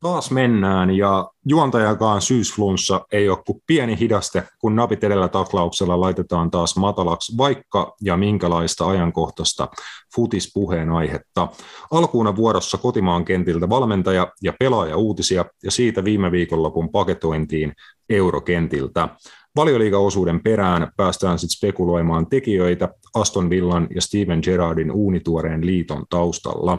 Taas mennään ja juontajakaan syysflunssa ei ole kuin pieni hidaste, kun napit edellä taklauksella laitetaan taas matalaksi vaikka ja minkälaista ajankohtaista futispuheen aihetta. Alkuuna vuorossa kotimaan kentiltä valmentaja ja pelaaja uutisia ja siitä viime viikonlopun paketointiin eurokentiltä. Valioliiga-osuuden perään päästään sitten spekuloimaan tekijöitä Aston Villan ja Steven Gerrardin uunituoreen liiton taustalla.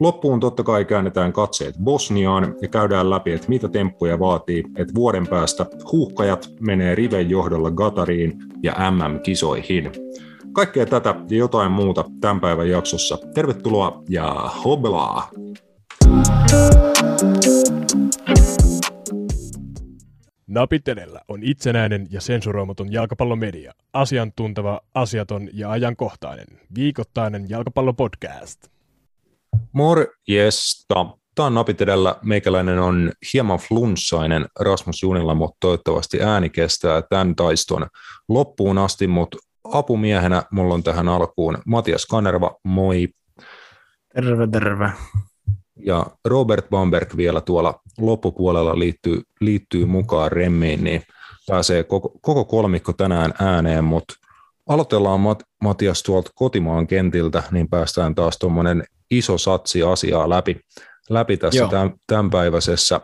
Loppuun totta kai käännetään katseet Bosniaan ja käydään läpi, että mitä temppuja vaatii, että vuoden päästä huuhkajat menee riven johdolla Gatariin ja MM-kisoihin. Kaikkea tätä ja jotain muuta tämän päivän jaksossa. Tervetuloa ja hoblaa! Napit edellä on itsenäinen ja sensuroimaton jalkapallomedia. Asiantunteva, asiaton ja ajankohtainen. Viikoittainen jalkapallopodcast. Morjesta. Tämä on napit edellä. Meikäläinen on hieman flunssainen Rasmus Junilla, mutta toivottavasti ääni kestää tämän taiston loppuun asti, mutta apumiehenä mulla on tähän alkuun Matias Kanerva, moi. Terve, terve. Ja Robert Bamberg vielä tuolla loppupuolella liittyy, liittyy mukaan remmiin, niin pääsee koko, koko kolmikko tänään ääneen, mutta aloitellaan Mat- Matias tuolta kotimaan kentiltä, niin päästään taas tuommoinen iso satsi asiaa läpi, läpi tässä tämän, tämänpäiväisessä.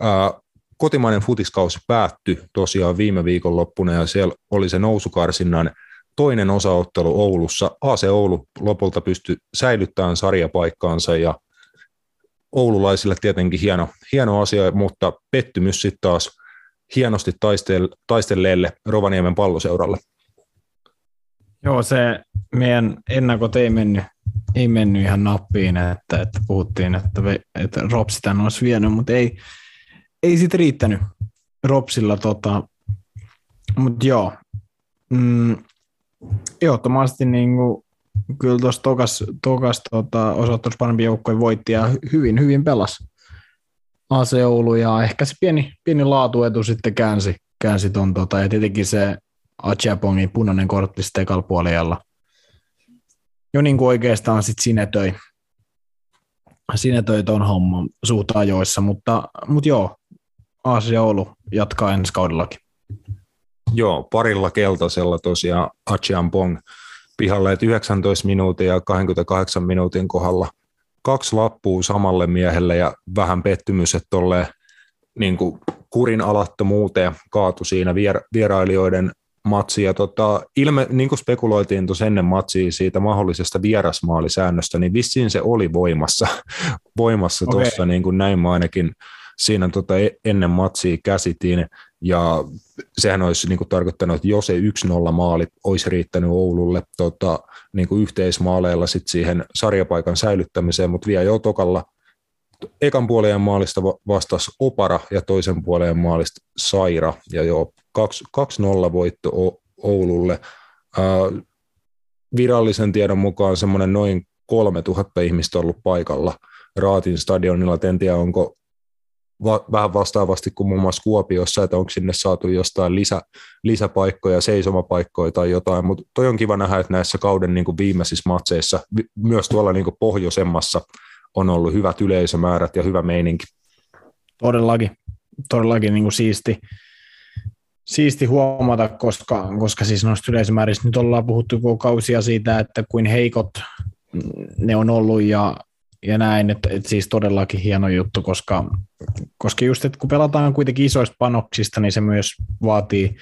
Ää, kotimainen futiskausi päättyi tosiaan viime viikon loppuna ja siellä oli se nousukarsinnan toinen osaottelu Oulussa. AC Oulu lopulta pystyi säilyttämään sarjapaikkaansa ja oululaisille tietenkin hieno, hieno asia, mutta pettymys sitten taas hienosti taistelleelle Rovaniemen palloseuralle. Joo, se meidän ennakot ei mennyt, ei mennyt ihan nappiin, että, että puhuttiin, että, että Ropsi tämän olisi vienyt, mutta ei, ei sitten riittänyt Ropsilla. Tota, mutta joo, mm, ehdottomasti niin kuin, kyllä tuossa tokas, tokas tota, osoittanut parempi joukkoja voitti ja hyvin, hyvin pelasi AC Oulu ja ehkä se pieni, pieni laatuetu sitten käänsi, käänsi ton, tota, ja tietenkin se Achiapongin punainen kortti sitten puolella. Jo niin kuin oikeastaan sitten sinetöi, sinetöi ton homman suht ajoissa, mutta, mutta joo, Aasia Oulu jatkaa ensi kaudellakin. Joo, parilla keltaisella tosiaan Achiampong pihalle, että 19 minuutin ja 28 minuutin kohdalla kaksi lappua samalle miehelle ja vähän pettymys, että tolleen niin kurin alattomuuteen kaatu siinä vier- vierailijoiden matsia. Tota, ilme, niin kuin spekuloitiin tuossa ennen matsia siitä mahdollisesta vierasmaalisäännöstä, niin vissiin se oli voimassa, voimassa okay. tuossa, niin kuin näin mä ainakin siinä tota, e-, ennen matsia käsitin, ja sehän olisi niin kuin, tarkoittanut, että jos se 1-0 maali olisi riittänyt Oululle tota, niin kuin yhteismaaleilla sit siihen sarjapaikan säilyttämiseen, mutta vielä jo tokalla ekan puolen maalista vastasi Opara ja toisen puolen maalista Saira, ja jo 2-0 voitto Oululle. virallisen tiedon mukaan semmoinen noin 3000 ihmistä ollut paikalla Raatin stadionilla. En tiedä, onko va- vähän vastaavasti kuin muun muassa Kuopiossa, että onko sinne saatu jostain lisä, lisäpaikkoja, seisomapaikkoja tai jotain, mutta toi on kiva nähdä, että näissä kauden niin kuin viimeisissä matseissa, myös tuolla niin kuin pohjoisemmassa on ollut hyvät yleisömäärät ja hyvä meininki. Todellakin, todellakin niin kuin siisti, siisti huomata, koska, koska siis noista yleisömääristä nyt ollaan puhuttu koko kausia siitä, että kuin heikot ne on ollut ja, ja näin, että, että siis todellakin hieno juttu, koska, koska just, että kun pelataan kuitenkin isoista panoksista, niin se myös vaatii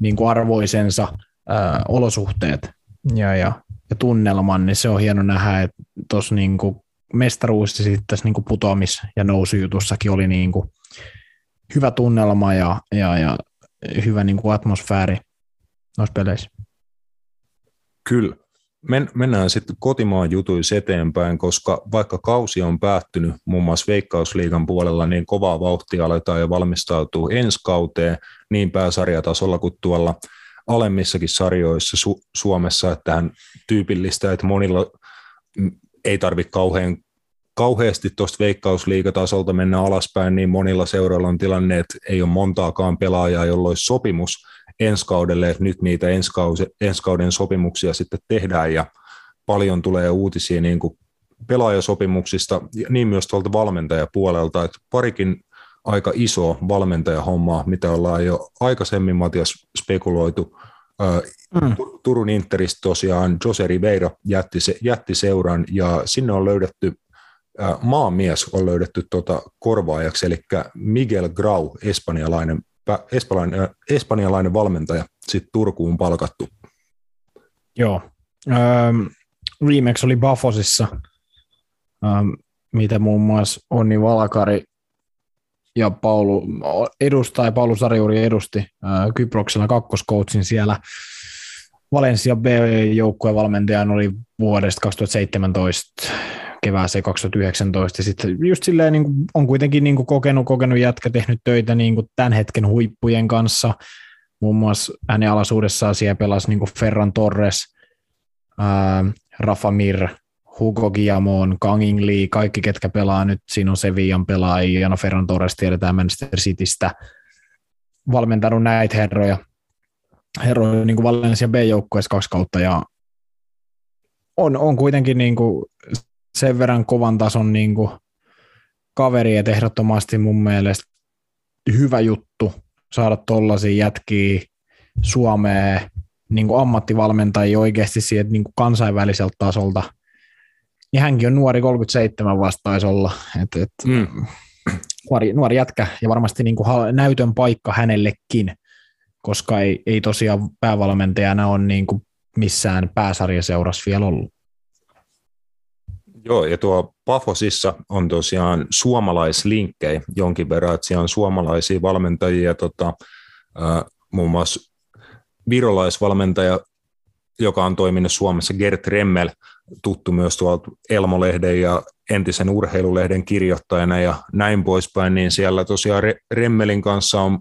niin kuin arvoisensa ää, olosuhteet ja, ja, ja tunnelman, niin se on hieno nähdä, että tuossa niin mestaruus ja sitten tässä niin putoamis- ja nousujutussakin oli niin kuin hyvä tunnelma ja, ja, ja hyvä niin kuin atmosfääri noissa peleissä. Kyllä. Men, mennään sitten kotimaan jutuissa eteenpäin, koska vaikka kausi on päättynyt muun muassa Veikkausliigan puolella, niin kovaa vauhtia aletaan jo valmistautua ensi kauteen niin pääsarjatasolla kuin tuolla alemmissakin sarjoissa Su- Suomessa, että tähän tyypillistä, että monilla ei tarvitse kauhean kauheasti tuosta veikkausliigatasolta mennä alaspäin, niin monilla seuroilla on tilanne, että ei ole montaakaan pelaajaa, jolla olisi sopimus ensi kaudelle, että nyt niitä ensi, kauden sopimuksia sitten tehdään ja paljon tulee uutisia niin kuin pelaajasopimuksista, niin myös tuolta valmentajapuolelta, että parikin aika iso valmentajahommaa, mitä ollaan jo aikaisemmin Matias spekuloitu. Mm. Turun Interistä tosiaan Jose Ribeiro jätti, se, jätti seuran ja sinne on löydetty maamies on löydetty tuota korvaajaksi, eli Miguel Grau, espanjalainen, espanjalainen, espanjalainen valmentaja, sitten Turkuun palkattu. Joo. Ähm, Remax oli Bafosissa, ähm, mitä muun muassa Onni Valakari ja Paulu edustaa, ja Paulu Sarjuri edusti Kyproksella kakkoskoutsin siellä. Valencia B-joukkueen valmentajan oli vuodesta 2017 kevääseen 2019. Ja sitten just silleen niin kuin, on kuitenkin niin kuin kokenut, kokenut jätkä, tehnyt töitä niin kuin tämän hetken huippujen kanssa. Muun muassa hänen alaisuudessaan siellä pelasi niin kuin Ferran Torres, ää, Rafa Mir, Hugo Guillamon, Kang In Lee, kaikki ketkä pelaa nyt, siinä on Sevillan pelaajia, Jana Ferran Torres tiedetään Manchester Citystä, valmentanut näitä herroja, herroja niin kuin Valencia B-joukkueessa kaksi kautta, ja on, on kuitenkin niin kuin sen verran kovan tason niin kuin kaveri, että ehdottomasti mun mielestä hyvä juttu saada tollaisia jätkiä Suomeen niin kuin ammattivalmentajia oikeasti siitä niin kuin kansainväliseltä tasolta. Ja hänkin on nuori 37 vastaisi olla. Et, et, mm. nuori, nuori jätkä ja varmasti niin kuin näytön paikka hänellekin, koska ei, ei tosiaan päävalmentajana ole niin kuin missään pääsarjaseurassa vielä ollut. Joo, ja tuo Pafosissa on tosiaan suomalaislinkkejä jonkin verran, että siellä on suomalaisia valmentajia, tota, äh, muun muassa virolaisvalmentaja, joka on toiminut Suomessa, Gert Remmel, tuttu myös tuolta Elmolehden ja entisen urheilulehden kirjoittajana ja näin poispäin, niin siellä tosiaan Remmelin kanssa on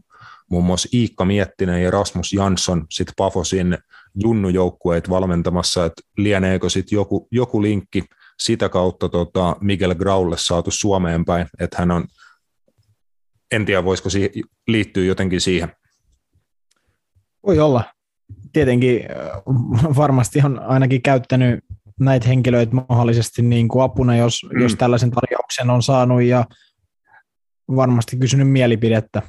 muun muassa Iikka Miettinen ja Rasmus Jansson sitten Pafosin junnujoukkueet valmentamassa, että lieneekö sitten joku, joku linkki – sitä kautta tota Miguel Graulle saatu Suomeen päin, että hän on, en tiedä voisiko siihen, liittyä jotenkin siihen. Voi olla. Tietenkin äh, varmasti on ainakin käyttänyt näitä henkilöitä mahdollisesti niin kuin apuna, jos, mm. jos tällaisen tarjouksen on saanut ja varmasti kysynyt mielipidettä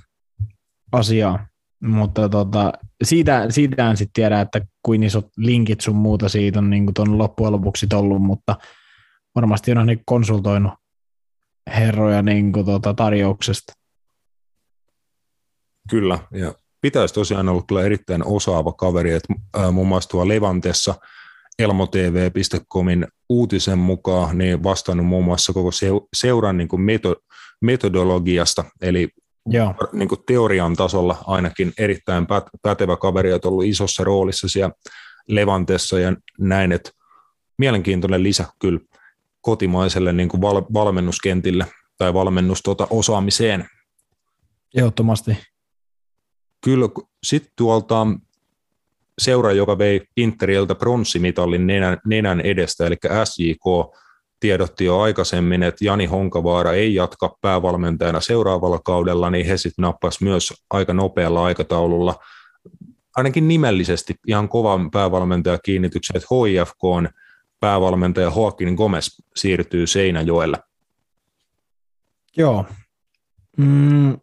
asiaa. Mutta tota, siitä, siitä en sitten tiedä, että kuin isot linkit sun muuta siitä on niin kuin loppujen lopuksi ollut, mutta varmasti on ainakin konsultoinut herroja niin kuin tuota tarjouksesta. Kyllä, ja pitäisi tosiaan olla kyllä erittäin osaava kaveri, että muun muassa tuo Levantessa elmotv.comin uutisen mukaan niin vastannut muun muassa koko seuran niin kuin metodologiasta, eli Joo. Niin kuin teorian tasolla ainakin erittäin pätevä kaveri, että ollut isossa roolissa siellä Levantessa ja näin, että mielenkiintoinen lisä kyllä kotimaiselle niin kuin val, valmennuskentille tai valmennus tuota, osaamiseen. Ehdottomasti. Kyllä, sitten tuolta seura, joka vei Interiltä pronssimitalin nenän, nenän edestä, eli SJK, tiedotti jo aikaisemmin, että Jani Honkavaara ei jatka päävalmentajana seuraavalla kaudella, niin he sitten nappas myös aika nopealla aikataululla, ainakin nimellisesti ihan kovan päävalmentajakiinnityksen, että HIFK on päävalmentaja Joaquin Gomez siirtyy Seinäjoelle. Joo. Mm,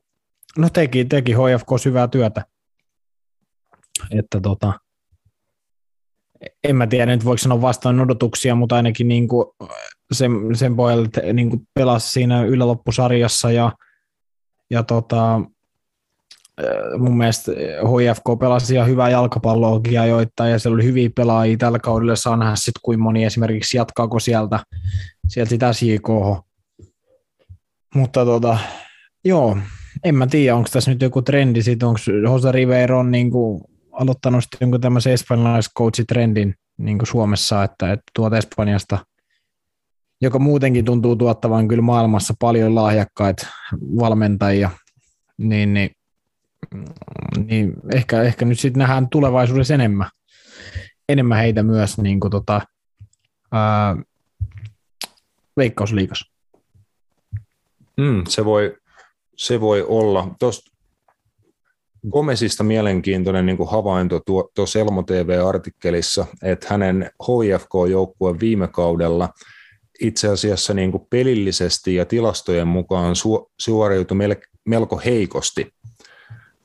no teki, teki HFK syvää työtä. Että tota, en mä tiedä nyt voiko sanoa vastaan odotuksia, mutta ainakin niin kuin sen, sen pohjalta niin kuin pelasi siinä yläloppusarjassa ja, ja tota, mun mielestä HFK pelasi ihan hyvää jalkapalloa joittain, ja siellä oli hyviä pelaajia tällä kaudella. Saa nähdä sitten, kuinka moni esimerkiksi jatkaako sieltä, sieltä sitä SJK. Mutta tota, joo, en mä tiedä, onko tässä nyt joku trendi, sit onko Jose Rivero on niin kuin aloittanut sitten jonkun tämmöisen espanjalais-coach-trendin niin kuin Suomessa, että, että tuot Espanjasta, joka muutenkin tuntuu tuottavan kyllä maailmassa paljon lahjakkaita valmentajia, niin, niin niin ehkä, ehkä nyt sitten nähdään tulevaisuudessa enemmän, enemmän heitä myös niin kuin tota, ää, veikkausliikas. Mm, se, voi, se voi olla. Tuosta Gomezista mielenkiintoinen niin kuin havainto tuossa Elmo TV-artikkelissa, että hänen HIFK-joukkue viime kaudella itse asiassa niin kuin pelillisesti ja tilastojen mukaan su, suoriutui melko heikosti.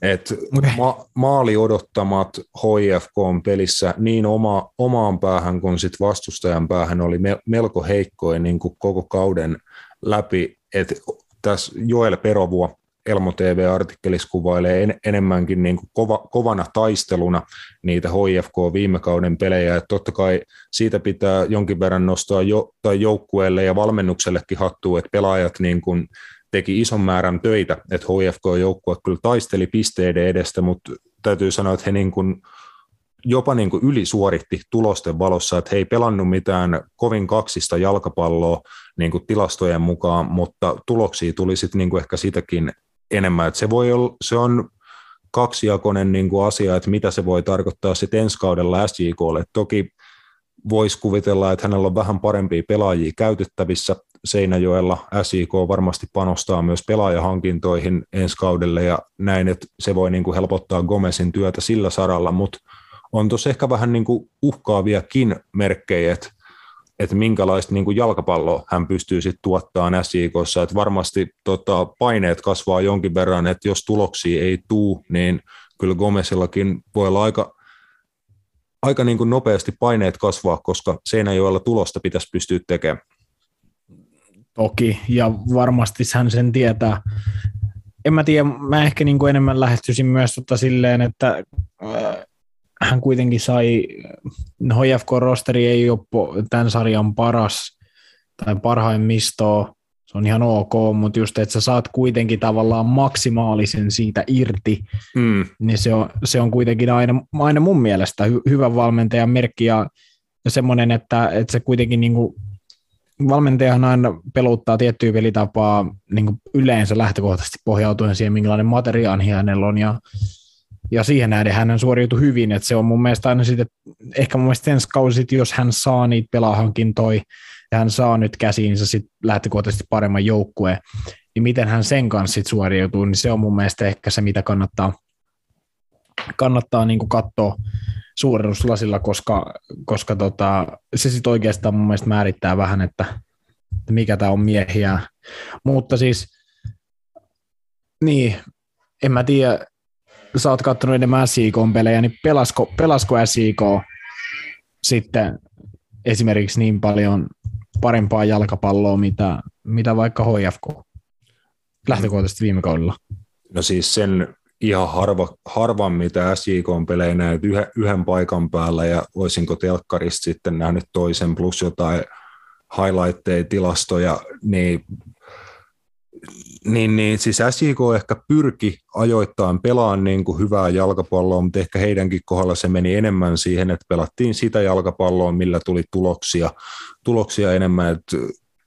Et ma, maali odottamat HIFK on pelissä niin oma, omaan päähän kuin sit vastustajan päähän oli me, melko heikkoja niin kuin koko kauden läpi. Et tässä Joel Perovuo Elmo TV-artikkelissa kuvailee en, enemmänkin niin kuin kova, kovana taisteluna niitä HIFK viime kauden pelejä. Et totta kai siitä pitää jonkin verran nostaa jo, tai joukkueelle ja valmennuksellekin hattua, että pelaajat niin kuin teki ison määrän töitä, että HIFK-joukkue kyllä taisteli pisteiden edestä, mutta täytyy sanoa, että he niin kuin jopa niin kuin ylisuoritti tulosten valossa, että he ei pelannut mitään kovin kaksista jalkapalloa niin kuin tilastojen mukaan, mutta tuloksia tuli sitten niin kuin ehkä sitäkin enemmän. Että se, voi olla, se on kaksijakoinen niin kuin asia, että mitä se voi tarkoittaa sitten ensi kaudella SJKlle. Toki voisi kuvitella, että hänellä on vähän parempia pelaajia käytettävissä. Seinäjoella SIK varmasti panostaa myös pelaajahankintoihin ensi kaudelle ja näin, että se voi niin kuin helpottaa Gomezin työtä sillä saralla, mutta on tuossa ehkä vähän niin kuin uhkaaviakin merkkejä, että, että minkälaista niin kuin jalkapalloa hän pystyy sitten tuottamaan SIKssa, että varmasti tota, paineet kasvaa jonkin verran, että jos tuloksia ei tuu, niin kyllä Gomezillakin voi olla aika aika niin kuin nopeasti paineet kasvaa, koska Seinäjoella tulosta pitäisi pystyä tekemään. Toki, ja varmasti hän sen tietää. En mä tiedä, mä ehkä niin kuin enemmän lähestyisin myös tota silleen, että äh, hän kuitenkin sai, HFK-rosteri ei ole tämän sarjan paras tai parhaimmistoa, se on ihan ok, mutta just, että sä saat kuitenkin tavallaan maksimaalisen siitä irti, mm. niin se on, se on kuitenkin aina, aina mun mielestä hy, hyvä valmentajan merkki ja, ja semmoinen, että, että se kuitenkin niin kuin, valmentajahan aina peluttaa tiettyä pelitapaa niin kuin yleensä lähtökohtaisesti pohjautuen siihen, minkälainen materiaali hänellä on ja, ja siihen nähden hän suoriutui hyvin, että se on mun mielestä aina sitten, ehkä mun mielestä ensi kausi, jos hän saa niitä pelaahankintoja, ja hän saa nyt käsiinsä sit lähtökohtaisesti paremman joukkueen, niin miten hän sen kanssa sit suoriutuu, niin se on mun mielestä ehkä se, mitä kannattaa, kannattaa niin katsoa suurennuslasilla, koska, koska tota, se sitten oikeastaan mun mielestä määrittää vähän, että, että mikä tämä on miehiä. Mutta siis, niin, en mä tiedä, sä oot katsonut enemmän SIK-pelejä, niin pelasko, pelasko SIK sitten esimerkiksi niin paljon parempaa jalkapalloa, mitä, mitä vaikka HFK lähtökohtaisesti viime kaudella? No siis sen ihan harva, harvan, mitä SJK on pelejä näet yhden paikan päällä ja olisinko telkkarista sitten nähnyt toisen plus jotain highlightteja, tilastoja, niin niin, niin siis SJK ehkä pyrki ajoittain pelaan niin kuin hyvää jalkapalloa, mutta ehkä heidänkin kohdalla se meni enemmän siihen, että pelattiin sitä jalkapalloa, millä tuli tuloksia, tuloksia enemmän, että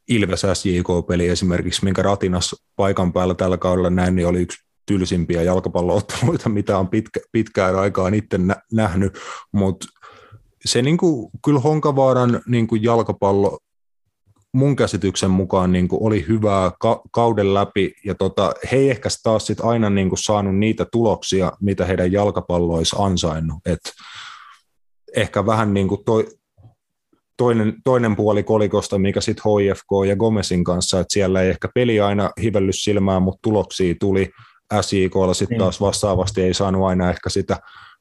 Ilves SJK-peli esimerkiksi, minkä Ratinas paikan päällä tällä kaudella näin, niin oli yksi tylsimpiä jalkapallootteluita, mitä on pitkä, pitkään aikaan itse nä- nähnyt, mutta se niin kuin, kyllä Honkavaaran niin kuin jalkapallo mun käsityksen mukaan niin kuin oli hyvää ka- kauden läpi, ja tota, he ei ehkä taas sit aina niin kuin saanut niitä tuloksia, mitä heidän jalkapalloissa ansainnut. Et ehkä vähän niin kuin toi, toinen, toinen puoli kolikosta, mikä sitten HIFK ja Gomezin kanssa, että siellä ei ehkä peli aina hivelly silmään, mutta tuloksia tuli. SIKlla sitten niin. taas vastaavasti ei saanut aina ehkä sitä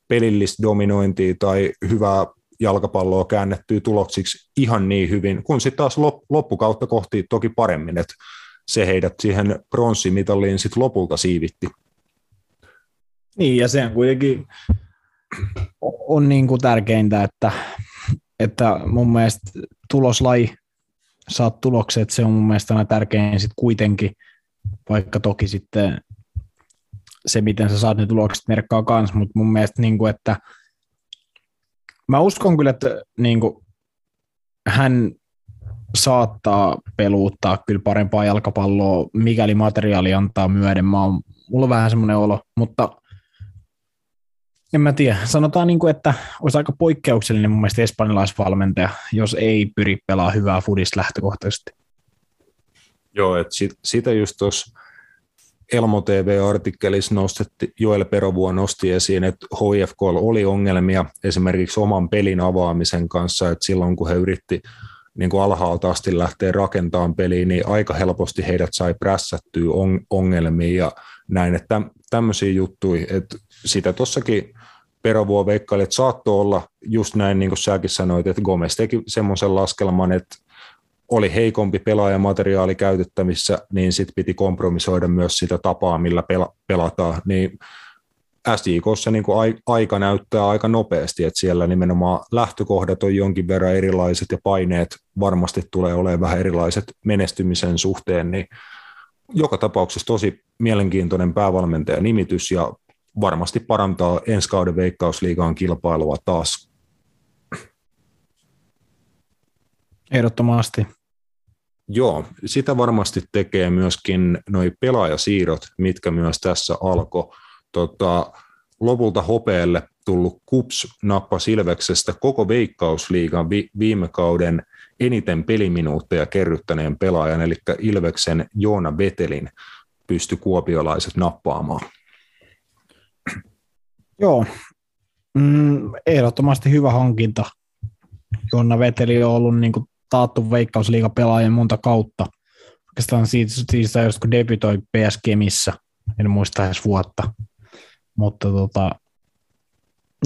pelillistä dominointia tai hyvää jalkapalloa käännettyä tuloksiksi ihan niin hyvin, kun sitten taas loppukautta kohti toki paremmin, että se heidät siihen pronssimitaliin sitten lopulta siivitti. Niin, ja se on kuitenkin on niin kuin tärkeintä, että, että mun mielestä tuloslaji, saat tulokset, se on mun mielestä aina tärkein sitten kuitenkin, vaikka toki sitten se, miten sä saat ne tulokset merkkaa kanssa, mutta mun mielestä, niin kuin, että – Mä uskon kyllä, että niin kuin, hän saattaa peluuttaa kyllä parempaa jalkapalloa, mikäli materiaali antaa myöden. Mä oon, mulla on vähän semmoinen olo, mutta en mä tiedä. Sanotaan, niin kuin, että olisi aika poikkeuksellinen mun mielestä espanjalaisvalmentaja, jos ei pyri pelaa hyvää fudista lähtökohtaisesti. Joo, että sit, sitä just tuossa Elmo TV-artikkelissa nostetti, Joel Perovuo nosti esiin, että HFK oli ongelmia esimerkiksi oman pelin avaamisen kanssa, että silloin kun he yritti niin kuin alhaalta asti lähtee rakentamaan peliin, niin aika helposti heidät sai prässättyä on, ja näin, että tämmöisiä juttuja, että sitä tuossakin Perovuo veikkaili, että saattoi olla just näin, niin kuin säkin sanoit, että Gomez teki semmoisen laskelman, että oli heikompi pelaajamateriaali käytettävissä, niin sitten piti kompromisoida myös sitä tapaa, millä pela- pelataan, niin SJKssa niin kuin aika näyttää aika nopeasti, että siellä nimenomaan lähtökohdat on jonkin verran erilaiset ja paineet varmasti tulee olemaan vähän erilaiset menestymisen suhteen, niin joka tapauksessa tosi mielenkiintoinen päävalmentajan nimitys ja varmasti parantaa ensi kauden veikkausliigaan kilpailua taas. Ehdottomasti. Joo, sitä varmasti tekee myöskin noi pelaajasiirrot, mitkä myös tässä alkoi. Tota, lopulta hopeelle tullut Kups nappa Silveksestä koko veikkausliigan vi- viime kauden eniten peliminuutteja kerryttäneen pelaajan, eli Ilveksen Joona Vetelin pysty kuopiolaiset nappaamaan. Joo, mm, ehdottomasti hyvä hankinta. Jonna Veteli on ollut niin kuin taattu veikkausliiga pelaajan monta kautta. Oikeastaan siitä, siitä just kun debytoi PS Kemissä, en muista edes vuotta. Mutta tota,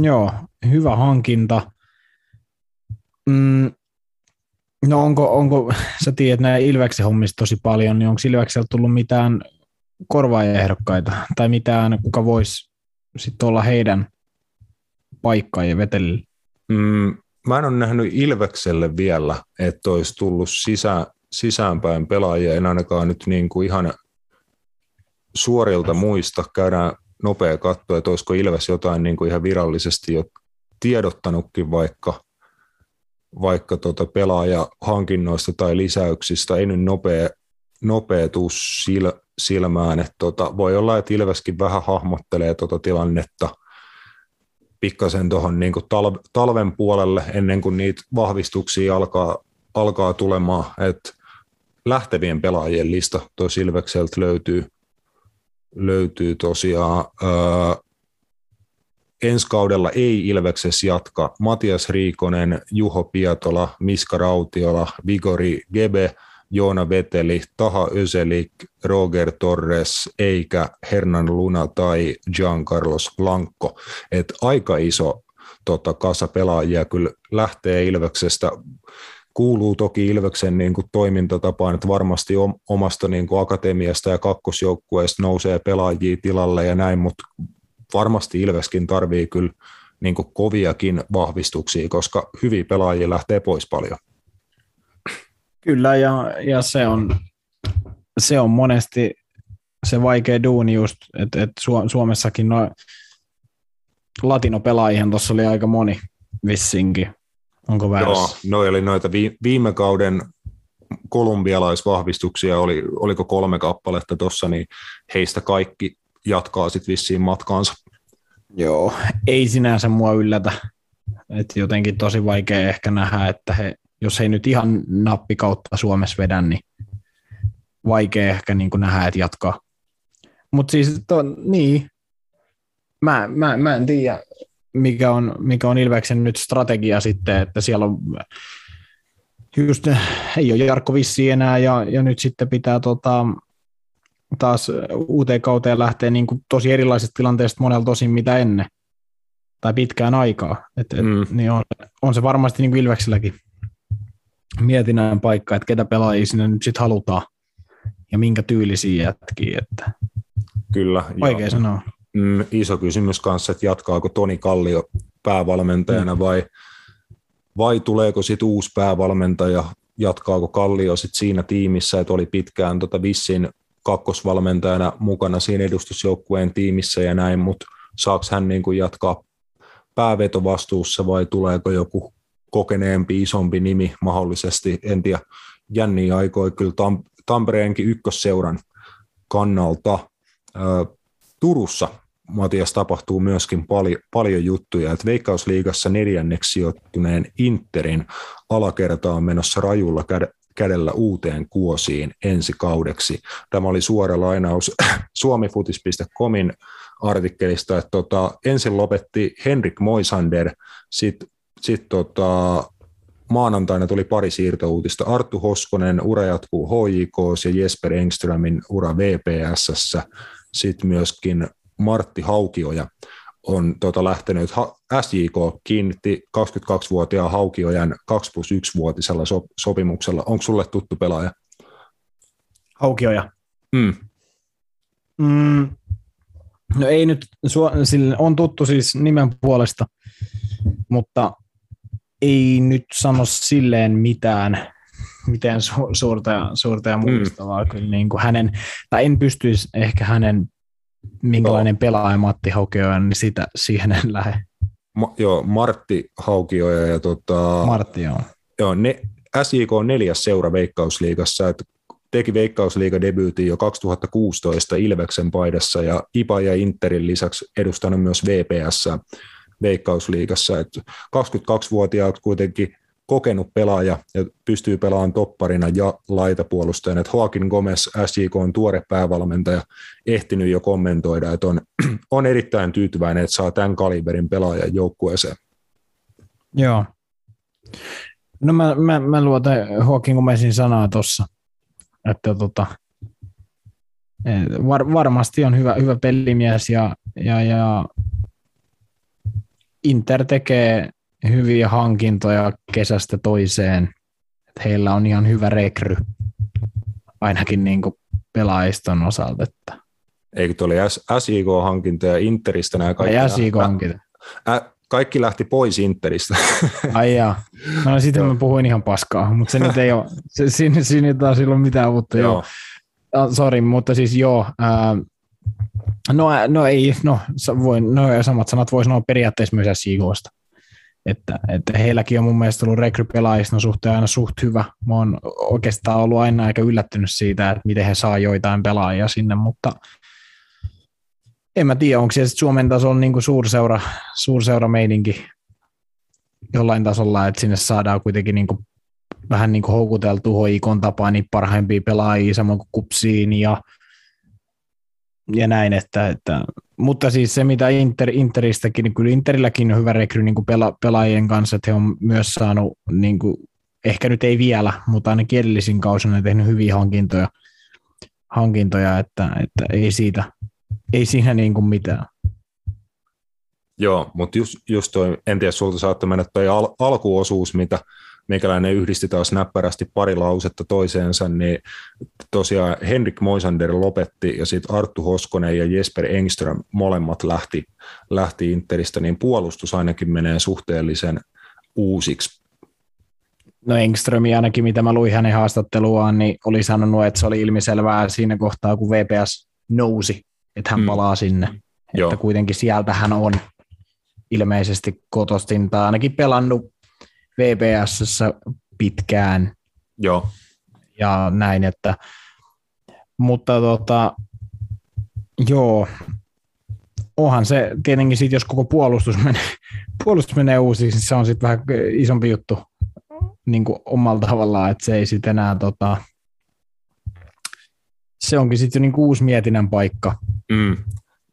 joo, hyvä hankinta. Mm, no onko, onko, sä tiedät nämä Ilveksen hommista tosi paljon, niin onko Ilveksellä tullut mitään korvaajaehdokkaita tai mitään, kuka voisi sitten olla heidän paikkaa ja vetelillä? Mm, mä en ole nähnyt Ilvekselle vielä, että olisi tullut sisä, sisäänpäin pelaajia, en ainakaan nyt niin kuin ihan suorilta muista. Käydään nopea katto, että olisiko Ilves jotain niin kuin ihan virallisesti jo tiedottanutkin vaikka, vaikka tota pelaajahankinnoista tai lisäyksistä. Ei nyt nopea, nopea tuu sil, silmään. Että tota, voi olla, että Ilveskin vähän hahmottelee tota tilannetta pikkasen tuohon niin talven puolelle ennen kuin niitä vahvistuksia alkaa, alkaa tulemaan. että lähtevien pelaajien lista tuo Silvekseltä löytyy, löytyy tosiaan. Öö, ensi kaudella ei Ilveksessä jatka Matias Riikonen, Juho Pietola, Miska Rautiola, Vigori Gebe – Joona Veteli, Taha Öselik, Roger Torres, eikä Hernan Luna tai Giancarlos Blanco. Et aika iso tota, kasa pelaajia kyllä lähtee Ilveksestä. Kuuluu toki Ilveksen niin kuin, toimintatapaan, että varmasti omasta niin kuin, akatemiasta ja kakkosjoukkueesta nousee pelaajia tilalle ja näin, mutta varmasti Ilveskin tarvii kyllä niin kuin, koviakin vahvistuksia, koska hyviä pelaajia lähtee pois paljon. Kyllä, ja, ja se, on, se on monesti se vaikea duuni just, että et Suomessakin no, latinopelaajihan tuossa oli aika moni vissinkin. Onko väärässä? Joo, no eli noita viime kauden kolumbialaisvahvistuksia oli, oliko kolme kappaletta tuossa, niin heistä kaikki jatkaa sitten vissiin matkaansa. Joo, ei sinänsä mua yllätä. Et jotenkin tosi vaikea ehkä nähdä, että he jos ei nyt ihan nappikautta Suomessa vedä, niin vaikea ehkä niin kuin nähdä, että jatkaa. Mutta siis to, niin, mä, mä, mä en tiedä, mikä on, mikä on Ilveksen nyt strategia sitten, että siellä on just, ei ole Jarkko Vissi enää ja, ja nyt sitten pitää tota, taas uuteen kauteen lähteä niin kuin tosi erilaisesta tilanteesta monella tosin mitä ennen tai pitkään aikaa. Et, et, mm. niin on, on, se varmasti niin kuin Ilvekselläkin mietinnän paikka, että ketä pelaajia sinne nyt sitten halutaan ja minkä tyylisiä jätkiä. Että Kyllä. Vaikea joo. sanoa. Mm, iso kysymys kanssa, että jatkaako Toni Kallio päävalmentajana mm. vai, vai tuleeko sitten uusi päävalmentaja, jatkaako Kallio sitten siinä tiimissä, että oli pitkään tota Vissin kakkosvalmentajana mukana siinä edustusjoukkueen tiimissä ja näin, mutta saako hän niin kuin jatkaa päävetovastuussa vai tuleeko joku kokeneempi, isompi nimi mahdollisesti. En tiedä, jänniä aikoi kyllä Tam- Tampereenkin ykkösseuran kannalta. Turussa Matias tapahtuu myöskin paljon, paljon juttuja, että Veikkausliigassa neljänneksi sijoittuneen Interin alakerta on menossa rajulla kädellä uuteen kuosiin ensi kaudeksi. Tämä oli suora lainaus suomifutis.comin artikkelista, että tota, ensin lopetti Henrik Moisander, sitten sit tota, maanantaina tuli pari siirtouutista. Arttu Hoskonen, ura jatkuu HJK ja Jesper Engströmin ura VPS. Sitten myöskin Martti Haukioja on tota, lähtenyt. SJK kiinnitti 22-vuotiaan Haukiojan 2 plus 1-vuotisella so- sopimuksella. Onko sulle tuttu pelaaja? Haukioja. Mm. Mm, no ei nyt, sille on tuttu siis nimen puolesta, mutta ei nyt sano silleen mitään, mitään su- suurta, ja, suurta ja muistavaa. Mm. Kyllä niin kuin hänen, tai en pystyisi ehkä hänen, minkälainen no. pelaaja Matti Haukioja, niin sitä, siihen en lähde. Ma, joo, Martti Haukioja ja tota, Martti, joo. Joo, ne, SJK on neljäs seura Veikkausliigassa, että teki Veikkausliiga-debyytin jo 2016 Ilveksen paidassa ja IPA ja Interin lisäksi edustanut myös VPS Veikkausliigassa. Että 22-vuotiaat kuitenkin kokenut pelaaja ja pystyy pelaamaan topparina ja laitapuolustajana. Että Joaquin Gomez, SJK on tuore päävalmentaja, ehtinyt jo kommentoida, että on, on erittäin tyytyväinen, että saa tämän kaliberin pelaajan joukkueeseen. Joo. No mä, mä, mä luotan Joaquin Gomezin sanaa tuossa että tota, var, varmasti on hyvä, hyvä pelimies ja, ja, ja Inter tekee hyviä hankintoja kesästä toiseen. Heillä on ihan hyvä rekry, ainakin niin kuin pelaajiston osalta. Että. Eikö tuo oli SIK-hankintoja Interistä nämä kaikki? Ei SIK-hankinta. Kaikki lähti pois Interistä. Ai jaa. No sitten mä puhuin ihan paskaa, mutta se nyt ei ole, se, siinä, siinä ei taas ole mitään uutta. Joo. joo. Sori, mutta siis joo, ää, no, no ei, no, voin, no samat sanat voi sanoa periaatteessa myös SIKosta. Että, että heilläkin on mun mielestä ollut rekrypelaajista suhteen aina suht hyvä. Mä oon oikeastaan ollut aina aika yllättynyt siitä, että miten he saa joitain pelaajia sinne, mutta en mä tiedä, onko se Suomen tasolla niin suurseura, suurseura meidinkin jollain tasolla, että sinne saadaan kuitenkin niin kuin vähän niin kuin houkuteltu hoikon tapaan niin parhaimpia pelaajia samoin kuin kupsiin ja, ja näin, että, että, mutta siis se mitä Inter, Interistäkin, niin kyllä Interilläkin on hyvä rekry niin kuin pela, pelaajien kanssa, että he on myös saanut, niin kuin, ehkä nyt ei vielä, mutta ainakin edellisin kausina tehnyt hyviä hankintoja, hankintoja että, että ei siitä, ei siinä niin kuin mitään. Joo, mutta just, just toi, en tiedä, sulta saattoi mennä toi al- alkuosuus, mitä meikäläinen yhdisti taas näppärästi pari lausetta toiseensa, niin tosiaan Henrik Moisander lopetti ja sitten Arttu Hoskonen ja Jesper Engström molemmat lähti, lähti Interistä, niin puolustus ainakin menee suhteellisen uusiksi. No Engströmi ainakin, mitä mä luin hänen haastatteluaan, niin oli sanonut, että se oli ilmiselvää siinä kohtaa, kun VPS nousi että hän mm. palaa sinne. Joo. Että kuitenkin sieltä hän on ilmeisesti kotostin tai ainakin pelannut VPS pitkään. Joo. Ja näin, että mutta tota, joo, onhan se tietenkin sitten, jos koko puolustus menee, puolustus menee uusiksi, niin se on sitten vähän isompi juttu niin kuin omalla tavallaan, että se ei sitten enää tota, se onkin sitten jo niin uusi mietinnän paikka, mm.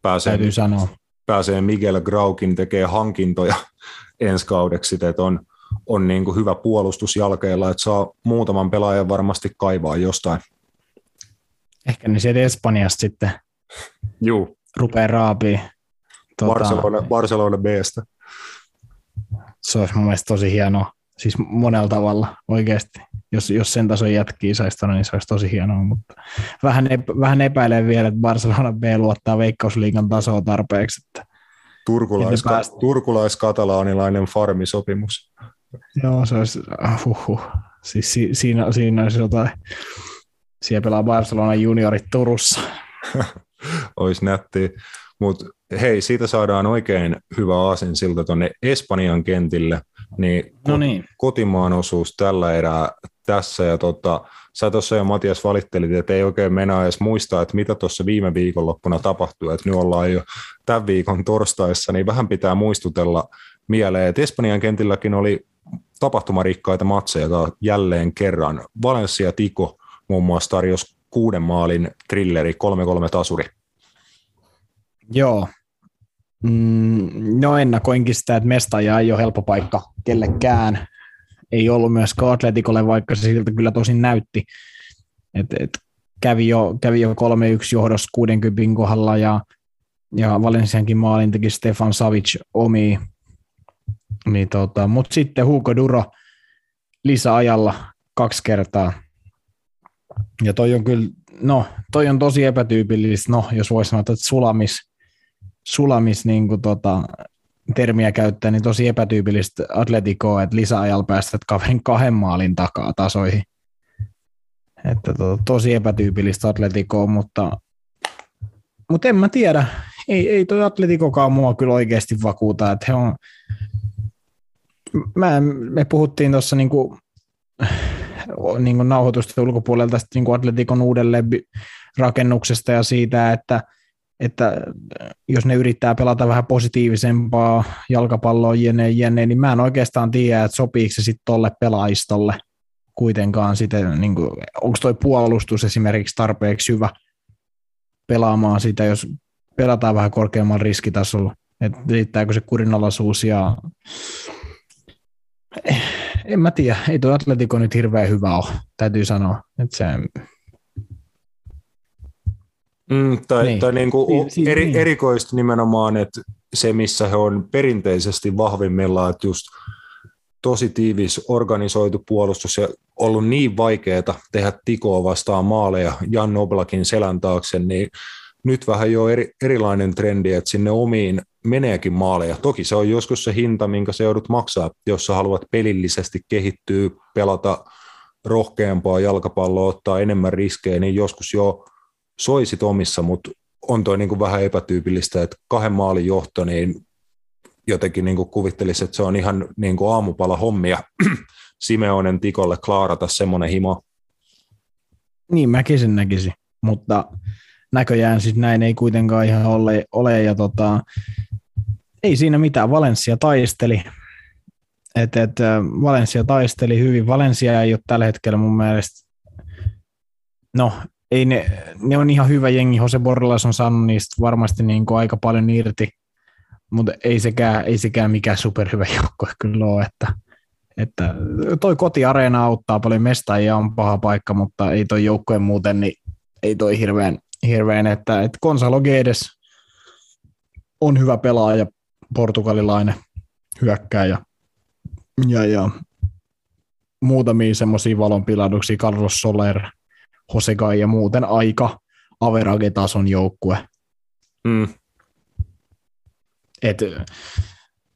pääsee, täytyy sanoa. Pääsee Miguel Graukin tekee hankintoja ensi kaudeksi, että on, on niin kuin hyvä puolustus jalkeilla, että saa muutaman pelaajan varmasti kaivaa jostain. Ehkä ne sieltä Espanjasta sitten Juu. rupeaa raapii. Tuota, Barcelona, Barcelona Bstä. Se olisi mun mielestä tosi hienoa, siis monella tavalla oikeasti jos, jos sen tason jätkii saisi niin se olisi tosi hienoa, mutta vähän, epä, vähän epäilen vielä, että Barcelona B luottaa veikkausliigan tasoa tarpeeksi. Että Turkulais. Turkulais-katalaanilainen farmisopimus. Joo, se olisi, uh, siis si, siinä, siinä olisi jotain, siellä pelaa Barcelona juniorit Turussa. olisi nätti, mutta hei, siitä saadaan oikein hyvä aasin siltä tuonne Espanjan kentille, niin, no niin. kotimaan osuus tällä erää tässä. Ja tota, sä tuossa jo Matias valittelit, että ei oikein mennä edes muistaa, että mitä tuossa viime viikonloppuna tapahtui. Että nyt ollaan jo tämän viikon torstaissa, niin vähän pitää muistutella mieleen, että Espanjan kentilläkin oli tapahtumarikkaita matseja jälleen kerran. Valencia Tiko muun muassa tarjosi kuuden maalin trilleri 3-3 tasuri. Joo. Mm, no ennakoinkin sitä, että mestaja ei ole helppo paikka kellekään ei ollut myöskään Atletikolle, vaikka se siltä kyllä tosin näytti. Et, et kävi jo, kävi jo 3-1 johdossa 60 kohdalla ja, ja Valensiankin maalin teki Stefan Savic omi. Niin tota, Mutta sitten Hugo Duro lisäajalla kaksi kertaa. Ja toi on kyllä, no toi on tosi epätyypillistä, no jos voisi sanoa, että sulamis, sulamis niin kuin tota, termiä käyttää, niin tosi epätyypillistä Atleticoa, että lisäajalla päästät kaverin kahden maalin takaa tasoihin. Että to, tosi epätyypillistä Atleticoa, mutta, mutta en mä tiedä. Ei, ei toi Atleticokaan mua kyllä oikeasti vakuuta, että he on, mä, me puhuttiin tuossa niinku, niinku nauhoitusten ulkopuolelta tästä niinku Atletikon uudelleen rakennuksesta ja siitä, että, että jos ne yrittää pelata vähän positiivisempaa jalkapalloa jene, jene, niin mä en oikeastaan tiedä, että sopiiko se sitten tolle pelaistolle kuitenkaan sitten, niin kuin, onko toi puolustus esimerkiksi tarpeeksi hyvä pelaamaan sitä, jos pelataan vähän korkeammalla riskitasolla, että riittääkö se kurinalaisuus ja en mä tiedä, ei tuo Atletico nyt hirveän hyvä ole, täytyy sanoa. Että se... Mm, tai niin. tai niin kuin eri, niin. erikoista nimenomaan, että se missä he on perinteisesti vahvimmillaan, että just tosi tiivis organisoitu puolustus ja ollut niin vaikeaa tehdä tikoa vastaan maaleja Jan Oblakin selän taakse, niin nyt vähän jo eri, erilainen trendi, että sinne omiin meneekin maaleja. Toki se on joskus se hinta, minkä se joudut maksaa, jos sä haluat pelillisesti kehittyä, pelata rohkeampaa jalkapalloa, ottaa enemmän riskejä, niin joskus jo soisit omissa, mutta on toi niin kuin vähän epätyypillistä, että kahden maalin johto, niin jotenkin niin kuin kuvittelisi, että se on ihan niin kuin aamupala hommia Simeonen Tikolle klaarata semmoinen himo. Niin mäkin sen näkisin, mutta näköjään siis näin ei kuitenkaan ihan ole, ole ja tota, ei siinä mitään, Valencia taisteli, et, et, Valencia taisteli hyvin, Valencia ei ole tällä hetkellä mun mielestä, no ei ne, ne on ihan hyvä jengi, Jose Borrelas on saanut niistä varmasti niin kuin aika paljon irti, mutta ei sekään, ei sekään mikään superhyvä joukko kyllä ole, että, että toi kotiareena auttaa paljon. Mestajia on paha paikka, mutta ei toi joukkojen muuten, niin ei toi hirveän, hirveän että, että Gonzalo Guedes on hyvä pelaaja, portugalilainen hyökkääjä ja, ja muutamia semmoisia valonpilahduksia, Carlos Soler, Josegai ja muuten aika average-tason joukkue. Mm. Et,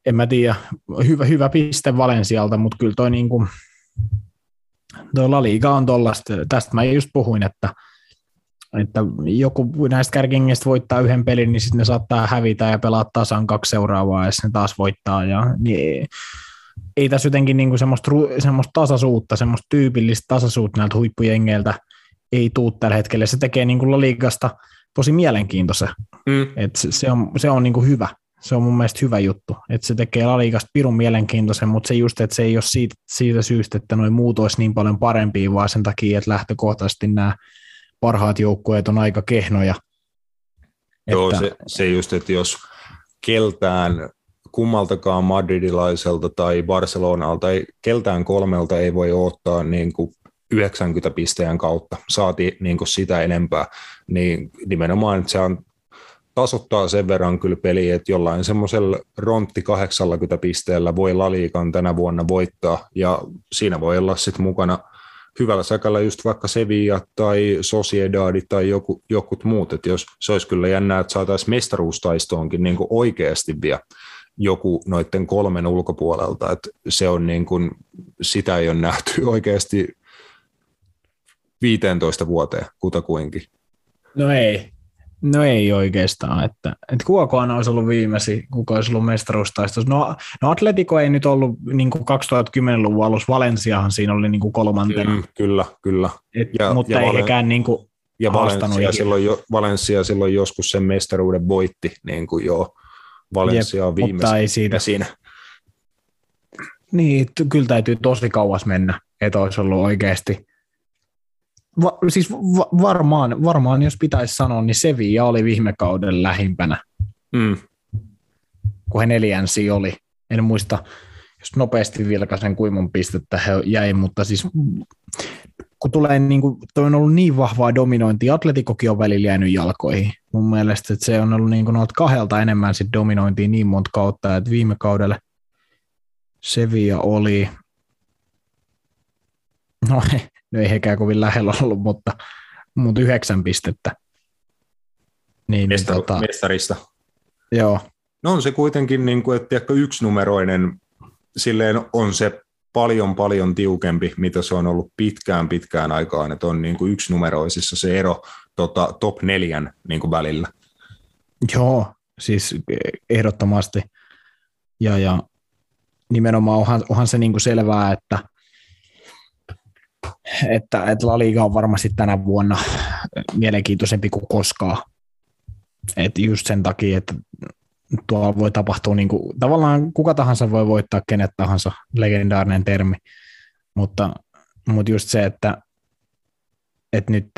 en mä tiedä, hyvä, hyvä piste Valensialta, mutta kyllä toi, niinku, toi La Liga on tollasta, tästä mä just puhuin, että, että joku näistä kärkingistä voittaa yhden pelin, niin sitten ne saattaa hävitä ja pelaa tasan kaksi seuraavaa, ja ne taas voittaa. Ja, niin, ei tässä jotenkin niinku semmoista, semmoista tasaisuutta, semmoista tyypillistä tasaisuutta näiltä huippujengeiltä ei tuu tällä hetkellä. Se tekee niinku La Ligasta tosi mielenkiintoisen. Mm. Et se, se on, se on niinku hyvä se on mun mielestä hyvä juttu, että se tekee Laligasta pirun mielenkiintoisen, mutta se just, että se ei ole siitä, siitä syystä, että noin muut olisi niin paljon parempia, vaan sen takia, että lähtökohtaisesti nämä parhaat joukkueet on aika kehnoja. Joo, että... se, se just, että jos keltään kummaltakaan madridilaiselta tai Barcelonalta, ei, keltään kolmelta ei voi ottaa niin kuin 90 pisteen kautta, saati niin kuin sitä enempää, niin nimenomaan, että se on tasottaa sen verran kyllä peli, että jollain semmoisella rontti 80 pisteellä voi Laliikan tänä vuonna voittaa, ja siinä voi olla sitten mukana hyvällä säkällä just vaikka Sevilla tai Sociedad tai joku, jokut muut, että jos se olisi kyllä jännää, että saataisiin mestaruustaistoonkin niin oikeasti vielä joku noiden kolmen ulkopuolelta, että se on niin kuin, sitä ei ole nähty oikeasti 15 vuoteen kutakuinkin. No ei, No ei oikeastaan, että, että kukakaan olisi ollut viimeisi, kuka olisi ollut mestaruustaistossa. No, no Atletico ei nyt ollut niin kuin 2010-luvun alussa, Valensiahan siinä oli niin kolmantena. Mm, kyllä, kyllä. Et, ja, mutta ja ei Valen... hekään niin kuin ja Valencia silloin, jo, Valencia silloin joskus sen mestaruuden voitti, niin kuin jo Valencia on viimeisen ei siitä. siinä. Niin, kyllä täytyy tosi kauas mennä, että olisi ollut oikeasti va, siis va, varmaan, varmaan, jos pitäisi sanoa, niin Sevilla oli viime kauden lähimpänä, mm. kun he neljänsi oli. En muista, jos nopeasti vilkaisen kuinka pistettä he jäi, mutta siis kun tulee niin kuin, toi on ollut niin vahvaa dominointi, Atletikokin on välillä jäänyt jalkoihin. Mun mielestä että se on ollut niin kuin kahdelta enemmän sit dominointia niin monta kautta, että viime kaudella Sevilla oli, no, no ei hekään kovin lähellä ollut, mutta, mutta yhdeksän pistettä. Niin, Mestar, tota, mestarista. Joo. No on se kuitenkin, niin kuin, että yksinumeroinen, silleen on se paljon paljon tiukempi, mitä se on ollut pitkään pitkään aikaan, että on niin kuin yksinumeroisissa se ero tota, top neljän niin kuin välillä. Joo, siis ehdottomasti. Ja, ja nimenomaan onhan, onhan se niin kuin selvää, että, että, että La Liga on varmasti tänä vuonna mielenkiintoisempi kuin koskaan. Et just sen takia, että tuolla voi tapahtua, niin kuin, tavallaan kuka tahansa voi voittaa kenet tahansa, legendaarinen termi, mutta, mutta just se, että, että nyt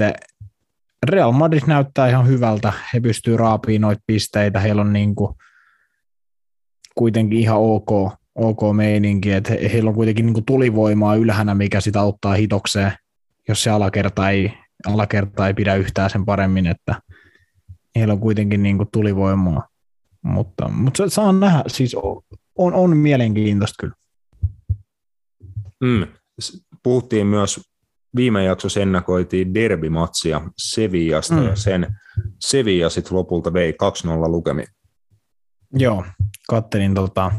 Real Madrid näyttää ihan hyvältä, he pystyy raapiin noita pisteitä, heillä on niin kuin kuitenkin ihan ok, ok meininki, että he, heillä on kuitenkin niin kuin tulivoimaa ylhänä, mikä sitä auttaa hitokseen, jos se alakerta ei, alakerta ei pidä yhtään sen paremmin, että heillä on kuitenkin niin kuin tulivoimaa. Mutta, mutta saa nähdä, siis on, on mielenkiintoista kyllä. Mm. Puhuttiin myös, viime jaksossa ennakoitiin derbimatsia Sevillasta mm. ja sen Sevilla sitten lopulta vei 2-0 lukemi. Joo, kattelin tota,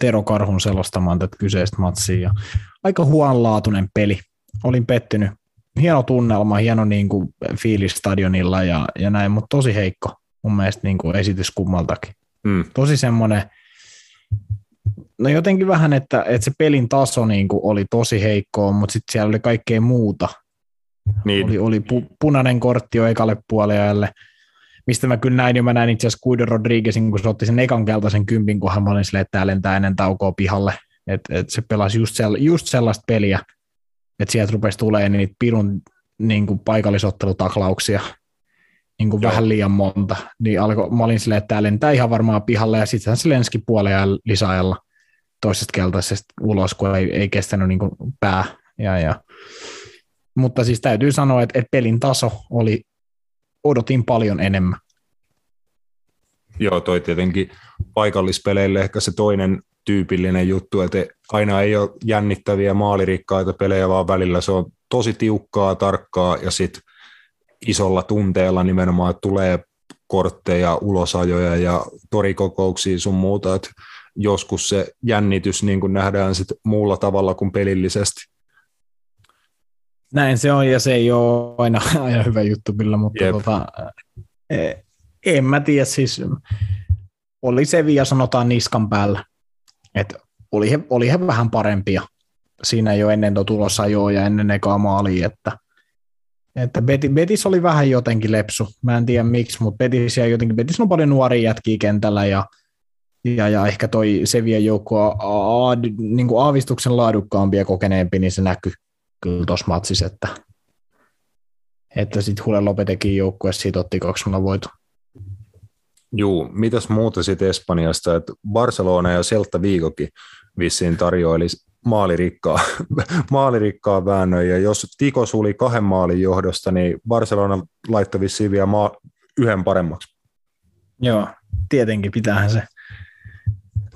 Tero Karhun selostamaan tätä kyseistä matsia ja aika huonlaatuinen peli. Olin pettynyt. Hieno tunnelma, hieno niin kuin, fiilis stadionilla ja, ja näin, mutta tosi heikko mun mielestä niin kuin esitys kummaltakin. Mm. Tosi semmoinen, no jotenkin vähän, että, että se pelin taso niin kuin oli tosi heikkoa, mutta sitten siellä oli kaikkea muuta. Niin. Oli, oli pu, punainen kortti jo ekalle puoliajalle, mistä mä kyllä näin, ja mä näin itse asiassa Guido Rodriguezin, kun se otti sen ekan keltaisen kympin, kun hän olin silleen, että tää lentää ennen taukoa pihalle. Että et se pelasi just, sell, just sellaista peliä, että sieltä rupesi tulemaan niitä pirun niin kuin paikallisottelutaklauksia niin kuin vähän liian monta, niin alko, mä olin silleen, että tämä lentää ihan varmaan pihalle, ja sitten se lenski puoleen lisäajalla toisesta keltaisesta ulos, kun ei, ei kestänyt niin kuin pää. Ja, ja. Mutta siis täytyy sanoa, että, että pelin taso oli, odotin paljon enemmän. Joo, toi tietenkin paikallispeleille ehkä se toinen tyypillinen juttu, että aina ei ole jännittäviä maalirikkaita pelejä, vaan välillä se on tosi tiukkaa, tarkkaa ja sitten isolla tunteella nimenomaan, että tulee kortteja, ulosajoja ja torikokouksia sun muuta, että joskus se jännitys niin kuin nähdään sit muulla tavalla kuin pelillisesti. Näin se on, ja se ei ole aina, aina hyvä juttu kyllä, mutta tota, e, en mä tiedä, siis oli se vielä sanotaan niskan päällä, että oli he, oli he vähän parempia. Siinä jo ennen tuo tulosajoa ja ennen ekaa maalia, että – että Betis oli vähän jotenkin lepsu. Mä en tiedä miksi, mutta Betis, ja jotenkin, Betis on paljon nuoria jätkiä kentällä ja, ja, ja ehkä toi Sevien joukko a, a, niin kuin aavistuksen laadukkaampi ja kokeneempi, niin se näkyy kyllä tuossa matsissa, että, että sitten Hule Lopetekin joukkue siitä otti 2 voitu. Juu, mitäs muuta sitten Espanjasta, että Barcelona ja Celta Vigokin vissiin tarjoili maalirikkaa, maalirikkaa väännön, ja jos Tiko suli kahden maalin johdosta, niin Barcelona laittoi vissiin vielä maa, yhden paremmaksi. Joo, tietenkin pitäähän se.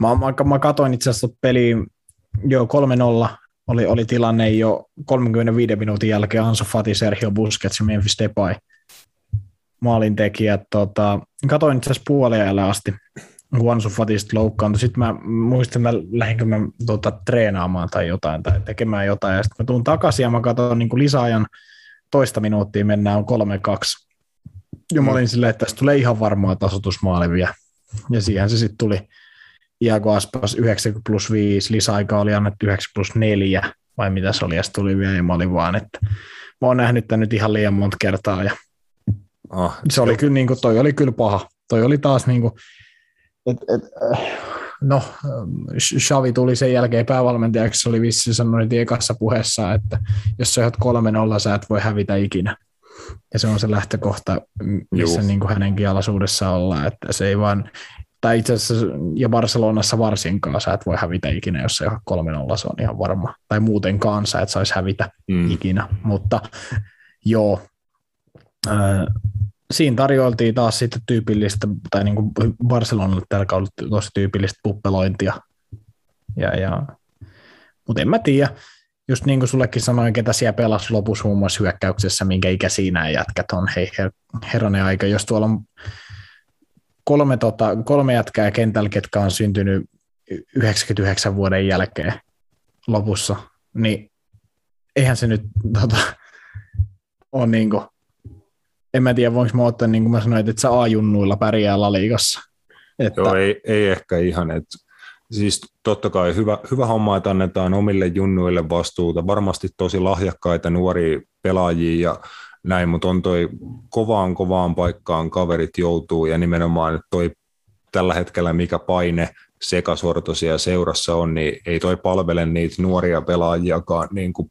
Mä, mä, mä katoin itse asiassa peliin jo 3-0, oli, oli tilanne jo 35 minuutin jälkeen Ansu Fati, Sergio Busquets ja Memphis Depay maalintekijät. Tota, katoin itse asiassa puoliajalle asti Ansu Fatista loukkaantui. Sitten mä muistin, mä lähdinkö mä tuota, treenaamaan tai jotain tai tekemään jotain. Ja sitten mä tuun takaisin ja mä katson niin lisäajan toista minuuttia mennään on 3-2. Ja mä mm. olin silleen, että tästä tulee ihan varmaa tasotusmaali vielä. Ja siihen se sitten tuli. Iago Aspas 90 plus 5, lisäaika oli annettu 9 plus 4, vai mitä se oli, ja tuli vielä, ja mä olin vaan, että mä oon nähnyt tämän nyt ihan liian monta kertaa, ja oh, se oli kyllä, niin kuin, toi oli kyllä paha. Toi oli taas niin kuin, et, et, no, Xavi tuli sen jälkeen päävalmentajaksi, se oli vissi sanonut ekassa puheessa, että jos sä oot kolme nolla, sä et voi hävitä ikinä. Ja se on se lähtökohta, missä niin kuin hänenkin alaisuudessa ollaan, että se ei vaan, tai itse asiassa ja Barcelonassa varsinkaan sä et voi hävitä ikinä, jos se on 3-0, se on ihan varma. Tai muutenkaan sä et saisi hävitä mm. ikinä, mutta joo, äh, siinä tarjoiltiin taas sitten tyypillistä, tai niin kuin Barcelonalle tällä kaudella tosi tyypillistä puppelointia. Ja, ja, mutta en mä tiedä, just niin kuin sullekin sanoin, ketä siellä pelasi lopussa muun muassa hyökkäyksessä, minkä ikä siinä jätkät on, hei her, herranen aika, jos tuolla on kolme, tota, kolme jätkää kentällä, ketkä on syntynyt 99 vuoden jälkeen lopussa, niin eihän se nyt tota, on niin kuin, en mä tiedä, voinko mä ottaa, niin kuin mä sanoin, että sä A-junnuilla pärjää laliikassa. Että... Joo, ei, ei ehkä ihan. Että, siis totta kai hyvä, hyvä homma, että annetaan omille junnuille vastuuta. Varmasti tosi lahjakkaita nuoria pelaajia ja näin, mutta on toi kovaan kovaan paikkaan kaverit joutuu ja nimenomaan toi tällä hetkellä mikä paine sekasortoisia seurassa on, niin ei toi palvele niitä nuoria pelaajiakaan niin kuin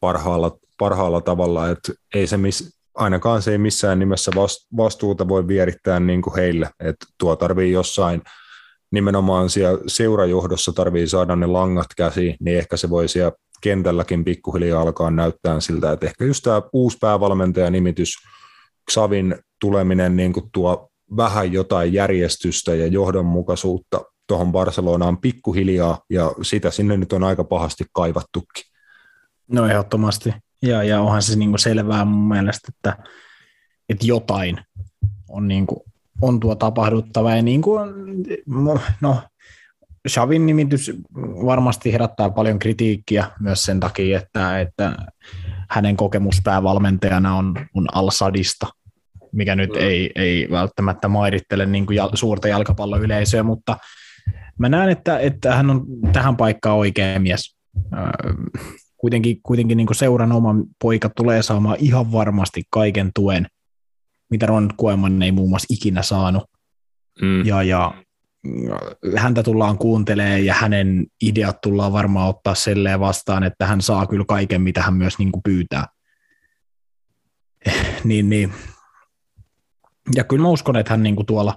parhaalla, parhaalla tavalla, että ei se miss, ainakaan se ei missään nimessä vastuuta voi vierittää niin kuin heille, että tuo tarvii jossain nimenomaan siellä seurajohdossa tarvii saada ne langat käsiin, niin ehkä se voi siellä kentälläkin pikkuhiljaa alkaa näyttää siltä, että ehkä just tämä uusi päävalmentaja nimitys, Xavin tuleminen niin kuin tuo vähän jotain järjestystä ja johdonmukaisuutta tuohon Barcelonaan pikkuhiljaa, ja sitä sinne nyt on aika pahasti kaivattukin. No ehdottomasti. Ja, ja onhan se niin kuin selvää mun mielestä, että, että jotain on, niin kuin, on tuo tapahduttava. Ja niin kuin, no, Xavin nimitys varmasti herättää paljon kritiikkiä myös sen takia, että, että hänen kokemus päävalmentajana on, on Al-Sadista, mikä nyt mm. ei, ei välttämättä mairittele niin kuin suurta jalkapalloyleisöä, mutta mä näen, että, että hän on tähän paikkaan oikea mies kuitenkin, kuitenkin niin seuran oma poika tulee saamaan ihan varmasti kaiken tuen, mitä Ron Koeman ei muun muassa ikinä saanut. Mm. Ja, ja häntä tullaan kuuntelemaan ja hänen ideat tullaan varmaan ottaa selleen vastaan, että hän saa kyllä kaiken, mitä hän myös niin kuin pyytää. niin, niin. Ja kyllä mä uskon, että hän niin kuin tuolla,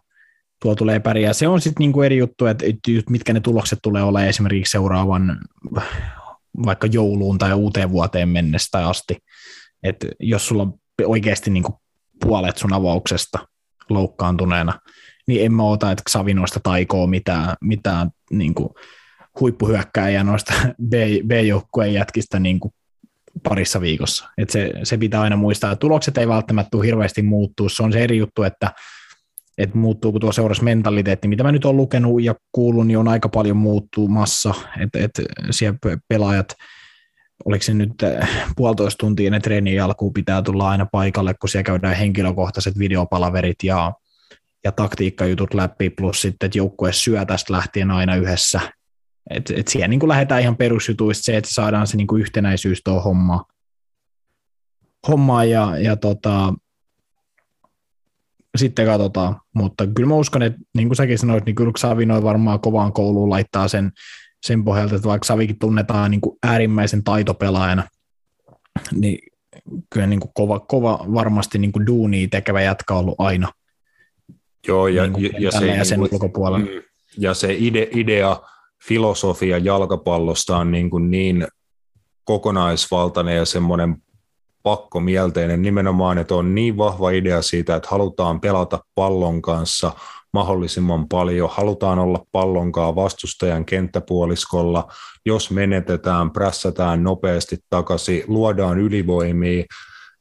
tuolla tulee pärjää. Se on sitten niin eri juttu, että, mitkä ne tulokset tulee olemaan esimerkiksi seuraavan vaikka jouluun tai uuteen vuoteen mennessä asti. Et jos sulla on oikeasti niin kuin puolet sun avauksesta loukkaantuneena, niin en mä ota, että Xavinoista taikoo mitään, mitään niin kuin huippuhyökkääjä noista B-joukkueen jätkistä niin kuin parissa viikossa. Et se, se pitää aina muistaa, tulokset ei välttämättä tule hirveästi muuttuu. Se on se eri juttu, että että muuttuuko tuo seurassa mentaliteetti, mitä mä nyt olen lukenut ja kuullut, niin on aika paljon muuttumassa, että et siellä pelaajat, oliko se nyt äh, puolitoista tuntia ennen treenin alkuun pitää tulla aina paikalle, kun siellä käydään henkilökohtaiset videopalaverit ja, ja taktiikkajutut läpi, plus sitten, että joukkue syö tästä lähtien aina yhdessä. Et, et siellä niin lähdetään ihan perusjutuista se, että saadaan se niin yhtenäisyys tuohon hommaan. Hommaa ja, ja tota, sitten katsotaan. Mutta kyllä mä uskon, että niin kuin säkin sanoit, niin kyllä Savinoi varmaan kovaan kouluun laittaa sen, sen pohjalta, että vaikka Savikin tunnetaan niin kuin äärimmäisen taitopelaajana, niin kyllä niin kuin kova, kova varmasti niin kuin duunia tekevä jätkä ollut aina. Joo, ja, niin ja, ja, se, ja sen niin ulkopuolella. Mm, ja se ide, idea, filosofia jalkapallosta on niin, kuin niin kokonaisvaltainen ja semmoinen pakkomielteinen nimenomaan, että on niin vahva idea siitä, että halutaan pelata pallon kanssa mahdollisimman paljon, halutaan olla pallonkaan vastustajan kenttäpuoliskolla, jos menetetään, prässätään nopeasti takaisin, luodaan ylivoimia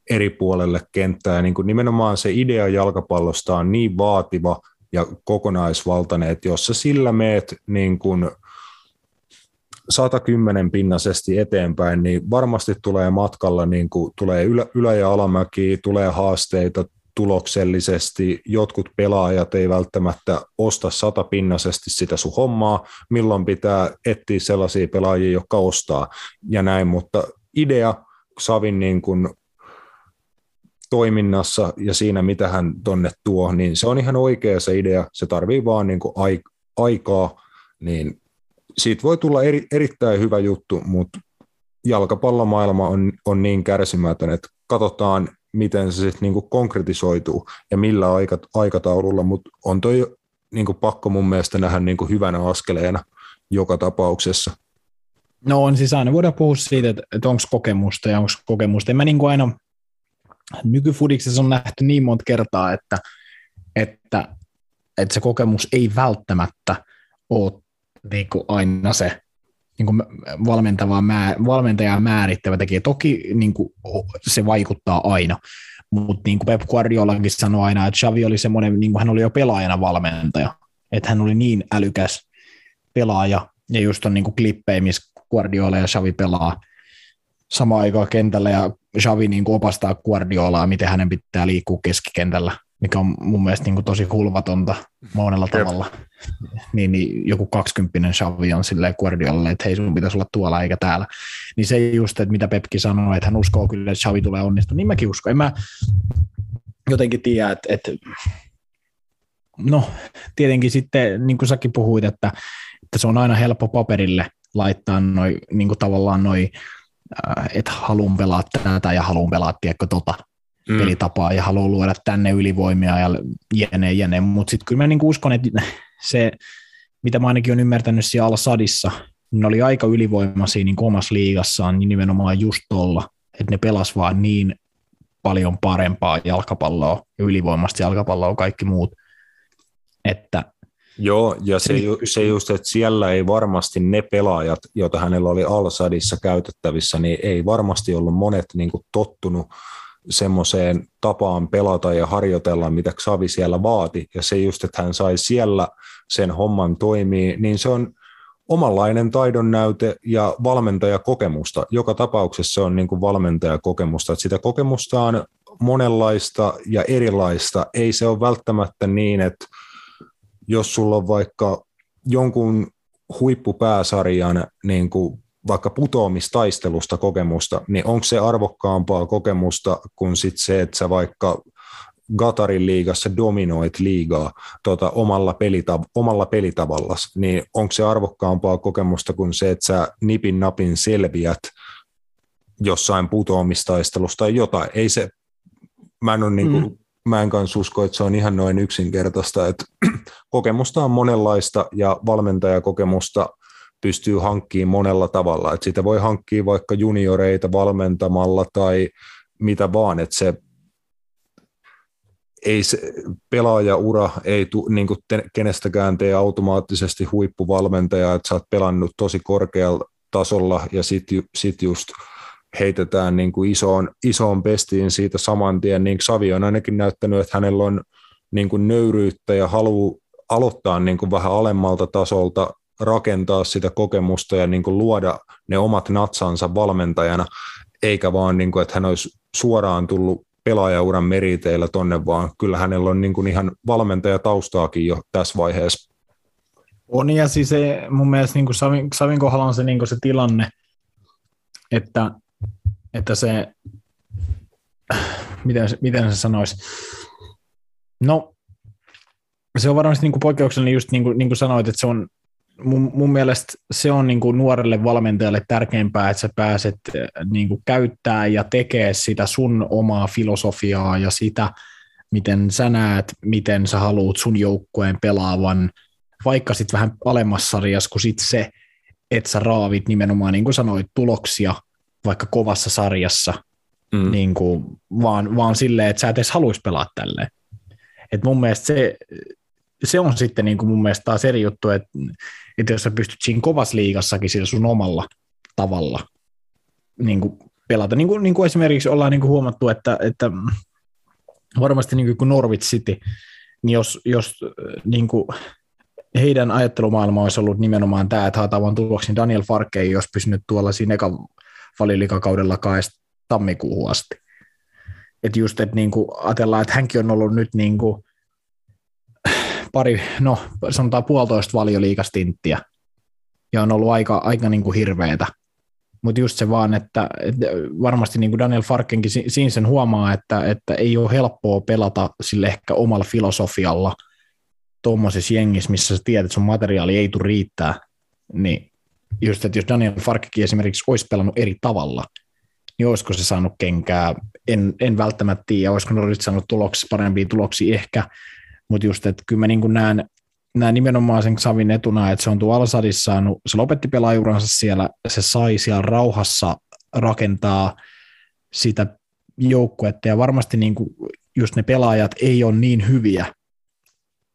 eri puolelle kenttää, ja niin kuin nimenomaan se idea jalkapallosta on niin vaativa ja kokonaisvaltainen, että jos sä sillä meet niin kuin 110 pinnasesti eteenpäin, niin varmasti tulee matkalla, niin kuin tulee ylä, ylä- ja alamäki, tulee haasteita tuloksellisesti, jotkut pelaajat ei välttämättä osta satapinnaisesti sitä sun hommaa, milloin pitää etsiä sellaisia pelaajia, jotka ostaa ja näin, mutta idea Savin niin kuin toiminnassa ja siinä, mitä hän tonne tuo, niin se on ihan oikea se idea, se tarvii vaan niin kuin aikaa, niin siitä voi tulla eri, erittäin hyvä juttu, mutta jalkapallomaailma on, on niin kärsimätön, että katsotaan, miten se sitten niinku konkretisoituu ja millä aikataululla, mutta on toi niin kuin pakko mun mielestä nähdä niin kuin hyvänä askeleena joka tapauksessa. No on siis aina voidaan puhua siitä, että, että onko kokemusta ja onko kokemusta. En mä niin kuin aina, nykyfudiksessa on nähty niin monta kertaa, että, että, että se kokemus ei välttämättä ole niin kuin aina se niin kuin valmentavaa määr, valmentajaa määrittävä tekijä. Toki niin kuin, se vaikuttaa aina, mutta niin kuin Pep Guardiolakin sanoi aina, että Xavi oli semmoinen, niin kuin hän oli jo pelaajana valmentaja, että hän oli niin älykäs pelaaja, ja just on niin kuin klippejä, missä Guardiola ja Xavi pelaa samaan aikaan kentällä, ja Xavi niin kuin opastaa Guardiolaa, miten hänen pitää liikkua keskikentällä, mikä on mun mielestä niin kuin tosi hulvatonta monella Jep. tavalla. Niin, niin, joku kaksikymppinen Xavi on silleen Guardiolalle, että hei sun pitäisi olla tuolla eikä täällä. Niin se just, että mitä Pepki sanoo, että hän uskoo kyllä, että Xavi tulee onnistumaan, niin mäkin uskon. En mä jotenkin tiedä, että, että no tietenkin sitten, niin kuin säkin puhuit, että, että se on aina helppo paperille laittaa noin niin kuin tavallaan noin, että haluan pelaa tätä ja haluan pelaa, tiedätkö, tota mm. pelitapaa ja haluan luoda tänne ylivoimia ja jene, jene. mutta sitten kyllä mä niin uskon, että se, mitä mä ainakin olen ymmärtänyt siellä Al-Sadissa, ne oli aika ylivoimaisia niin omassa liigassaan, niin nimenomaan just tuolla, että ne pelas vaan niin paljon parempaa jalkapalloa ja ylivoimasta jalkapalloa kaikki muut, että Joo, ja se, ju, se just, että siellä ei varmasti ne pelaajat, joita hänellä oli Al-Sadissa käytettävissä, niin ei varmasti ollut monet niin kuin tottunut semmoiseen tapaan pelata ja harjoitella, mitä Xavi siellä vaati, ja se just, että hän sai siellä sen homman toimii, niin se on omanlainen taidon näyte ja valmentajakokemusta. Joka tapauksessa se on niin kuin valmentajakokemusta, että sitä kokemusta on monenlaista ja erilaista. Ei se ole välttämättä niin, että jos sulla on vaikka jonkun huippupääsarjan niin kuin vaikka putoamistaistelusta kokemusta, niin onko se arvokkaampaa kokemusta kuin sit se, että sä vaikka Gatarin liigassa dominoit liigaa tota, omalla, pelitav- omalla pelitavalla, niin onko se arvokkaampaa kokemusta kuin se, että sä nipin napin selviät jossain putoamistaistelusta tai jotain. Ei se, mä en, ole niinku, mm. Mä en kanssa usko, että se on ihan noin yksinkertaista, että kokemusta on monenlaista ja valmentajakokemusta pystyy hankkimaan monella tavalla. Että sitä voi hankkia vaikka junioreita valmentamalla tai mitä vaan, että se ei se pelaajaura ei tu, niin kuin te, kenestäkään tee automaattisesti huippuvalmentaja, että sä oot pelannut tosi korkealla tasolla ja sitten sit just heitetään niin kuin isoon, isoon pestiin siitä saman tien, niin Savi on ainakin näyttänyt, että hänellä on niin kuin nöyryyttä ja halu aloittaa niin kuin vähän alemmalta tasolta, rakentaa sitä kokemusta ja niin kuin luoda ne omat natsansa valmentajana, eikä vaan, niin kuin, että hän olisi suoraan tullut pelaajauran meriteillä tonne, vaan kyllä hänellä on niin kuin ihan valmentajataustaakin jo tässä vaiheessa. On ja siis se, mun mielestä niin kuin Savin, Savin kohdalla on se, niin kuin se tilanne, että, että se, miten, miten se sanoisi, no se on varmasti niin kuin poikkeuksellinen just niin kuin, niin kuin sanoit, että se on mun, mun mielestä se on niin kuin nuorelle valmentajalle tärkeämpää, että sä pääset niin kuin käyttää ja tekee sitä sun omaa filosofiaa ja sitä, miten sä näet, miten sä haluat sun joukkueen pelaavan, vaikka sitten vähän alemmassa sarjassa kuin sit se, että sä raavit nimenomaan, niin kuin sanoit, tuloksia vaikka kovassa sarjassa, mm. niin kuin, vaan, vaan silleen, että sä et edes haluaisi pelaa tälleen. Et mun mielestä se, se on sitten niin kuin mun mielestä taas eri juttu, että, että jos sä pystyt siinä kovassa liigassakin sillä sun omalla tavalla niin kuin pelata, niin kuin, niin kuin esimerkiksi ollaan niin kuin huomattu, että, että varmasti niin kuin Norwich City, niin jos, jos niin kuin heidän ajattelumaailma olisi ollut nimenomaan tämä, että haetaan vaan tuloksia, niin Daniel Farke ei olisi pysynyt tuolla siinä eka valilikakaudella kahdesta tammikuuhun asti. Että just, että niin kuin ajatellaan, että hänkin on ollut nyt niin kuin pari, no sanotaan puolitoista valioliikastinttiä, ja on ollut aika, aika niin kuin hirveetä. Mutta just se vaan, että, että varmasti niin kuin Daniel Farkenkin siinä sen huomaa, että, että ei ole helppoa pelata sille ehkä omalla filosofialla tuommoisessa jengissä, missä sä tiedät, että sun materiaali ei tule riittää, niin just, että jos Daniel Farkkikin esimerkiksi olisi pelannut eri tavalla, niin olisiko se saanut kenkää? En, en välttämättä tiedä, olisiko Norwich saanut tuloksia, parempia tuloksia ehkä, mutta just, että kyllä mä niin näen, näen nimenomaan sen Savin etuna, että se on tuolla Alsadissa saanut, se lopetti pelaajuransa siellä, se sai siellä rauhassa rakentaa sitä joukkuetta. Ja varmasti niin kuin just ne pelaajat ei ole niin hyviä,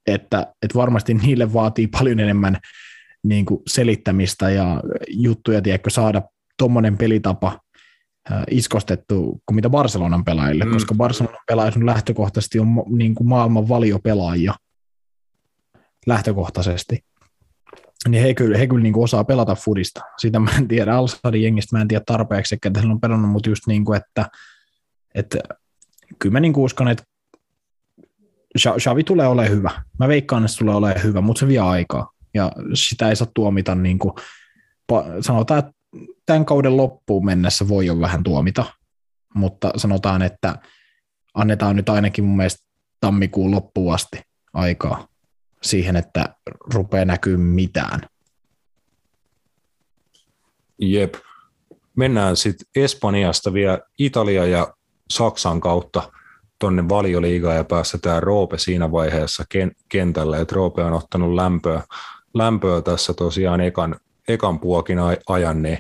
että, että varmasti niille vaatii paljon enemmän niin kuin selittämistä ja juttuja, tiedätkö, saada tuommoinen pelitapa iskostettu kuin mitä Barcelonan pelaajille, mm. koska Barcelonan pelaajat lähtökohtaisesti on niin kuin maailman valiopelaajia lähtökohtaisesti. Niin he kyllä, he kyllä niin kuin osaa pelata fudista. Sitä mä en tiedä, Alsadin jengistä mä en tiedä tarpeeksi, että he on pelannut, mutta just niin kuin, että, että kyllä mä niin kuin uskon, että Xavi tulee olemaan hyvä. Mä veikkaan, että se tulee olemaan hyvä, mutta se vie aikaa. Ja sitä ei saa tuomita, niin kuin, sanotaan, että tämän kauden loppuun mennessä voi jo vähän tuomita, mutta sanotaan, että annetaan nyt ainakin mun mielestä tammikuun loppuun asti aikaa siihen, että rupeaa näkyy mitään. Jep. Mennään sitten Espanjasta vielä Italia ja Saksan kautta tuonne valioliigaan ja päästetään Roope siinä vaiheessa kentälle, että Roope on ottanut lämpöä, lämpöä tässä tosiaan ekan, ekan puokin ajan, niin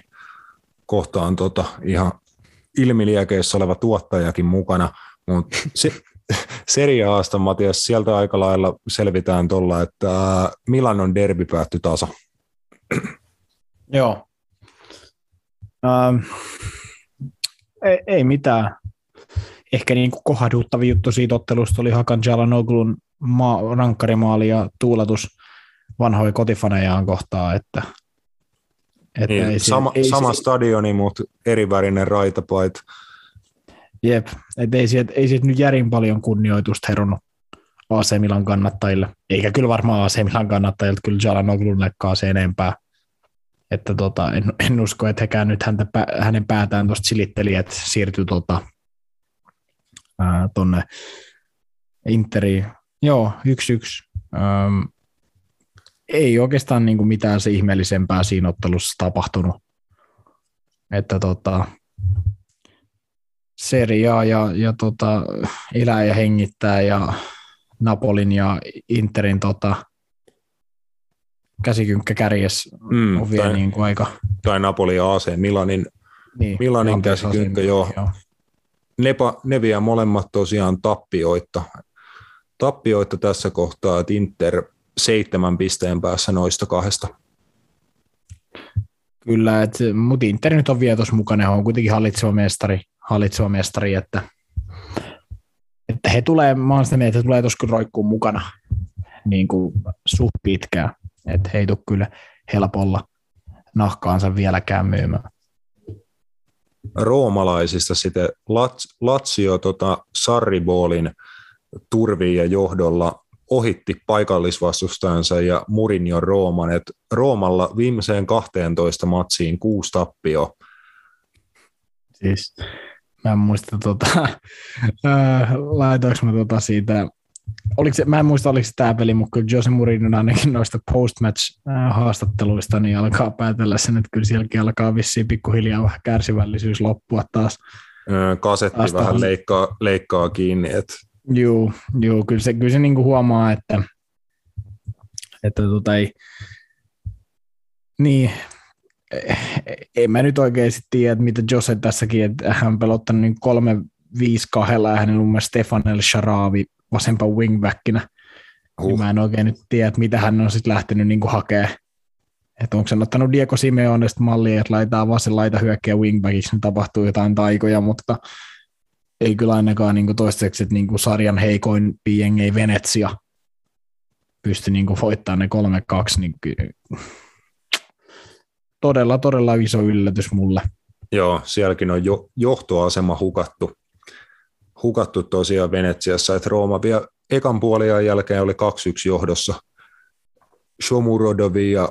kohtaan tota ihan ilmiliekeissä oleva tuottajakin mukana, mutta se, Serie Matias, sieltä aika lailla selvitään tuolla, että Milanon derby päättyi tasa. Joo. Ähm, ei, ei mitään. Ehkä niin kuin kohduttava juttu siitä ottelusta oli Hakan Jalanoglun ma- rankkarimaali ja tuuletus vanhoja kotifanejaan kohtaa, että että niin, ei sama, ei sama se, stadioni, mutta eri värinen raitapait. Jep, että ei siitä, ei siitä nyt järin paljon kunnioitusta herunut AC Milan kannattajille, eikä kyllä varmaan AC Milan kannattajilta kyllä Jalanoglunnekkaan se enempää. Että tota, en, en, usko, että hekään nyt häntä, hänen päätään tuosta silitteli, että siirtyi tota, ää, tonne Interiin. Joo, yksi yksi. Ähm, ei oikeastaan niin kuin mitään se ihmeellisempää siinä ottelussa tapahtunut. Että tota, Seria ja, ja tota, elää ja hengittää ja Napolin ja Interin tota, käsikynkkä kärjes mm, on vielä tai, niin kuin aika... Tai Napoli ja AC Milanin, niin, Milanin käsikynkkä, joo. joo. Nepa, ne vie molemmat tosiaan tappioita. Tappioita tässä kohtaa, että Inter seitsemän pisteen päässä noista kahdesta. Kyllä, että, mutta Inter nyt on vielä tuossa mukana, he on kuitenkin hallitseva mestari, hallitseva mestari että, että he tulee, mä sitä mieltä, että tulee tuossa kyllä roikkuun mukana niin kuin suht pitkään, että he ei tule kyllä helpolla nahkaansa vieläkään myymään. Roomalaisista sitten Lazio tota, Sarriboolin turviin ja johdolla ohitti paikallisvastustajansa ja Mourinho Rooman. Et Roomalla viimeiseen 12 matsiin kuusi tappio. Siis mä en muista tota, äh, laitoinko mä tota siitä, oliko se, mä en muista oliko se tämä peli, mutta kyllä Jose Mourinho ainakin noista post-match-haastatteluista niin alkaa päätellä sen, että kyllä sielläkin alkaa vissiin pikkuhiljaa vähän kärsivällisyys loppua taas. Kasetti taas vähän leikkaa, leikkaa kiinni, että Joo, joo kyllä se, kyllä se niin kuin huomaa, että, että tota ei, niin, en mä nyt oikeasti tiedä, että mitä Jose tässäkin, että hän on pelottanut niin kolme viisi kahdella ja hänellä on Stefan El Sharavi vasempaan wingbackinä. Uh. Niin mä en oikein nyt tiedä, että mitä hän on sitten lähtenyt niin hakemaan. Että onko se ottanut Diego Simeonesta mallia, että laitetaan vasen laita hyökkäjä wingbackiksi, niin tapahtuu jotain taikoja, mutta ei kyllä ainakaan niin toistaiseksi, että niin sarjan heikoin pieng ei Venetsia pysty niin voittamaan ne 3-2, niin todella, todella iso yllätys mulle. Joo, sielläkin on jo, johtoasema hukattu, hukattu tosiaan Venetsiassa, että Rooma vielä ekan puolian jälkeen oli 2-1 johdossa Shomurodovi ja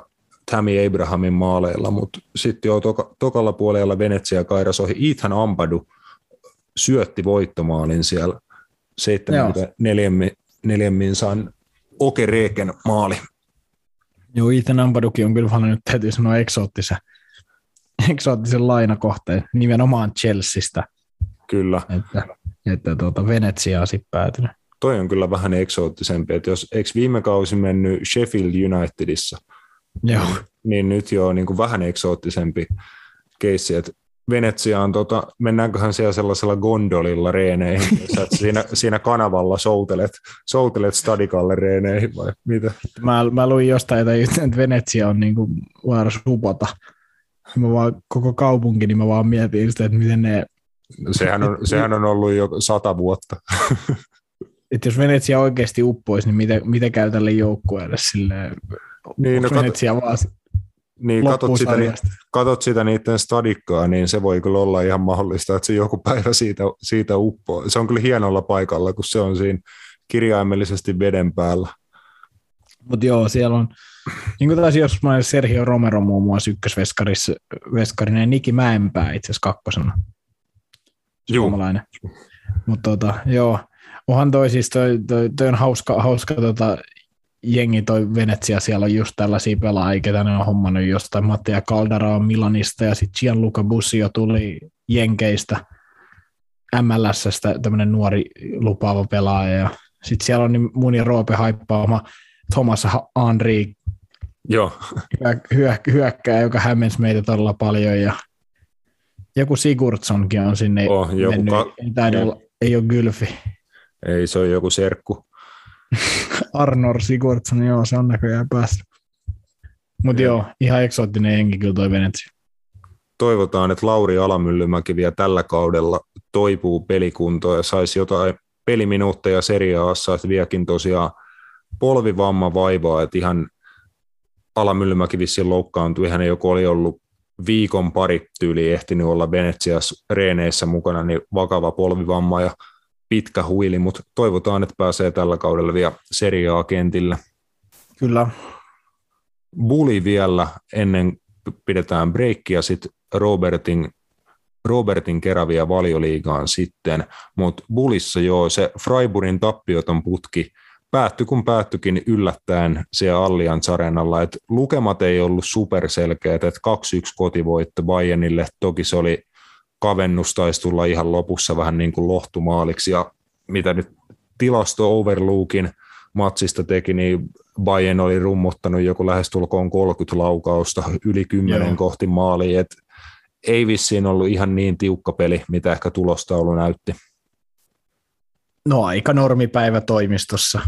Tammy Abrahamin maaleilla, mutta sitten jo toka, tokalla puolella Venetsia kairas ohi Ethan Ampadu – syötti voittomaalin siellä 74 minsan Okereken maali. Joo, Ethan Ampaduki on kyllä nyt täytyy sanoa eksoottisen, eksoottisen lainakohteen, nimenomaan Chelseastä. Kyllä. Että, että tuota Venetsiaa sitten päätynyt. toi on kyllä vähän eksoottisempi, että jos eikö viime kausi mennyt Sheffield Unitedissa, Joo. niin nyt jo niin kuin vähän eksoottisempi keissi, että Venetsiaan, tota, mennäänköhän siellä sellaisella gondolilla reeneihin, sä et siinä, siinä kanavalla soutelet, soutelet stadikalle reeneihin vai mitä? Mä, mä luin jostain, että että Venetsia on niinku vaarassa hupata. Mä vaan, koko kaupunki, niin mä vaan mietin sitä, että miten ne... Sehän on, sehän on ollut jo sata vuotta. Että jos Venetsia oikeasti uppoisi, niin mitä, mitä käy tälle joukkueelle? Niin, no, Venetsia vaan niin, katot sitä, katot sitä niiden stadikkaa, niin se voi kyllä olla ihan mahdollista, että se joku päivä siitä, siitä uppoo. Se on kyllä hienolla paikalla, kun se on siinä kirjaimellisesti veden päällä. Mutta joo, siellä on, niin kuin taisi joskus mä Sergio Romero muun muassa ykkösveskarissa, veskarinen ja Niki Mäenpää itse asiassa kakkosena. Suomalainen. Mutta tota, joo, onhan toi siis, toi, toi, toi on hauska, hauska tota, jengi toi Venetsia, siellä on just tällaisia pelaajia, ketä ne on hommannut jostain. Mattia Caldara on Milanista ja sitten Gianluca Busio tuli Jenkeistä MLSstä tämmöinen nuori lupaava pelaaja. Ja sitten siellä on niin mun ja Roope haippaama Thomas Henri Joo. Hyö, hyökkää, joka hämmensi meitä todella paljon. Ja joku Sigurdssonkin on sinne oh, joku mennyt. Ka- ei, olla, ei ole Gylfi. Ei, se on joku serkku. Arnor Sigurdsson, joo, se on näköjään päässyt. Mutta joo, ihan eksoottinen jengi kyllä toi Venetsi. Toivotaan, että Lauri Alamyllymäki vielä tällä kaudella toipuu pelikuntoon ja saisi jotain peliminuutteja seriaassa, että vieläkin tosiaan polvivamma vaivaa, että ihan Alamyllymäki vissiin loukkaantui, hän joku oli ollut viikon pari tyyli ehtinyt olla Venetsiassa reeneissä mukana, niin vakava polvivamma ja pitkä huili, mutta toivotaan, että pääsee tällä kaudella vielä seriaa kentillä. Kyllä. Buli vielä ennen pidetään breikkiä sitten Robertin, Robertin keräviä valioliigaan sitten, mutta Bulissa joo, se Freiburgin tappioton putki päättyi kun päättyikin yllättäen siellä Allianz Arenalla, että lukemat ei ollut superselkeät, että 2-1 kotivoitto Bayernille, toki se oli kavennus taisi tulla ihan lopussa vähän niin kuin lohtumaaliksi, ja mitä nyt tilasto Overlookin matsista teki, niin Bayern oli rummuttanut joku lähestulkoon 30 laukausta yli 10 Joo. kohti maaliin, että ei vissiin ollut ihan niin tiukka peli, mitä ehkä tulostaulu näytti. No aika normipäivä toimistossa,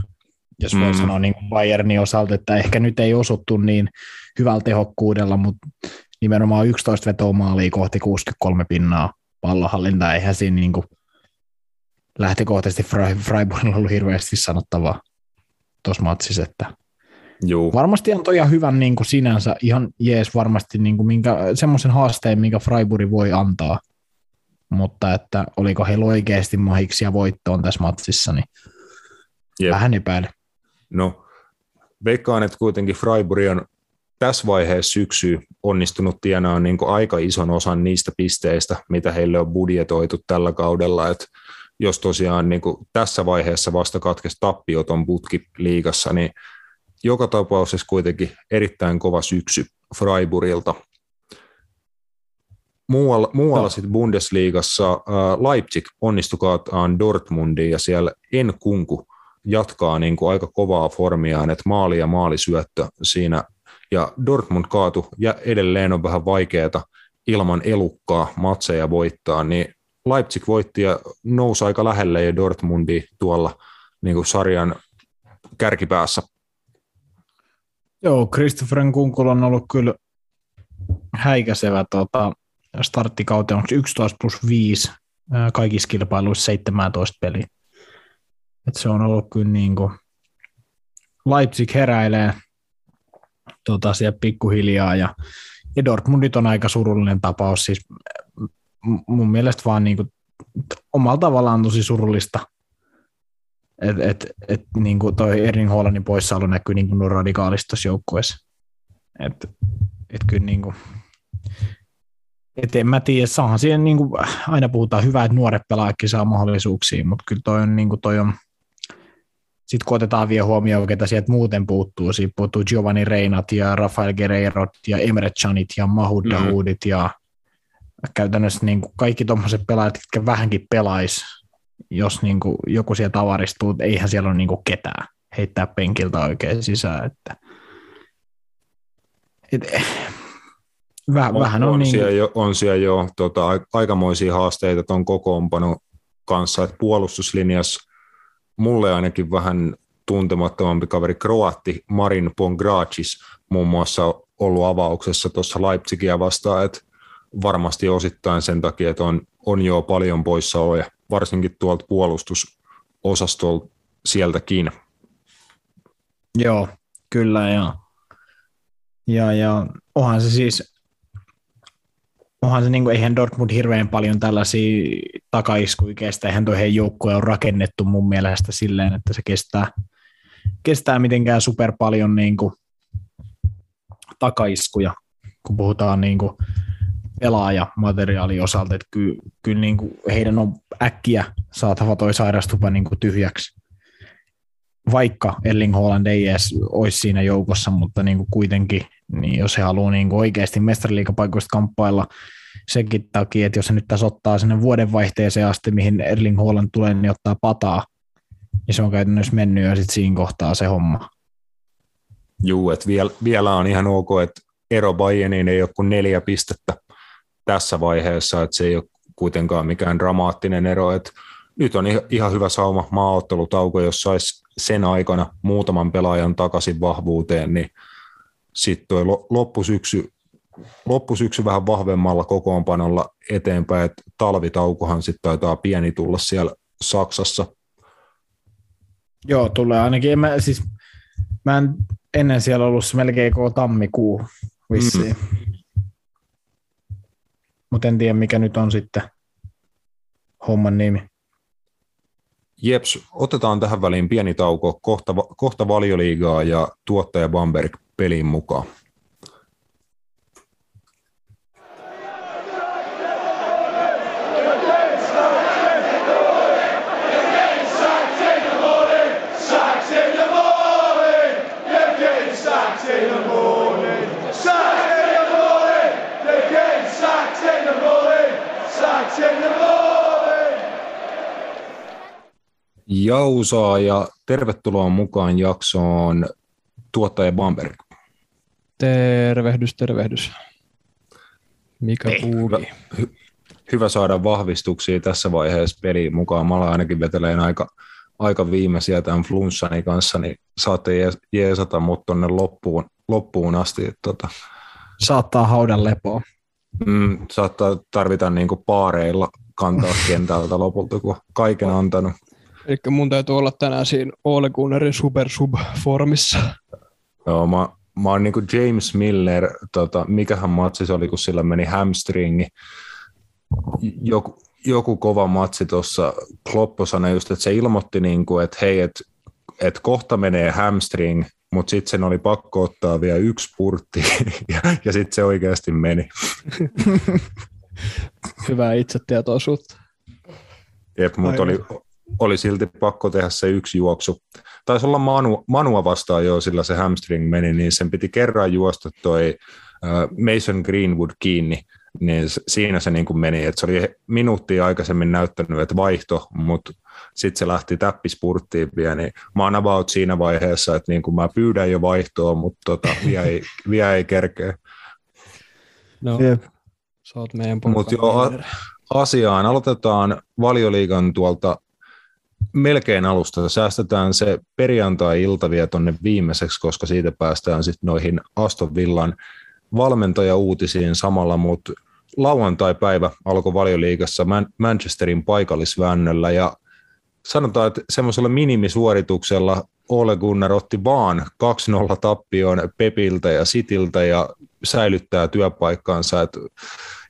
jos voi mm. sanoa niin Bayernin osalta, että ehkä nyt ei osuttu niin hyvällä tehokkuudella, mutta nimenomaan 11 vetoa maalia kohti 63 pinnaa pallohallinta, eihän siinä niin kuin lähtökohtaisesti Freiburgilla ollut hirveästi sanottavaa tuossa matsissa, että Juu. Varmasti on ihan hyvän niin kuin sinänsä, ihan jees varmasti niin kuin minkä, semmoisen haasteen, minkä Freiburg voi antaa, mutta että oliko heillä oikeasti mahiksia voittoon tässä matsissa, niin Jep. vähän epäilen. No, veikkaan, että kuitenkin Freiburg on tässä vaiheessa syksyä onnistunut tienaamaan niin aika ison osan niistä pisteistä, mitä heille on budjetoitu tällä kaudella, että jos tosiaan niin kuin tässä vaiheessa vasta katkesi tappioton putki liigassa, niin joka tapauksessa kuitenkin erittäin kova syksy Freiburgilta. Muualla, muualla no. sitten Bundesliigassa äh, Leipzig onnistukaataan Dortmundiin ja siellä Enkunku jatkaa niin kuin aika kovaa formiaan, että maali ja maalisyöttö siinä ja Dortmund kaatu ja edelleen on vähän vaikeaa ilman elukkaa matseja voittaa, niin Leipzig voitti ja nousi aika lähelle jo Dortmundi tuolla niin kuin sarjan kärkipäässä. Joo, Christopher Kunkul on ollut kyllä häikäisevä tota, starttikauteen, onko 11 plus 5 kaikissa kilpailuissa 17 peliä. Et se on ollut kyllä niin kuin, Leipzig heräilee tota, siellä pikkuhiljaa ja, ja Dortmundit on aika surullinen tapaus, siis mun mielestä vaan niin kuin, omalla tavallaan tosi surullista, että et, et, niin kuin toi Erling Hollandin poissaolo näkyy niin kuin radikaalista joukkueessa. Että et kyllä niin kuin, et en mä tiedä, saahan siihen niin kuin, aina puhutaan hyvää, että nuoret pelaajatkin saa mahdollisuuksia, mutta kyllä toi on, niin kuin toi on sitten kun otetaan vielä huomioon, ketä sieltä muuten puuttuu, siitä puuttuu Giovanni Reinat ja Rafael Guerreiro ja Emre Chanit ja Mahud mm. Dahoudit ja käytännössä niin kuin kaikki tuommoiset pelaajat, jotka vähänkin pelais jos niin kuin joku sieltä avaristuu, eihän siellä ole niin kuin ketään heittää penkiltä oikein sisään. Että, et, väh, on, vähän on, on, niin siellä jo, on siellä jo tota, aikamoisia haasteita tuon kokoonpanon kanssa, että puolustuslinjassa mulle ainakin vähän tuntemattomampi kaveri Kroatti Marin Pongracis muun muassa ollut avauksessa tuossa Leipzigia vastaan, että varmasti osittain sen takia, että on, on jo paljon poissaoloja, varsinkin tuolta puolustusosastolta sieltäkin. Joo, kyllä ja, ja, ja onhan se siis, onhan se niin kuin, eihän Dortmund hirveän paljon tällaisia takaiskuja kestä, eihän tuo heidän joukkue on rakennettu mun mielestä silleen, että se kestää, kestää mitenkään super paljon niin kuin, takaiskuja, kun puhutaan niin kuin, pelaajamateriaalin osalta, että kyllä, kyllä niin kuin heidän on äkkiä saatava toi sairastupa niin kuin tyhjäksi. Vaikka Erling Haaland ei edes olisi siinä joukossa, mutta niin kuin kuitenkin, niin jos he haluaa niin oikeasti mestariliikapaikoista kamppailla senkin takia, että jos se nyt tässä ottaa sinne vuodenvaihteeseen asti, mihin Erling Haaland tulee, niin ottaa pataa, niin se on käytännössä mennyt jo sitten siinä kohtaa se homma. Juu, että vielä, vielä on ihan ok, että ero Bayerniin ei ole kuin neljä pistettä tässä vaiheessa, että se ei ole kuitenkaan mikään dramaattinen ero, että nyt on ihan hyvä sauma maaottelutauko, jos saisi sen aikana muutaman pelaajan takaisin vahvuuteen, niin sitten tuo loppusyksy, loppusyksy vähän vahvemmalla kokoonpanolla eteenpäin, että talvitaukohan sitten taitaa pieni tulla siellä Saksassa. Joo, tulee ainakin. Mä, siis, mä en ennen siellä ollut melkein koko tammikuu vissiin. Mm mutta en tiedä mikä nyt on sitten homman nimi. Jeps, otetaan tähän väliin pieni tauko, kohta, kohta valioliigaa ja tuottaja Bamberg peliin mukaan. Jausaa ja tervetuloa mukaan jaksoon tuottaja Bamberg. Tervehdys, tervehdys. Mikä puuki? Hyvä, hy, hyvä saada vahvistuksia tässä vaiheessa peliin mukaan. Mä ainakin veteleen aika, aika viimeisiä tämän flunssani kanssa, niin saatte jeesata mut tuonne loppuun, loppuun asti. Tota, Saattaa haudan lepoa. Mm, saattaa tarvita niin paareilla kantaa kentältä lopulta, kun kaiken antanut. Eli mun täytyy olla tänään siinä Ole Gunnarin Super Sub-formissa. Joo, mä, mä oon niinku James Miller, tota, mikähän matsi se oli, kun sillä meni hamstringi. Joku, joku kova matsi tuossa Kloppo sanoi just, että se ilmoitti, niinku, että hei, että et kohta menee hamstring, mutta sitten sen oli pakko ottaa vielä yksi purtti, ja, ja sitten se oikeasti meni. Hyvää itsetietoisuutta. Jep, mutta oli, oli silti pakko tehdä se yksi juoksu. Taisi olla Manu, Manua vastaan jo, sillä se hamstring meni, niin sen piti kerran juosta toi Mason Greenwood kiinni, niin siinä se niin kuin meni, että se oli minuuttia aikaisemmin näyttänyt, että vaihto, mutta sitten se lähti täppispurttiin vielä, niin mä oon about siinä vaiheessa, että niin kuin mä pyydän jo vaihtoa, mutta tota, vielä, ei, vielä ei kerkeä. No, Jep. sä oot meidän Mut jo, asiaan. Aloitetaan valioliigan tuolta melkein alusta. Säästetään se perjantai-ilta vielä tuonne viimeiseksi, koska siitä päästään sitten noihin Aston Villan valmentajauutisiin samalla, mutta lauantai-päivä alkoi valioliigassa Man- Manchesterin paikallisväännöllä ja sanotaan, että semmoisella minimisuorituksella Ole Gunnar otti vaan 2-0 tappioon Pepiltä ja Sitiltä ja säilyttää työpaikkaansa. Että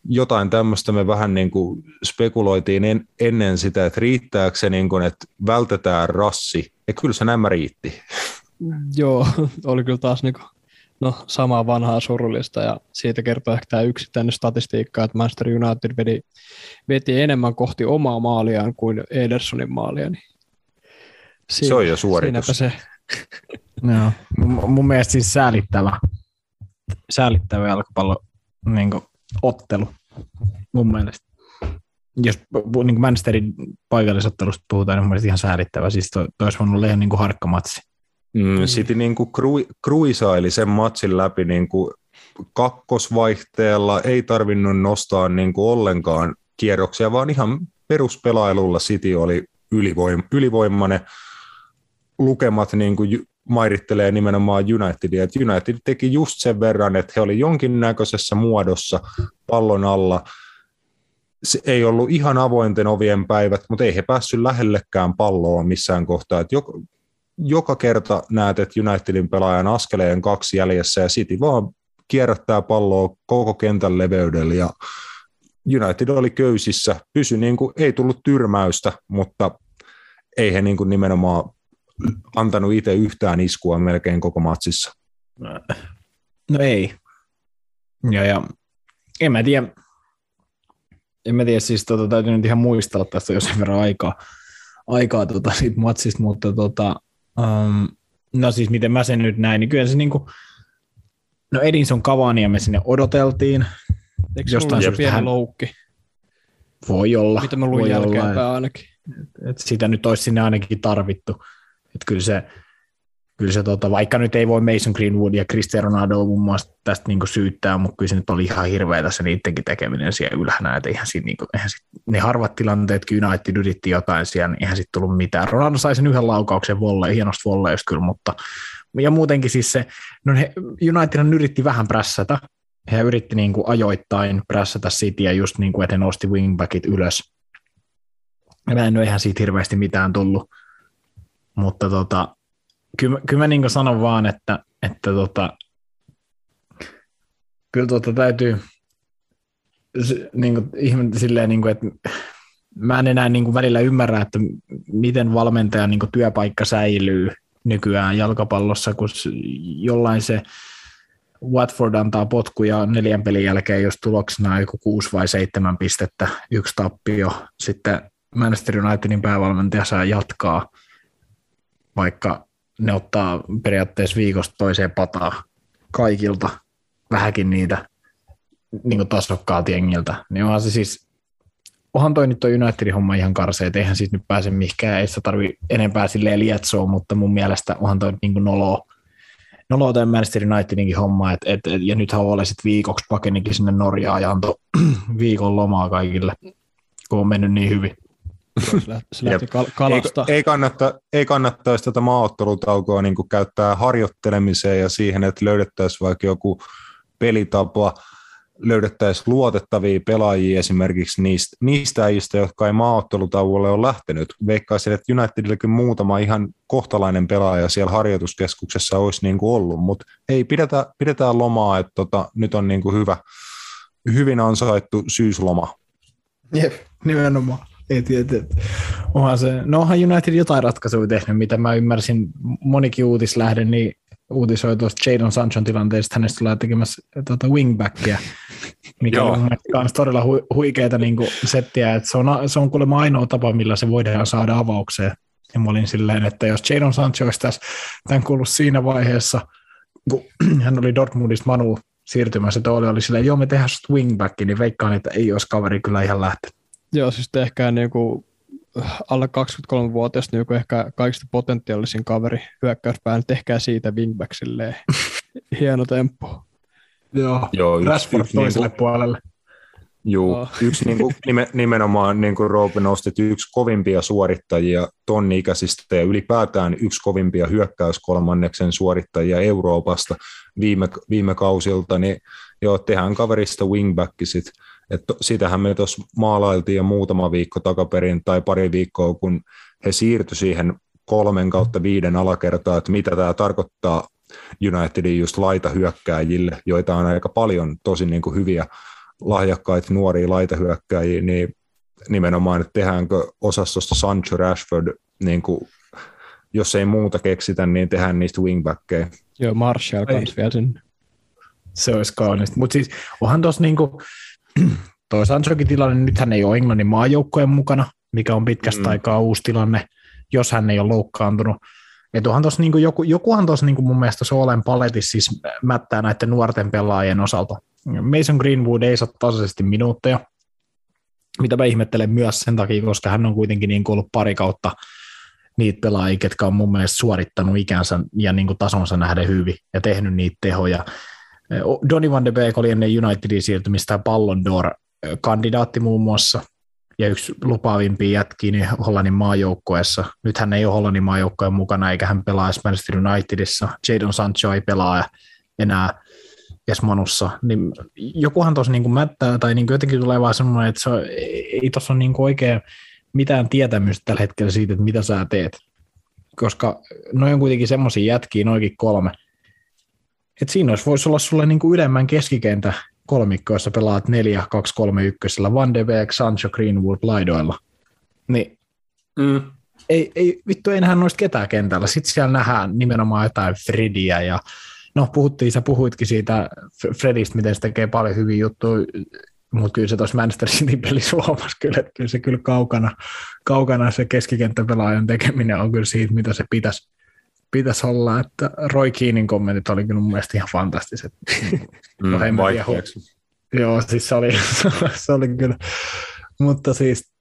jotain tämmöistä me vähän niin kuin spekuloitiin en, ennen sitä, että riittääkö se, niin kuin, että vältetään rassi, ja kyllä se nämä riitti. Joo, oli kyllä taas niin kuin, no, samaa vanhaa surullista, ja siitä kertoo ehkä tämä yksittäinen statistiikka, että Manchester United veti, veti enemmän kohti omaa maaliaan kuin Edersonin maalia. Niin siinä, se on jo suoritus. se. Joo. Mun mielestä siis säälittävä, säälittävä jalkapallo niin kuin, ottelu mun mielestä. jos niin kuin Manchesterin paikallisottelusta puhutaan, niin mun mielestä ihan säälittävä. Siis toi, toi olisi voinut olla ihan niin kuin harkkamatsi. Mm, City niin kuin krui, kruisaili sen matsin läpi niin kuin kakkosvaihteella, ei tarvinnut nostaa niin kuin ollenkaan kierroksia, vaan ihan peruspelailulla City oli ylivoim, ylivoimainen. Lukemat niin kuin mairittelee nimenomaan Unitedia, että United teki just sen verran, että he oli jonkinnäköisessä muodossa pallon alla. Se ei ollut ihan avointen ovien päivät, mutta ei he päässyt lähellekään palloa missään kohtaa. Että joka, joka kerta näet, että Unitedin pelaajan askeleen kaksi jäljessä ja City vaan kierrättää palloa koko kentän leveydellä ja United oli köysissä, pysy niin kuin, ei tullut tyrmäystä, mutta ei he niin kuin nimenomaan antanut itse yhtään iskua melkein koko matsissa. No ei. Ja, ja en mä tiedä, en mä tiedä, siis tota, täytyy nyt ihan muistella tästä jo sen verran aikaa, aikaa tota, siitä matsista, mutta tota, um, no siis miten mä sen nyt näin, niin kyllä se niinku, no Edinson Cavania me sinne odoteltiin, Eikö Jostain se ollut syystä pieni hän- loukki? voi olla. Mitä mä luin jälkeenpäin ainakin. että sitä nyt olisi sinne ainakin tarvittu. Että kyllä se, kyllä se tota, vaikka nyt ei voi Mason Greenwood ja Cristiano Ronaldo muun muassa tästä niinku syyttää, mutta kyllä se nyt oli ihan hirveätä se niidenkin tekeminen siellä ylhänä, että eihän siinä niinku, eihän sit, ne harvat tilanteet, kun United yritti jotain siellä, niin eihän sitten tullut mitään. Ronaldo sai sen yhden laukauksen volle, hienosta volleista kyllä, mutta ja muutenkin siis se, no he, United yritti vähän prässätä, he yritti niin kuin ajoittain prässätä Cityä just niin kuin, että he nosti wingbackit ylös. Ja mä en ole ihan siitä hirveästi mitään tullut. Mutta tota, kyllä, kyllä mä niin sanon vaan, että, että tota, kyllä tota täytyy niin kuin, ihme, silleen, niin kuin, että mä en enää niin kuin välillä ymmärrä, että miten valmentajan niin kuin työpaikka säilyy nykyään jalkapallossa, kun jollain se Watford antaa potkuja neljän pelin jälkeen, jos tuloksena joku kuusi vai seitsemän pistettä, yksi tappio. Sitten Manchester Unitedin päävalmentaja saa jatkaa, vaikka ne ottaa periaatteessa viikosta toiseen pataa kaikilta, vähänkin niitä niin tasokkaalta jengiltä. Niin onhan se siis, onhan toi nyt toi Unitedin homma ihan karsea, että eihän siitä nyt pääse mihinkään, ei sitä tarvi enempää silleen lietsoa, mutta mun mielestä onhan toi niin kuin noloa, noloa tämän Manchester Unitedinkin homma, et, et, et, ja nythän Ole sitten viikoksi pakenikin sinne Norjaan ja antoi viikon lomaa kaikille, kun on mennyt niin hyvin. Se lähti, kal- kalasta. Ei, ei, kannatta, ei kannattaisi tätä maaottelutaukoa niin käyttää harjoittelemiseen ja siihen, että löydettäisiin vaikka joku pelitapa, löydettäisiin luotettavia pelaajia esimerkiksi niistä, niistä äijistä, jotka ei maaottelutauolle ole lähtenyt. Veikkaisin, että Unitedillakin muutama ihan kohtalainen pelaaja siellä harjoituskeskuksessa olisi niin kuin ollut, mutta ei, pidetään, pidetään lomaa, että tota, nyt on niin kuin hyvä, hyvin ansaittu syysloma. Jep, nimenomaan. Ei tiedä, että onhan se, no onhan United jotain ratkaisuja tehnyt, mitä mä ymmärsin, monikin uutislähde, niin uutisoi tuosta Jadon Sanchon tilanteesta, hänestä tulee tekemässä tuota wingbackia, mikä on kans todella hu- huikeeta niin settiä, että se on, se on kuulemma ainoa tapa, millä se voidaan saada avaukseen. Ja mä olin silleen, että jos Jadon Sancho olisi tässä tämän kuullut siinä vaiheessa, kun hän oli Dortmundista Manu siirtymässä, että oli, oli silleen, joo me tehdään wingback, niin veikkaan, että ei olisi kaveri kyllä ihan lähtenyt. Joo, siis tehkää niinku alle 23-vuotias niinku ehkä kaikista potentiaalisin kaveri hyökkäyspään, tehkää siitä wingback silleen. Hieno temppu. Joo, Joo, yksi- Rashford yksi toiselle puolelle. Juu, Joo. yksi niin kuin, nime, nimenomaan, niin kuin Roope nostit, yksi kovimpia suorittajia tonni ikäisistä ja ylipäätään yksi kovimpia hyökkäyskolmanneksen suorittajia Euroopasta viime, viime kausilta, niin joo, tehdään kaverista wingback sit. Et sitähän me tuossa maalailtiin jo muutama viikko takaperin tai pari viikkoa, kun he siirtyi siihen kolmen kautta viiden alakertaa, että mitä tämä tarkoittaa Unitedin just laitahyökkääjille, joita on aika paljon tosi niin kuin hyviä lahjakkaita nuoria laitahyökkäjiä, niin nimenomaan, että tehdäänkö osastosta Sancho Rashford, niin kuin, jos ei muuta keksitä, niin tehdään niistä wingbackkejä. Joo, Marshall Ei. kans vielä sinne. Se olisi kaunista. Mutta siis onhan tuossa niinku, toi Sanchokin tilanne, nythän ei ole Englannin maajoukkojen mukana, mikä on pitkästä Mm. aikaa uusi tilanne, jos hän ei ole loukkaantunut. Et onhan tossa niinku joku, jokuhan tuossa niinku mun mielestä Solen paletissa siis mättää näiden nuorten pelaajien osalta. Mason Greenwood ei saa tasaisesti minuutteja. mitä mä ihmettelen myös sen takia, koska hän on kuitenkin niin ollut pari kautta niitä pelaajia, ketkä on mun mielestä suorittanut ikänsä ja niin kuin tasonsa nähden hyvin ja tehnyt niitä tehoja. Donny van de Beek oli ennen Unitedin siirtymistä Ballon d'Or-kandidaatti muun muassa, ja yksi lupaavimpia jätkiä niin Hollannin maajoukkueessa. Nyt hän ei ole Hollannin maajoukkueen mukana, eikä hän pelaa Manchester Unitedissa. Jadon Sancho ei pelaa enää edes Manussa. Niin jokuhan tuossa niin mättää, tai niin jotenkin tulee vaan semmoinen, että se, ei tuossa ole niin oikein mitään tietämystä tällä hetkellä siitä, että mitä sä teet. Koska noin on kuitenkin semmoisia jätkiä, noikin kolme, että siinä olisi, voisi olla sulle niin kuin ylemmän keskikentä kolmikko, jossa pelaat 4 2 3 1 Van de Beek, Sancho, Greenwood laidoilla. Niin mm. ei, ei, vittu ei nähdä noista ketään kentällä. Sitten siellä nähdään nimenomaan jotain Frediä ja no puhuttiin, sä puhuitkin siitä Fredistä, miten se tekee paljon hyviä juttuja, mutta kyllä se tuossa Manchester City pelissä huomasi kyllä, että kyllä se kyllä kaukana, kaukana se keskikenttäpelaajan tekeminen on kyllä siitä, mitä se pitäisi, pitäisi olla, että Roy Keenin kommentit oli kyllä mun mielestä ihan fantastiset. Mm, Joo, siis se oli, se oli kyllä, mutta siis,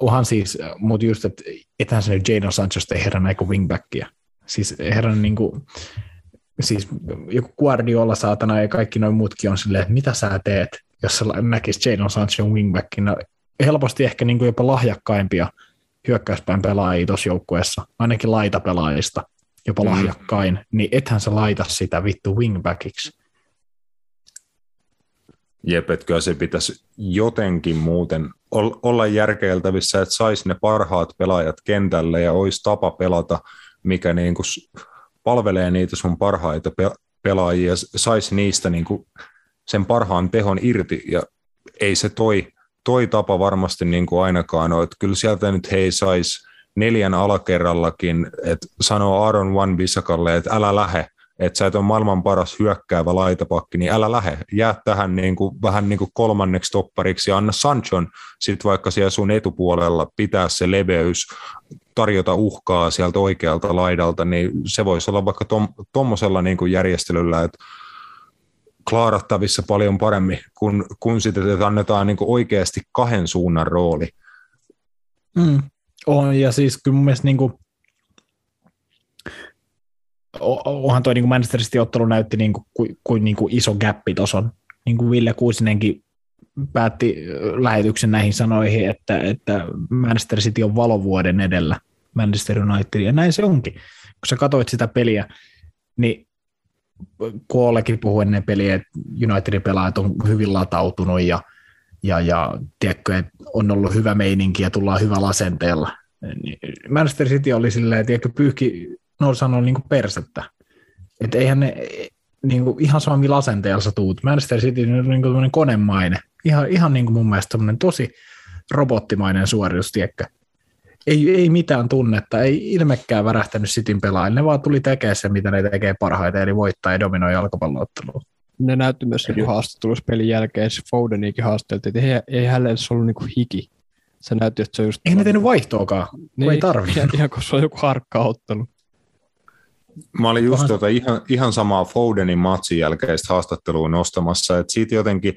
onhan siis, mutta just, että ethän se nyt Jadon Sanchez ei herran eikä wingbackia. Siis herran niin kuin, siis joku Guardiola saatana ja kaikki noin muutkin on silleen, että mitä sä teet, jos sä näkis Jadon Sancho wingbackina. Helposti ehkä niin kuin jopa lahjakkaimpia hyökkäyspäin pelaajia tuossa joukkueessa, ainakin laitapelaajista jopa mm. lahjakkain, niin ethän sä laita sitä vittu wingbackiksi. Jep, että se pitäisi jotenkin muuten olla järkeiltävissä, että saisi ne parhaat pelaajat kentälle ja olisi tapa pelata, mikä niin kuin palvelee niitä sun parhaita pelaajia ja saisi niistä niin kuin sen parhaan tehon irti ja ei se toi, toi tapa varmasti niin kuin ainakaan ole. Että kyllä sieltä nyt hei saisi neljän alakerrallakin, että sanoo Aaron Van Bissakalle, että älä lähe, että sä et ole maailman paras hyökkäävä laitapakki, niin älä lähe. Jää tähän niin kuin, vähän niin kuin kolmanneksi toppariksi ja anna Sanchon sitten vaikka siellä sun etupuolella pitää se leveys, tarjota uhkaa sieltä oikealta laidalta, niin se voisi olla vaikka tuommoisella tom, niin kuin järjestelyllä, että klaarattavissa paljon paremmin, kun, kun sitten annetaan niin kuin oikeasti kahden suunnan rooli. Mm. On, ja siis kyllä mun mielestä niin kuin, onhan toi niin Manchester City ottelu näytti niin kuin, kuin, niin kuin iso gappi tuossa Niin kuin Ville Kuisinenkin päätti lähetyksen näihin sanoihin, että, että Manchester City on valovuoden edellä Manchester United, ja näin se onkin. Kun sä katsoit sitä peliä, niin Koollekin puhui ennen peliä, että Unitedin pelaajat on hyvin latautunut ja, ja, ja tiedätkö, että on ollut hyvä meininki ja tullaan hyvällä asenteella. Manchester City oli silleen, tiedätkö, pyyhki, no sanoo niin persettä. Että eihän ne niin kuin ihan samalla asenteella sä tuut. Manchester City on niin kuin konemainen. Ihan, ihan niin kuin mun mielestä tosi robottimainen suoritus, tiedätkö ei, ei mitään tunnetta, ei ilmekkään värähtänyt Cityn pelaajille, ne vaan tuli tekemään se, mitä ne tekee parhaiten, eli voittaa ja dominoi jalkapalloottelua. Ne näytti myös niin haastattelussa pelin jälkeen, se Fodenikin haasteltiin, että ei, ei hänelle edes ollut niin hiki. Se näytti, että se on just... Ei ne tehnyt vaihtoakaan, niin, ei tarvi. Ihan kun se on joku harkkaottelu. Mä olin just tuota ihan, ihan samaa Fodenin matsin jälkeistä haastattelua nostamassa, että siitä jotenkin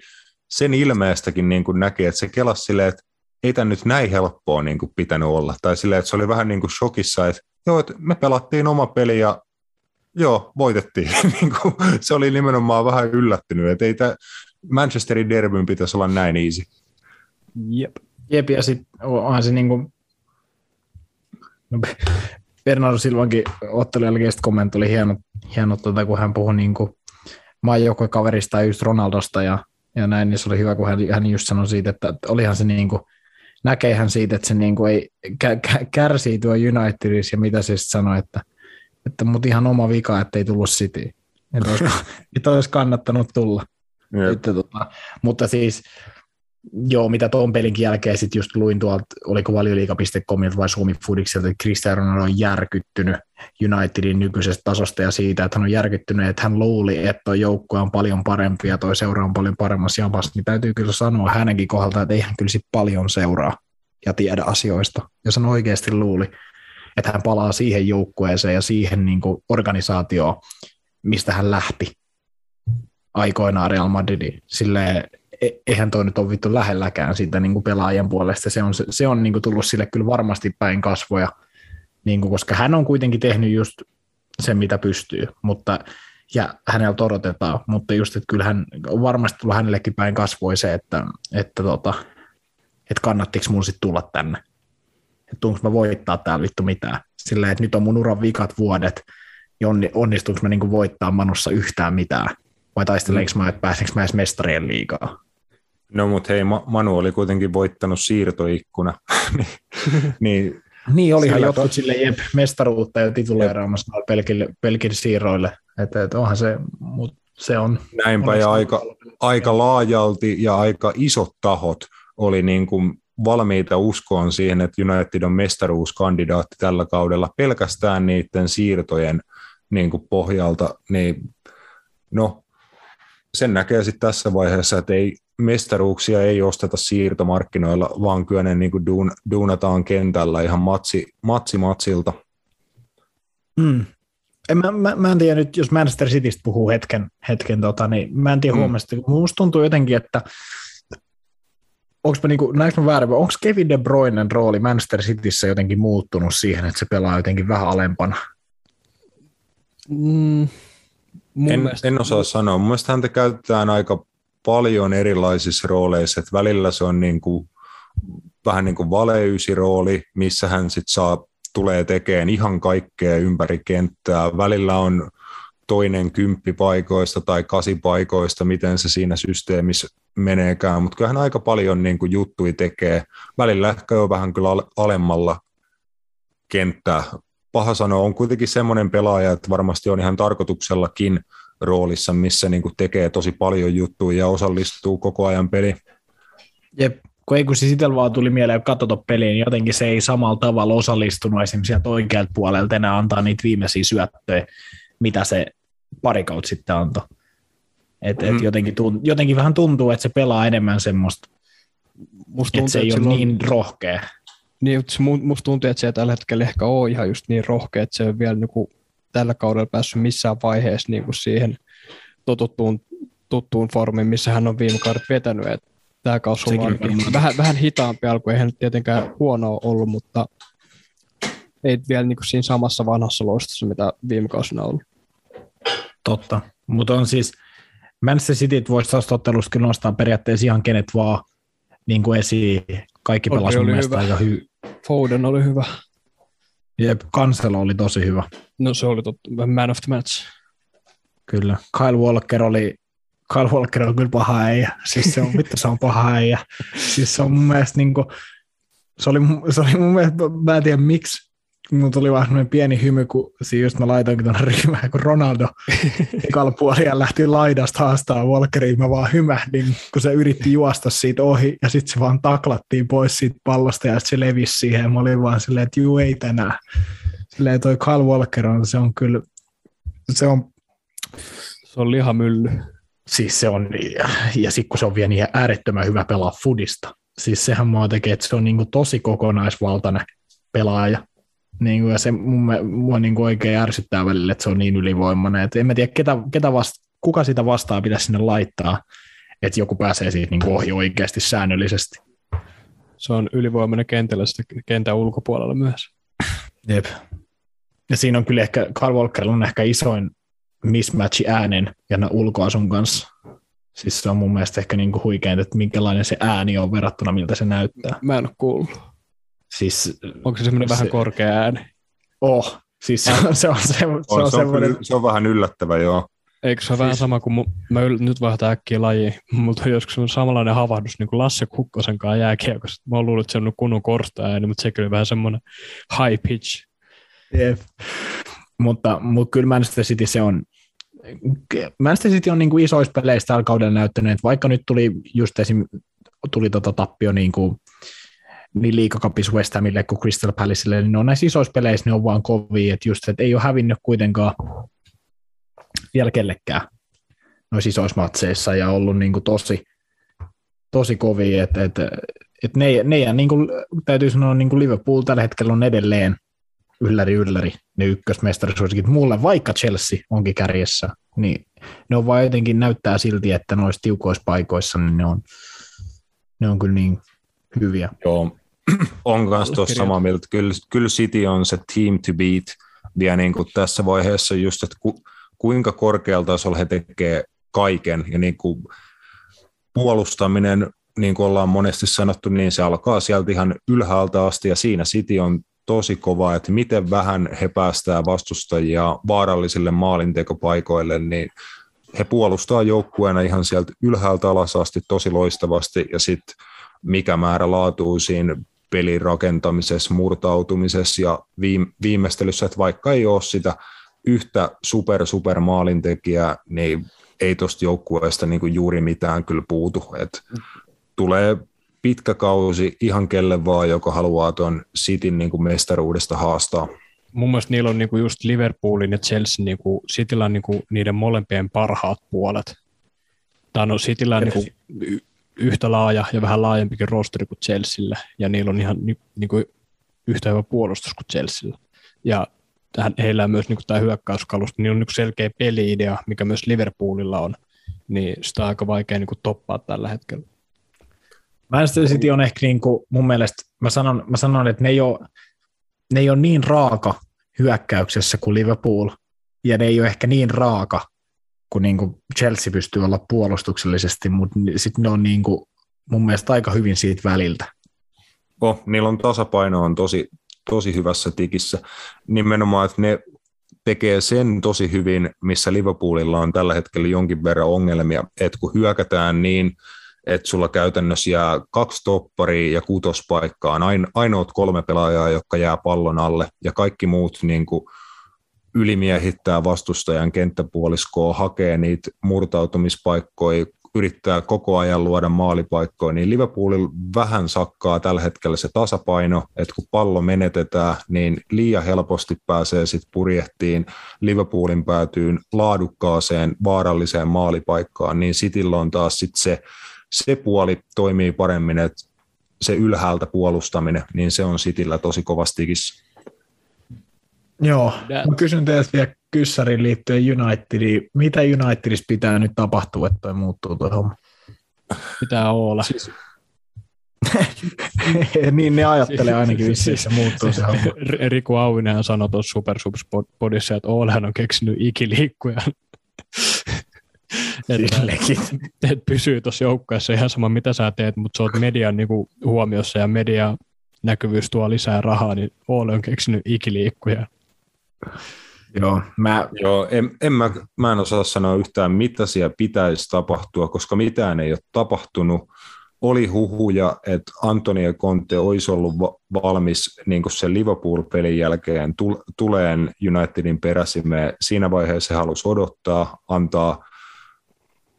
sen ilmeestäkin niin kuin näki, että se kelasi silleen, että ei tämä nyt näin helppoa niin kuin pitänyt olla. Tai silleen, että se oli vähän niin kuin shokissa, että joo, että me pelattiin oma peli ja joo, voitettiin. Niin se oli nimenomaan vähän yllättynyt, että ei tämä Manchesterin derbyn pitäisi olla näin easy. Jep. Jep, ja sitten onhan se niin kuin, no, Bernardo Silvankin ottelun jälkeen kommentti oli hieno, hieno tuota, kun hän puhui niin kuin kaverista ja just Ronaldosta ja, ja näin, niin se oli hyvä, kun hän, hän just sanoi siitä, että olihan se niin kuin, näkeehän siitä, että se niin kuin ei kä- kärsii tuo Unitedissa ja mitä se sitten sanoi, että, että mut ihan oma vika, että ei tullut City. Että olisi, että olisi kannattanut tulla. Että, tota, mutta siis joo, mitä tuon pelinkin jälkeen sitten just luin tuolta, oliko valioliika.comilta vai Suomi Foodikselta, että Cristiano Ronaldo on järkyttynyt Unitedin nykyisestä tasosta ja siitä, että hän on järkyttynyt, että hän luuli, että tuo joukkue on paljon parempi ja toi seura on paljon paremmassa jamassa, niin täytyy kyllä sanoa hänenkin kohdalta, että ei hän kyllä sit paljon seuraa ja tiedä asioista. Jos hän oikeasti luuli, että hän palaa siihen joukkueeseen ja siihen niin kuin organisaatioon, mistä hän lähti aikoinaan Real Madridiin. Silleen, e- eihän toi nyt ole vittu lähelläkään siitä niin kuin pelaajan puolesta. Se on, se, on niin kuin tullut sille kyllä varmasti päin kasvoja, niin kuin, koska hän on kuitenkin tehnyt just sen, mitä pystyy, mutta ja hänellä odotetaan, mutta just, että kyllähän on varmasti tullut hänellekin päin kasvoi se, että, että, tota, että kannattiko mun sitten tulla tänne. Että tuunko mä voittaa täällä vittu mitään. Sillä että nyt on mun uran vikat vuodet, ja onnistuinko mä niinku voittaa Manussa yhtään mitään. Vai taisteleinko mm. mä, että pääsenkö mä edes mestarien liikaa. No mutta hei, Manu oli kuitenkin voittanut siirtoikkuna. niin, niin, niin olihan jotkut to... sille jep, mestaruutta ja tituleeraamassa pelkille, pelkille siirroille. Että, et onhan se, mutta se on... Näinpä ja aika, aika laajalti ja aika isot tahot oli niin kuin valmiita uskoon siihen, että United on mestaruuskandidaatti tällä kaudella pelkästään niiden siirtojen niin kuin pohjalta, niin no sen näkee sitten tässä vaiheessa, että ei, mestaruuksia ei osteta siirtomarkkinoilla, vaan kyllä ne niin kuin duun, duunataan kentällä ihan matsi, matsi matsilta. Mm. En, mä, mä, mä, en tiedä nyt, jos Manchester Citystä puhuu hetken, hetken tota, niin mä en tiedä mm. huomasta, musta tuntuu jotenkin, että onko mä, niinku, mä väärin, onko Kevin De Bruynen rooli Manchester Cityssä jotenkin muuttunut siihen, että se pelaa jotenkin vähän alempana? Mm, en, mielestä... en osaa sanoa. Mun mielestä häntä käytetään aika paljon erilaisissa rooleissa, että välillä se on niin kuin, vähän niin kuin valeysirooli, missä hän sitten saa tulee tekemään ihan kaikkea ympäri kenttää. Välillä on toinen kymppipaikoista tai kasipaikoista, miten se siinä systeemissä meneekään, mutta kyllähän aika paljon niin kuin juttui tekee. Välillä jo vähän kyllä alemmalla kenttää. Paha sanoa, on kuitenkin semmoinen pelaaja, että varmasti on ihan tarkoituksellakin roolissa, missä niin kuin tekee tosi paljon juttuja ja osallistuu koko ajan peliin. Jep, kun ei kun siis itsellä vaan tuli mieleen, kun katsoi peliin, niin jotenkin se ei samalla tavalla osallistunut esimerkiksi sieltä oikealta puolelta enää antaa niitä viimeisiä syöttöjä, mitä se pari kautta sitten antoi. Et, mm. et jotenkin, tunt, jotenkin vähän tuntuu, että se pelaa enemmän semmoista, musta tuntuu, että se ei ole niin rohkea. Niin, musta tuntuu, että se ei tällä hetkellä ehkä ole ihan just niin rohkea, että se on vielä niinku tällä kaudella päässyt missään vaiheessa niinku siihen totuttuun tuttuun formiin, missä hän on viime kaudet vetänyt. Et tämä kausi on vähän, vähän hitaampi alku, eihän nyt tietenkään huonoa ollut, mutta ei vielä niin kuin siinä samassa vanhassa loistossa, mitä viime kausina on ollut. Totta, mutta on siis, Manchester City voisi ottelusta kyllä nostaa periaatteessa ihan kenet vaan niin kuin esiin. Kaikki pelasivat mun mielestä aika hyvin. Foden oli hyvä. Jep, Kanselo oli tosi hyvä. No se oli totta, man of the match. Kyllä. Kyle Walker oli, Kyle Walker on kyllä paha äijä. Siis se on, vittu se on paha äijä. Siis se on mun mielestä niin kuin, se oli, se oli mun mielestä, mä en tiedä miksi, Mun tuli vaan semmoinen pieni hymy, kun siinä just mä laitoinkin tuonne ryhmään, kun Ronaldo ekalla puolella lähti laidasta haastaa Walkeriin, mä vaan hymähdin, kun se yritti juosta siitä ohi, ja sitten se vaan taklattiin pois siitä pallosta, ja se levisi siihen, ja mä olin vaan silleen, että juu, ei tänään. Silleen toi Kyle Walker on, se on kyllä, se on... Se on lihamylly. Siis se on, ja, ja sitten kun se on vielä niin äärettömän hyvä pelaa fudista, siis sehän mua tekee, että se on niin tosi kokonaisvaltainen pelaaja, niin kuin, ja se mun, mua niin kuin oikein ärsyttää välillä, että se on niin ylivoimainen. Et en mä tiedä, ketä, ketä vasta, kuka sitä vastaa pitäisi sinne laittaa, että joku pääsee siitä niin kuin ohi oikeasti säännöllisesti. Se on ylivoimainen kentällä sitten kentän ulkopuolella myös. Jep. Ja siinä on kyllä ehkä, Carl Walker on ehkä isoin mismatchi äänen ja ulkoasun kanssa. Siis se on mun mielestä ehkä niin kuin huikeinta, että minkälainen se ääni on verrattuna, miltä se näyttää. Mä en ole kuullut. Siis, Onko se semmoinen vähän korkea ääni? Oh, siis se on, se on, se, se on, on se, on, se on vähän yllättävä, joo. Eikö se ole siis... vähän sama kuin, mu, mä yl, nyt vaihtaa äkkiä laji, mutta on joskus samanlainen havahdus niin kuin Lasse Kukkosen kanssa jääkiekossa. Mä oon luullut, että se on kunnon korsta ääni, mutta se kyllä vähän semmoinen high pitch. Jep. Mutta, mutta kyllä Manchester City se on, Manchester City on niin kuin isoissa peleissä tällä kaudella näyttänyt, että vaikka nyt tuli just esim, tuli tota tappio niin kuin niin liikakapissa West Hamille kuin Crystal Palacelle, niin ne on näissä isoissa peleissä, ne on vaan kovia, että just, että ei ole hävinnyt kuitenkaan vielä kellekään noissa isoissa matseissa ja ollut niin kuin tosi, tosi kovia, että, että, että ne, ne ja niin kuin, täytyy sanoa, niin kuin Liverpool tällä hetkellä on edelleen ylläri ylläri ne ykkösmestarisuosikit mulle, vaikka Chelsea onkin kärjessä, niin ne on vaan jotenkin näyttää silti, että noissa tiukoissa paikoissa niin ne on, ne on kyllä niin hyviä. Joo, on kanssa tuossa samaa mieltä. Kyllä, kyllä City on se team to beat. Vielä niin kuin tässä vaiheessa just, että ku, kuinka korkealla tasolla he tekee kaiken ja niin kuin puolustaminen, niin kuin ollaan monesti sanottu, niin se alkaa sieltä ihan ylhäältä asti. Ja siinä City on tosi kova, että miten vähän he päästää vastustajia vaarallisille maalintekopaikoille, niin he puolustaa joukkueena ihan sieltä ylhäältä alas asti tosi loistavasti. Ja sitten mikä määrä laatuu siinä pelin rakentamisessa, murtautumisessa ja viimeistelyssä, että vaikka ei ole sitä yhtä super super maalintekijää, niin ei tuosta joukkueesta niin juuri mitään kyllä puutu. Et tulee pitkä kausi ihan kelle vaan, joka haluaa tuon Cityn niin mestaruudesta haastaa. Mun mielestä niillä on niinku just Liverpoolin ja Chelsea, niinku, Cityllä on niinku niiden molempien parhaat puolet. Tai no Cityllä on niinku yhtä laaja ja vähän laajempikin rosteri kuin Chelsealla, ja niillä on ihan ni, niinku yhtä hyvä puolustus kuin Chelsealla. Ja tähän, heillä on myös niinku tämä hyökkäyskalusto, niin on niinku selkeä peli-idea, mikä myös Liverpoolilla on, niin sitä on aika vaikea niinku toppaa tällä hetkellä. Manchester City on ehkä niin kuin, mun mielestä, mä sanon, mä sanon että ne ei, ole, ne ei ole niin raaka hyökkäyksessä kuin Liverpool, ja ne ei ole ehkä niin raaka kuin, niin kuin Chelsea pystyy olla puolustuksellisesti, mutta sitten ne on niin kuin, mun mielestä aika hyvin siitä väliltä. Oh, niillä on tasapaino on tosi, tosi hyvässä tikissä. Nimenomaan, että ne tekee sen tosi hyvin, missä Liverpoolilla on tällä hetkellä jonkin verran ongelmia, että kun hyökätään niin että sulla käytännössä jää kaksi topparia ja kutospaikkaa, ainoat kolme pelaajaa, jotka jää pallon alle, ja kaikki muut niin kuin ylimiehittää vastustajan kenttäpuoliskoa, hakee niitä murtautumispaikkoja, yrittää koko ajan luoda maalipaikkoja, niin Liverpoolilla vähän sakkaa tällä hetkellä se tasapaino, että kun pallo menetetään, niin liian helposti pääsee sitten purjehtiin Liverpoolin päätyyn laadukkaaseen, vaaralliseen maalipaikkaan, niin Cityllä on taas sitten se se puoli toimii paremmin, että se ylhäältä puolustaminen, niin se on Cityllä tosi kovastikin. Joo, mä kysyn teiltä vielä kyssäriin liittyen Unitediin. Mitä Unitedissa pitää nyt tapahtua, että toi muuttuu tuo homma? Pitää olla. Siis... niin ne ajattelee ainakin vissiin, se muuttuu se homma. Riku Auvinen sanoi tuossa Super Podissa, että Olehan on keksinyt ikiliikkujan. että, et pysyy tuossa joukkueessa ihan sama mitä sä teet, mutta sä oot median niinku huomiossa ja media näkyvyys tuo lisää rahaa, niin Oole on keksinyt ikiliikkuja. Joo, mä... Joo en, en mä, mä en osaa sanoa yhtään, mitä siellä pitäisi tapahtua, koska mitään ei ole tapahtunut. Oli huhuja, että Antonio Conte olisi ollut valmis niin sen Liverpool-pelin jälkeen tuleen Unitedin peräsimeen. Siinä vaiheessa he halusi odottaa, antaa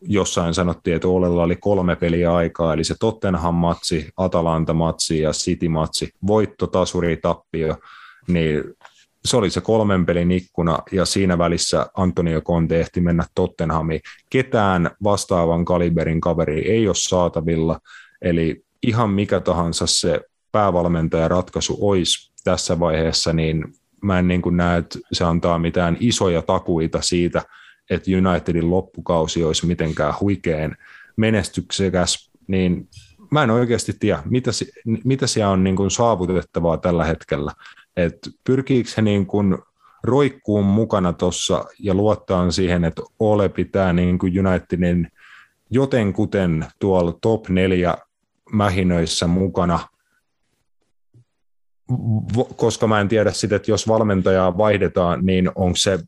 jossain sanottiin, että Olella oli kolme peliä aikaa, eli se Tottenham-matsi, Atalanta-matsi ja City-matsi, voitto, tasuri, tappio, niin se oli se kolmen pelin ikkuna, ja siinä välissä Antonio Conte ehti mennä Tottenhamiin. Ketään vastaavan kaliberin kaveri ei ole saatavilla, eli ihan mikä tahansa se päävalmentajan ratkaisu olisi tässä vaiheessa, niin mä en niin kuin näe, että se antaa mitään isoja takuita siitä, että Unitedin loppukausi olisi mitenkään huikean menestyksekäs, niin mä en oikeasti tiedä, mitä, mitä siellä on niin kuin saavutettavaa tällä hetkellä. Et pyrkiikö he niin kuin roikkuun mukana tuossa ja luottaa siihen, että Ole pitää niin kuin Unitedin jotenkuten tuolla top 4 mähinöissä mukana, koska mä en tiedä sitä, että jos valmentajaa vaihdetaan, niin onko se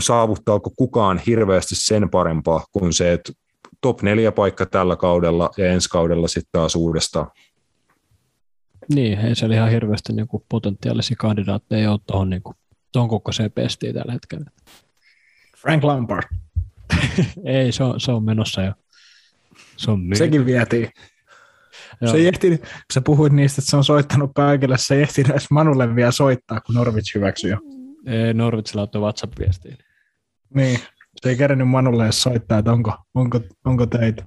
saavuttaako kukaan hirveästi sen parempaa kuin se, että top neljä paikka tällä kaudella ja ensi kaudella sitten taas uudestaan. Niin, ei siellä ihan hirveästi niin kuin potentiaalisia kandidaatteja ole tuohon niin tuon kokoiseen pestiin tällä hetkellä. Frank Lampard. ei, se on, se on menossa jo. Se on Sekin vietiin. Joo. Se ei ehtinyt, kun sä puhuit niistä, että se on soittanut kaikille, se ei ehtinyt edes Manulle vielä soittaa, kun Norwich hyväksyi jo. Ei, Norwichilla otti WhatsApp-viestiin. Niin, se ei kerännyt Manulle edes soittaa, että onko, onko, onko teitä.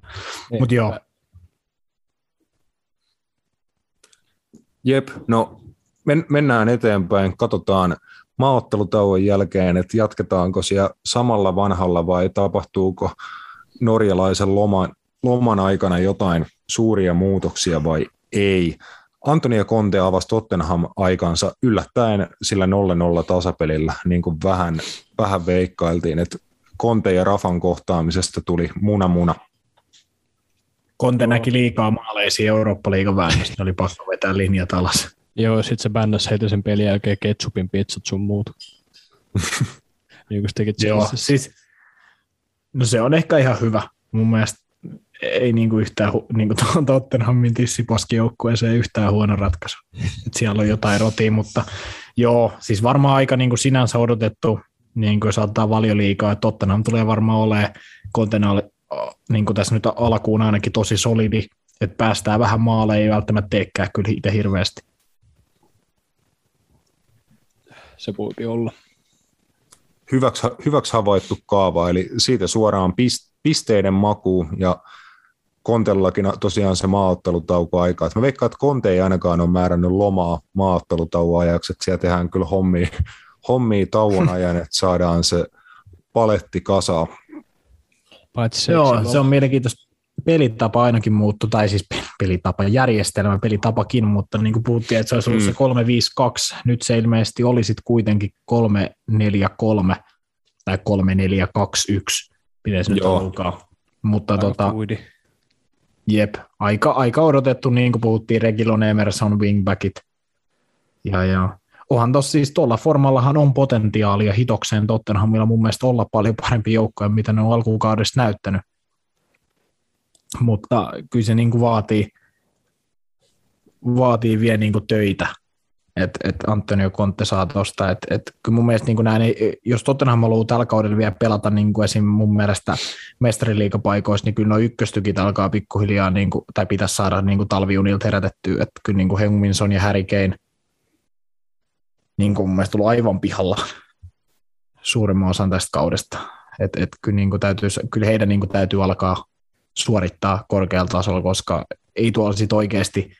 Mutta joo. Jep, no men, mennään eteenpäin, katsotaan maaottelutauon jälkeen, että jatketaanko siellä samalla vanhalla vai tapahtuuko norjalaisen loman, loman aikana jotain suuria muutoksia vai ei. Antonia Conte avasi Tottenham aikansa yllättäen sillä 0-0 tasapelillä, niin kuin vähän, vähän veikkailtiin, että Conte ja Rafan kohtaamisesta tuli muna muna. Conte näki liikaa maaleisia Eurooppa-liigan väännöstä, oli pakko vetää linjat alas. Joo, sit se bännäs heti sen pelin jälkeen ketsupin pizzat sun muut. niin kuin se teki Joo, siis, no se on ehkä ihan hyvä. Mun mielestä ei niinku yhtään niinku tuohon Tottenhamin tissipaskijoukkueeseen yhtään huono ratkaisu. Et siellä on jotain rotia, mutta joo, siis varmaan aika niinku sinänsä odotettu, niin kuin jos ottaa valioliikaa, että Tottenham tulee varmaan olemaan kontenaali, niin kuin tässä nyt alkuun ainakin tosi solidi, että päästään vähän maalle, ei välttämättä teekään kyllä itse hirveästi. Se voipi olla. hyväksi, hyväksi havaittu kaava, eli siitä suoraan pist, pisteiden maku ja Kontellakin tosiaan se maaottelutauko aika. Et mä veikkaan, että Konte ei ainakaan ole määrännyt lomaa maaottelutauon ajaksi, että siellä tehdään kyllä hommia, hommia tauon ajan, että saadaan se paletti kasaan. Paitsi se, Joo, se on mielenkiintoista. Pelitapa ainakin muuttu, tai siis pe- pelitapa, järjestelmä, pelitapakin, mutta niin kuin puhuttiin, että se olisi ollut Mm. se 352, nyt se ilmeisesti oli sitten kuitenkin 343 tai 3421, pitäisi nyt Joo. alkaa. Mutta aika tota, fluidi. jep, aika, aika odotettu, niin kuin puhuttiin, Regilon Emerson, wingbackit. Ja, ja onhan tossa siis tuolla formallahan on potentiaalia hitokseen Tottenhamilla mun mielestä olla paljon parempi joukkoja, mitä ne on alkukaudesta näyttänyt. Mutta kyllä se niin kuin vaatii, vaatii vielä niin kuin töitä, että et Antonio Conte saa tuosta. Et, et, mun mielestä niin näin, jos Tottenham haluaa tällä kaudella vielä pelata niin kuin esim. mun mielestä mestariliikapaikoissa, niin kyllä nuo ykköstykit alkaa pikkuhiljaa, niin kuin, tai pitäisi saada niin kuin talviunilta herätettyä, että kyllä niin kuin Heung-Min ja Harry Kane niin kuin mun tullut aivan pihalla suurimman osan tästä kaudesta. Et, et kyllä, niin kuin täytyy, kyllä heidän niin kuin täytyy alkaa suorittaa korkealla tasolla, koska ei tuolla sit oikeasti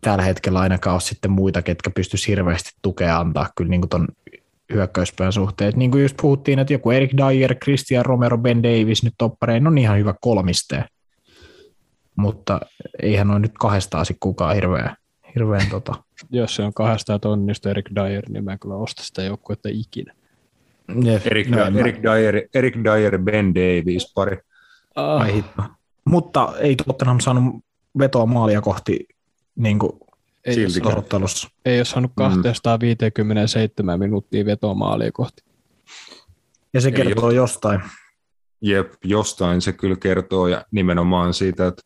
tällä hetkellä ainakaan ole sitten muita, ketkä pystyisi hirveästi tukea antaa kyllä niin ton hyökkäyspään suhteen. Et niin kuin just puhuttiin, että joku Erik Dyer, Christian Romero, Ben Davis nyt topparein on ihan hyvä kolmisteen. Mutta eihän ole nyt kahdestaan sit kukaan hirveän, hirveän tota, Jos se on 200 tonnista Erik Dyer, niin mä en kyllä osta sitä joukkuetta ikinä. Erik, No, no, Erik, Dyer, Erik Dyer, Ben Davies pari. Ah, Ai hitto. Mutta ei Tottenham saanut vetoa maalia kohti niin kuin ei, silti. ole, ottelussa. ei ole saanut Mm. 257 minuuttia vetoa maalia kohti. Ja se Ei kertoo jostain. Jep, jostain se kyllä kertoo ja nimenomaan siitä, että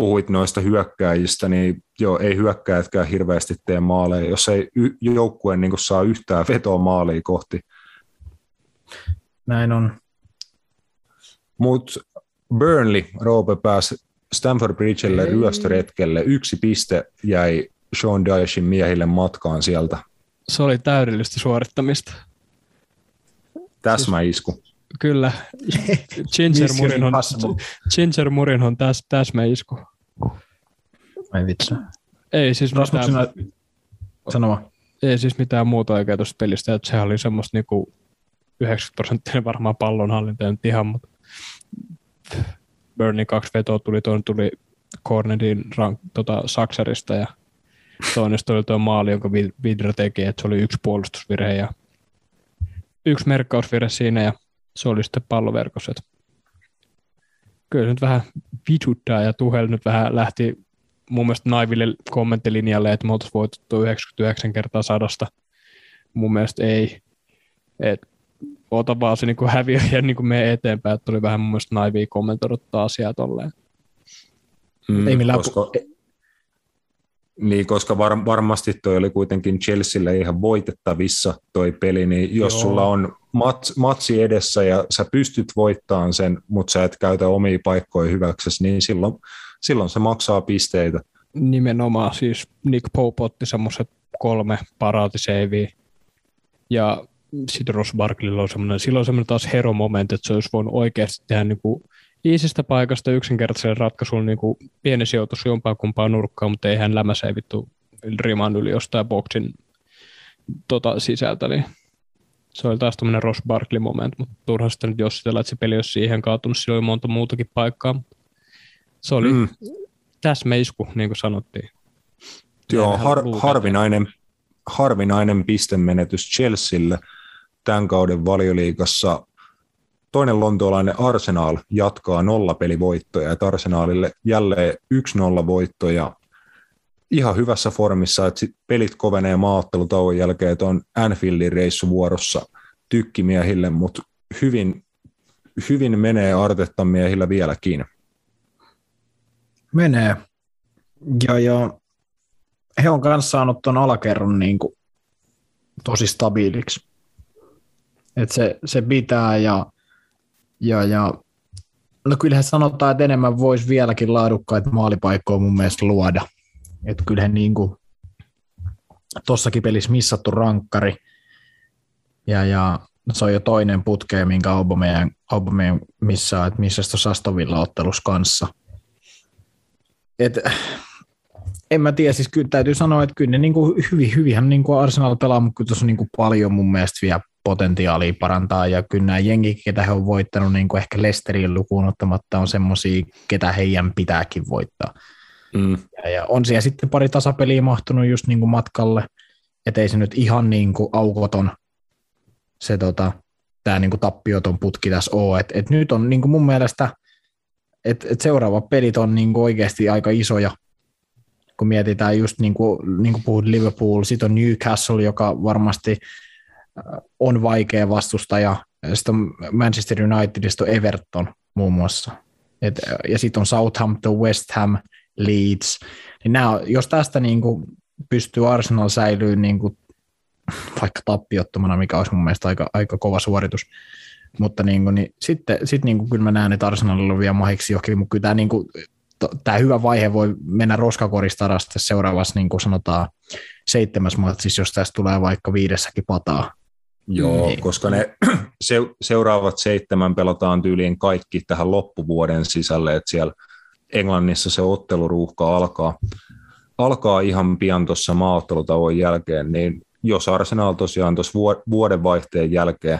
puhuit noista hyökkääjistä, niin joo, ei hyökkääjätkään hirveästi tee maaleja, jos ei y- joukkue niin saa yhtään vetoa maalia kohti. Näin on. Mutta Burnley, Roope pääsi Stamford Bridgelle Ei. ryöstöretkelle. Yksi piste jäi Sean Dychin miehille matkaan sieltä. Se oli täydellistä suorittamista. Täsmäisku. Kyllä. Ginger Mission Murin on, impossible. Ginger Murin on täs, täsmäisku. Ai vitsi. Ei siis, mitään, Rasmussen, sano vaan. ei siis mitään muuta oikein tuosta pelistä, että sehän oli semmoista niinku 90 prosenttia varmaan pallonhallinta nyt ihan, mutta Burnin kaksi vetoa tuli, toinen tuli Cornedin rank, tota, Saksarista ja toinen oli tuo maali, jonka Vid- Vidra teki, että se oli yksi puolustusvirhe ja yksi merkkausvirhe siinä ja se oli sitten palloverkossa. Kyllä se nyt vähän vituttaa ja Tuhel nyt vähän lähti mun mielestä naiville kommenttilinjalle, että me oltaisiin voitettu 99 kertaa sadasta. Mun mielestä ei. Et, ota vaan se niin häviö ja niin mene eteenpäin, että oli vähän mun mielestä naivia kommentoida asiaa tolleen. Mm, Ei millään koska, pu- niin, koska var, varmasti toi oli kuitenkin Chelsealle ihan voitettavissa toi peli, niin jos Joo. sulla on mats, matsi edessä ja sä pystyt voittamaan sen, mutta sä et käytä omia paikkoja hyväksesi, niin silloin, silloin se maksaa pisteitä. Nimenomaan siis Nick Pope otti semmoiset kolme paraatiseiviä ja sitten Ross Barkleylla on semmoinen, silloin semmoinen taas hero-momentti, että se olisi voinut oikeasti tehdä niin kuin iisistä paikasta yksinkertaisen ratkaisun niin kuin pieni sijoitus jompaa kumpaa nurkkaa, mutta ei hän lämäsee vittu riman yli jostain boksin tota sisältä, niin se oli taas tämmöinen Ross Barkley moment, mutta turha sitten nyt jossitella, että se peli olisi siihen kaatunut, sillä oli monta muutakin paikkaa. Se oli mm. täsmeisku, niin kuin sanottiin. Joo, har, harvinainen, harvinainen pistemenetys Chelsealle tämän kauden valioliigassa. Toinen lontoolainen Arsenal jatkaa nollapelivoittoja, että Arsenalille jälleen 1-0 voittoja ihan hyvässä formissa, että pelit kovenee maaottelutauon jälkeen, että on Anfieldin reissu vuorossa tykkimiehille, mutta hyvin, hyvin menee Artettan miehillä vieläkin. Menee. Ja, ja he on kanssa saanut tuon alakerron niin kuin tosi stabiiliksi. Et se, se pitää ja, ja, ja no kyllähän sanotaan, että enemmän voisi vieläkin laadukkaita maalipaikkoja mun mielestä luoda. Että kyllähän niin kuin tossakin pelissä missattu rankkari ja, ja se on jo toinen putke, minkä Aubameyang, Aubameyang missaa, että missä tuossa Astovilla ottelus kanssa. Et, en mä tiedä, siis kyllä täytyy sanoa, että kyllä ne kuin hyvin, hyvinhän kuin Arsenal pelaa, mutta kyllä tuossa on niin kuin paljon mun mielestä vielä potentiaalia parantaa, ja kyllä nämä jengi, ketä he on voittanut, niin kuin ehkä Lesterin lukuun ottamatta, on semmoisia, ketä heidän pitääkin voittaa. Mm. Ja, ja, on siellä sitten pari tasapeliä mahtunut just niin kuin matkalle, ettei se nyt ihan niin kuin aukoton se tota, tämä niin kuin tappioton putki tässä ole. Et, et nyt on niin kuin mun mielestä, että et seuraavat pelit on niin kuin oikeasti aika isoja, kun mietitään just niin kuin, niin kuin puhut Liverpool, sitten on Newcastle, joka varmasti on vaikea vastustaja, sitten on Manchester Unitedista on Everton muun muassa, Et, ja sitten on Southampton, West Ham, Leeds, niin nämä, jos tästä niin kuin pystyy Arsenal säilyy niin kuin vaikka tappiottomana, mikä olisi mun mielestä aika, aika kova suoritus, mutta niin kuin, niin sitten sit niin kuin, kyllä mä näen, että Arsenalilla on vielä mahiksi johonkin, mutta kyllä tämä, niin kuin, tämä hyvä vaihe voi mennä roskakorista seuraavassa niin kuin sanotaan seitsemäs matsissa, jos tästä tulee vaikka viidessäkin pataa. Joo, niin. koska ne se, seuraavat seitsemän pelataan tyyliin kaikki tähän loppuvuoden sisälle, että siellä Englannissa se otteluruuhka alkaa, alkaa ihan pian tuossa maaottelutauon jälkeen, niin jos Arsenal tosiaan tuossa vuodenvaihteen jälkeen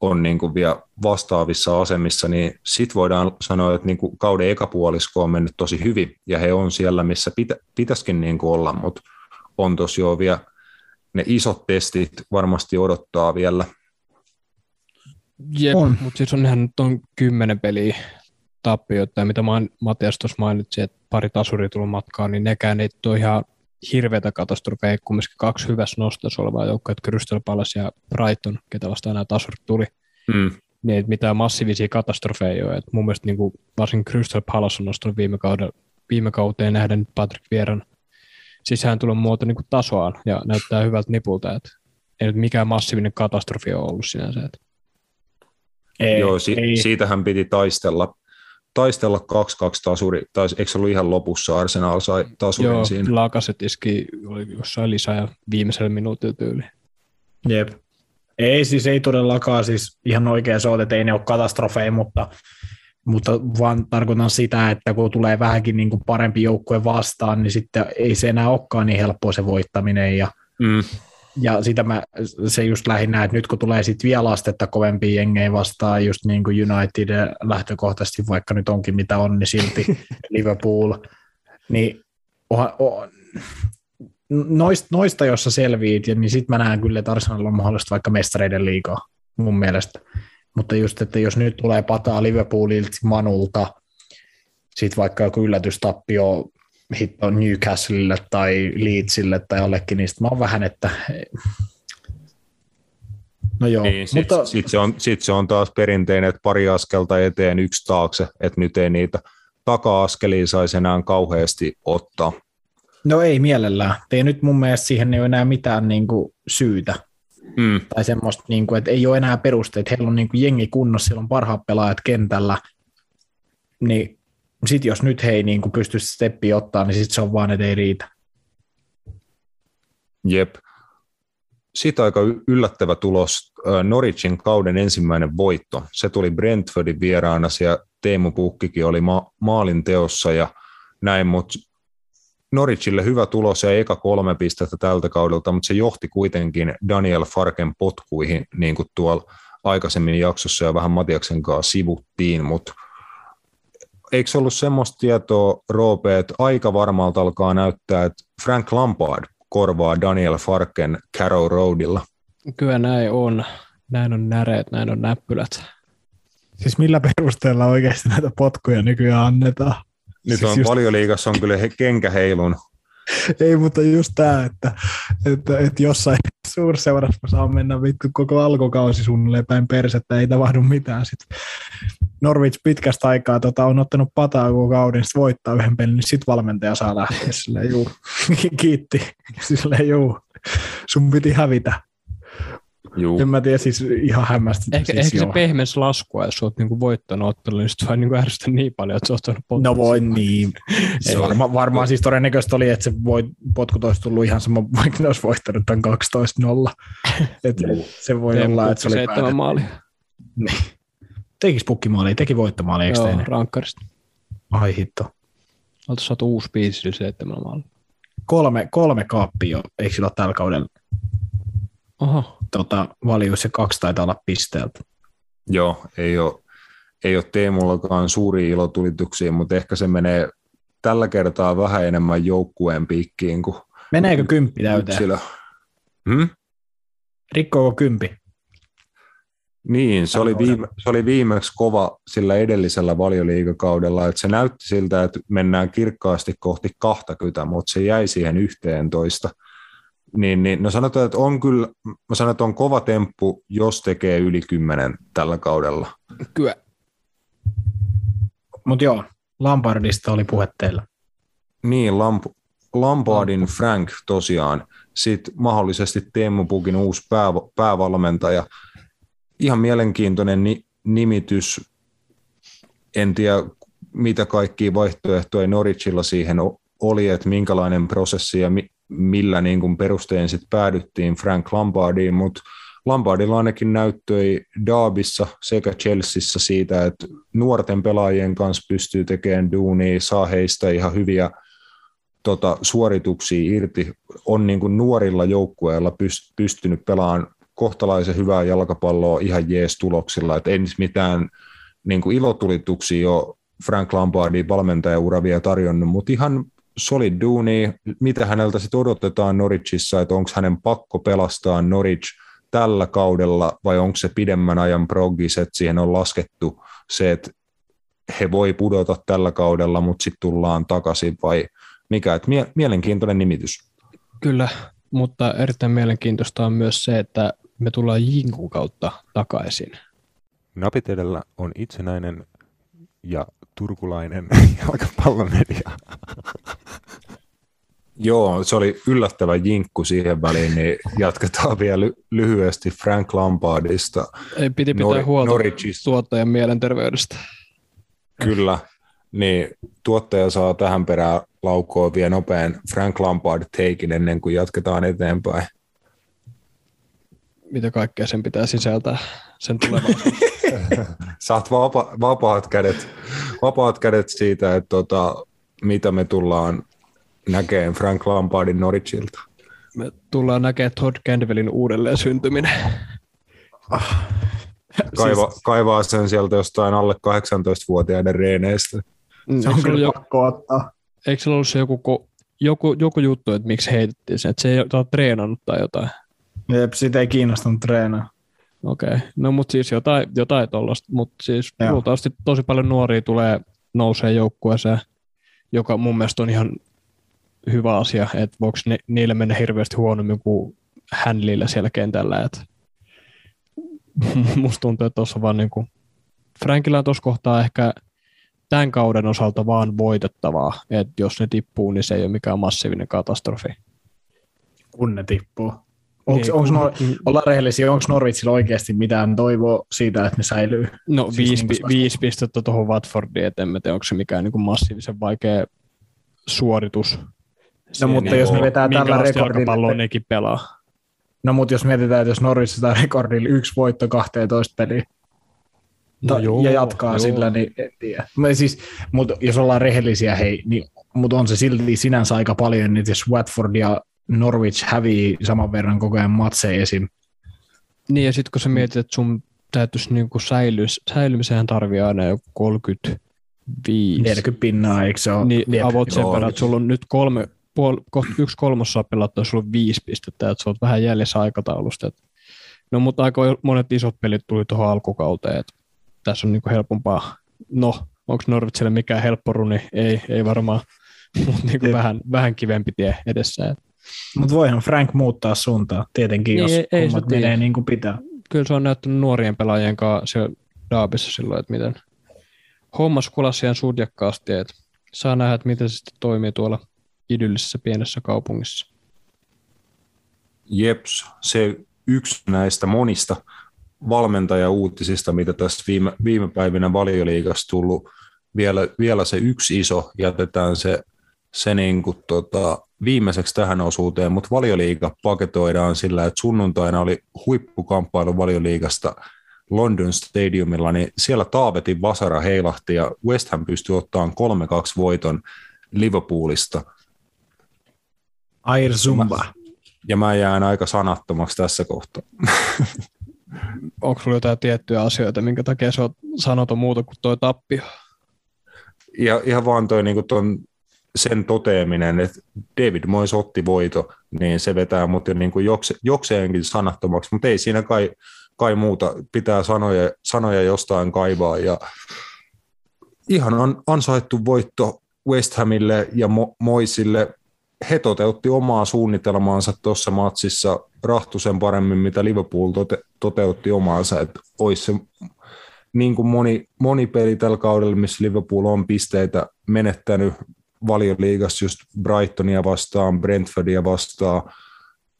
on niin kuin vielä vastaavissa asemissa, niin sitten voidaan sanoa, että niin kuin kauden ekapuolisko on mennyt tosi hyvin, ja he on siellä, missä pitä, pitäisikin niin kuin olla, mutta on tosiaan vielä ne isot testit varmasti odottaa vielä. Jep, mutta siis on ihan nyt on kymmenen peliä tappioita, ja mitä Matias tuossa mainitsi, että pari tasuri tullut matkaan, niin nekään ei ole ihan hirveätä katastrofeja, kumminkin kaksi hyvässä nostossa olevaa joukkoa, että Crystal Palace ja Brighton, ketä vastaan nämä tasurit tuli, mm. niin että mitään massiivisia katastrofeja ei ole. Et mun mielestä niin kuin, varsinkin Crystal Palace on nostanut viime, kauden, viime kauteen nähden Patrick Vieran tullut muoto niin kuin tasoaan ja näyttää hyvältä nipulta, että ei nyt mikään massiivinen katastrofi ole ollut sinänsä. Että. Ei, Joo, si- ei. siitähän piti taistella taistella 2-2 tasuri, tai eikö se ollut ihan lopussa Arsenal sai tasurin Joo, siinä? Lakaset iski oli jossain lisää ja viimeisellä minuutilla tyyli. Jep. Ei siis ei todellakaan siis ihan oikein se että ei ne ole katastrofeja, mutta, mutta vaan tarkoitan sitä, että kun tulee vähänkin niin kuin parempi joukkue vastaan, niin sitten ei se enää olekaan niin helppoa se voittaminen. Ja mm. ja sitä mä, se just lähinnä, että nyt kun tulee sitten vielä astetta kovempia jengejä vastaan, just niin kuin United lähtökohtaisesti, vaikka nyt onkin mitä on, niin silti Liverpool, niin oha, oh, noista, noista, jossa selviit, niin sitten mä näen kyllä, että Arsenal on mahdollista vaikka mestareiden liikaa mun mielestä. Mutta just, että jos nyt tulee pataa Liverpoolilta, Manulta, sitten vaikka joku yllätystappio hitto Newcastlelle tai Leedsille tai jollekin, niin mä oon vähän, että No joo, niin, sitten mutta... sit se, on, sit se on taas perinteinen, että pari askelta eteen, yksi taakse, että nyt ei niitä taka-askelia saisi enää kauheasti ottaa. No ei mielellään. Ei nyt mun mielestä siihen ei ole enää mitään niin kuin, syytä. Mm. Tai semmoista, niin kuin, että ei ole enää perusteet. Heillä on niin kuin, jengi kunnossa, siellä on parhaat pelaajat kentällä. Niin sitten jos nyt he ei niin kuin pysty steppiä ottaa, niin sitten se on vaan, että ei riitä. Jep. Sitten aika yllättävä tulos, Norwichin kauden ensimmäinen voitto. Se tuli Brentfordin vieraana, ja Teemu Pukkikin oli ma- maalin teossa ja näin, mutta Norwichille hyvä tulos ja eka kolme pistettä tältä kaudelta, mutta se johti kuitenkin Daniel Farken potkuihin, niin kuin tuolla aikaisemmin jaksossa ja vähän Matiaksen kanssa sivuttiin, mutta eikö se ollut semmoista tietoa, Roope, että aika varmalta alkaa näyttää, että Frank Lampard korvaa Daniel Farken Carrow Roadilla? Kyllä näin on. Näin on näreet, näin on näppylät. Siis millä perusteella oikeasti näitä potkuja nykyään annetaan? Nyt siis on just... valioliigassa on kyllä he, kenkä heilun. Ei, mutta just tämä, että, että, että jossain suurseurassa saa mennä vittu koko alkukausi suunnilleen päin persettä, ei tapahdu mitään. Sitten Norwich pitkästä aikaa tota, on ottanut pataa koko kauden, sitten voittaa yhden pelin, niin sitten valmentaja saa lähteä silleen, juu, kiitti, silleen, juu, sun piti hävitä. Juu. En mä tiedä, siis ihan hämmästynyt. Ehkä, siis ehkä se pehmens laskua, jos oot niinku voittanut ottelun, niin sit vaan niinku ärsytä niin paljon, että sä oot ottanut potkut. No voi niin. Se varma, varmaan siis todennäköisesti oli, että se voi, potkut olisi tullut ihan sama, vaikka ne olisi voittanut tämän 12-0. Et se voi Teemu olla, että se oli seitsemän päätetty. maalia. Tekis pukkimaali, teki voittomaali, eikö Joo, rankkarista. Ai hitto. Oltu saatu uusi biisi sillä seitsemän maalia. Kolme, kolme kaappia, eikö sillä ole tällä kaudella Oho, tota, valius ja kaksi taitaa olla pisteeltä. Joo, ei ole, ei ole Teemullakaan suuria ilotulituksia, mutta ehkä se menee tällä kertaa vähän enemmän joukkueen piikkiin kuin Meneekö kymppi täyteen? yksilö. Hmm? Rikkoako kympi? Niin, se oli, viime, se oli viimeksi kova sillä edellisellä valioliigakaudella, että se näytti siltä, että mennään kirkkaasti kohti 20, mutta se jäi siihen 11. Niin, niin, no sanotaan, että on kyllä, mä sanon, että on kova temppu, jos tekee yli 10 tällä kaudella. kyllä. Mutta joo, Lampardista oli puhe teillä. Niin, Lamp, Lampardin Frank tosiaan, sitten mahdollisesti Teemu Pukin uusi pää, päävalmentaja. Ihan mielenkiintoinen ni, nimitys. En tiedä, mitä kaikkia vaihtoehtoja Norwichilla siihen oli, että minkälainen prosessi ja mi, millä niin kuin perustein sitten päädyttiin Frank Lampardiin, mutta Lampardilla ainakin näyttöi Daabissa sekä Chelseassa siitä, että nuorten pelaajien kanssa pystyy tekemään duunia, saa heistä ihan hyviä tota, suorituksia irti, on niin kuin nuorilla joukkueilla pyst- pystynyt pelaamaan kohtalaisen hyvää jalkapalloa ihan jees tuloksilla, että ei mitään niin kuin ilotulituksia ole Frank Lampardin valmentajaura vielä tarjonnut, mutta ihan solid duuni, mitä häneltä sitten odotetaan Norwichissa, että onko hänen pakko pelastaa Norwich tällä kaudella vai onko se pidemmän ajan proggis, että siihen on laskettu se, että he voi pudota tällä kaudella, mutta sitten tullaan takaisin vai mikä, että mie- mielenkiintoinen nimitys. Kyllä, mutta erittäin mielenkiintoista on myös se, että me tullaan Jinkun kautta takaisin. Napit edellä on itsenäinen ja turkulainen jalkapallomedia. Joo, se oli yllättävä jinkku siihen väliin, niin jatketaan vielä ly- lyhyesti Frank Lampardista. Ei piti pitää Nor- huolta Norwichista. tuottajan mielenterveydestä. Kyllä, niin tuottaja saa tähän perään laukoa vielä nopean Frank Lampard takein ennen kuin jatketaan eteenpäin. Mitä kaikkea sen pitää sisältää sen tulevaisuuden. Saat vapa- vapaat, kädet, vapaat kädet siitä, että tota, mitä me tullaan näkemään Frank Lampardin Norwichilta. Me tullaan näkemään Todd Cantwellin uudelleen syntyminen. Kaiva, kaivaa sen sieltä jostain alle 18-vuotiaiden reeneistä. Se on Eikö kyllä ollut, pakko ottaa. eikö se ollut se joku, joku, joku juttu, että miksi heitettiin sen, että se ei ole treenannut tai jotain? Jep, sitä ei kiinnostanut treenaa. Okei, okay. no mutta siis jotain, jotain tuollaista, mutta siis Joo. luultavasti tosi paljon nuoria tulee nousee joukkueeseen, joka mun mielestä on ihan hyvä asia, että voiko ne, niille mennä hirveästi huonommin kuin Hänlillä siellä kentällä, että musta tuntuu, että tuossa vaan niinku, Frankilla on tuossa kohtaa ehkä tämän kauden osalta vaan voitettavaa, että jos ne tippuu, niin se ei ole mikään massiivinen katastrofi. kun ne tippuu. Onks, Niin, onks kun- Nor- ollaan rehellisiä, onko Norwitsilla oikeasti mitään toivoa siitä, että ne säilyy? No Siis viisi, pi- viisi pistettä tuohon Watfordiin, et en tiedä, onko se mikään niin kuin massiivisen vaikea suoritus. No, mutta niin jos ne kuin- vetää tällä rekordilla, nekin pelaa. No mutta jos mietitään, että jos Norwich sitä rekordilla yksi voitto 12 peliä No joo, ja jatkaa joo. sillä, niin en tiedä. Mä Siis, mutta jos ollaan rehellisiä, hei, niin mutta on se silti sinänsä aika paljon, että jos Watford ja Norwich hävii saman verran koko ajan matseja esim. Niin, ja sitten kun sä mietit, että sun täytyisi niinku säilys, säilymiseen tarvii aina joku 35. 40 pinnaa, eikö se ole? Niin avot sen verran, että sulla on nyt kolme, puol, kohta yksi kolmossa pelattu, ja sulla on viisi pistettä, että sä oot vähän jäljessä aikataulusta. Et, no, mutta aika monet isot pelit tuli tuohon alkukauteen, että tässä on niinku helpompaa. No, onko Norwitsille mikään helppo runi? Ei, ei varmaan, mutta niinku Jep. vähän, vähän kivempi tie edessä. Mutta voihan Frank muuttaa suuntaa, tietenkin, Niin, jos ei- ei tiedä. menee niin kuin pitää. kyllä se on näyttänyt nuorien pelaajien kanssa siellä Daabissa silloin, että miten hommas kulasi ihan sudjakkaasti, että saa nähdä, että miten se sitten toimii tuolla idyllisessä pienessä kaupungissa. Jeps, se yksi näistä monista valmentajauutisista, mitä tässä viime, viime päivinä valioliigassa tullut, vielä, vielä se yksi iso, jätetään se, se niin kuin tota, viimeiseksi tähän osuuteen, mutta valioliiga paketoidaan sillä, että sunnuntaina oli huippukamppailu valioliigasta London Stadiumilla, niin siellä Taavetin vasara heilahti ja West Ham pystyi ottamaan 3-2 voiton Liverpoolista. Air Zumba. Ja mä jään aika sanattomaksi tässä kohtaa. Onko sulla jotain tiettyjä asioita, minkä takia se on sanoton muuta kuin tuo tappio? Ja ihan vaan toi niin ton, sen toteaminen, että David Moyes otti voito, niin se vetää mut jo niin kuin jokse, jokseenkin sanattomaksi, mutta ei siinä kai, kai muuta, pitää sanoja, sanoja jostain kaivaa ja ihan on ansaittu voitto West Hamille ja Mo- Moisille. He toteutti omaa suunnitelmaansa tuossa matsissa rahtusen paremmin, mitä Liverpool tote- toteutti omaansa, että olisi se niin kuin moni, moni peli tällä kaudella, missä Liverpool on pisteitä menettänyt valioliigassa just Brightonia vastaan, Brentfordia vastaan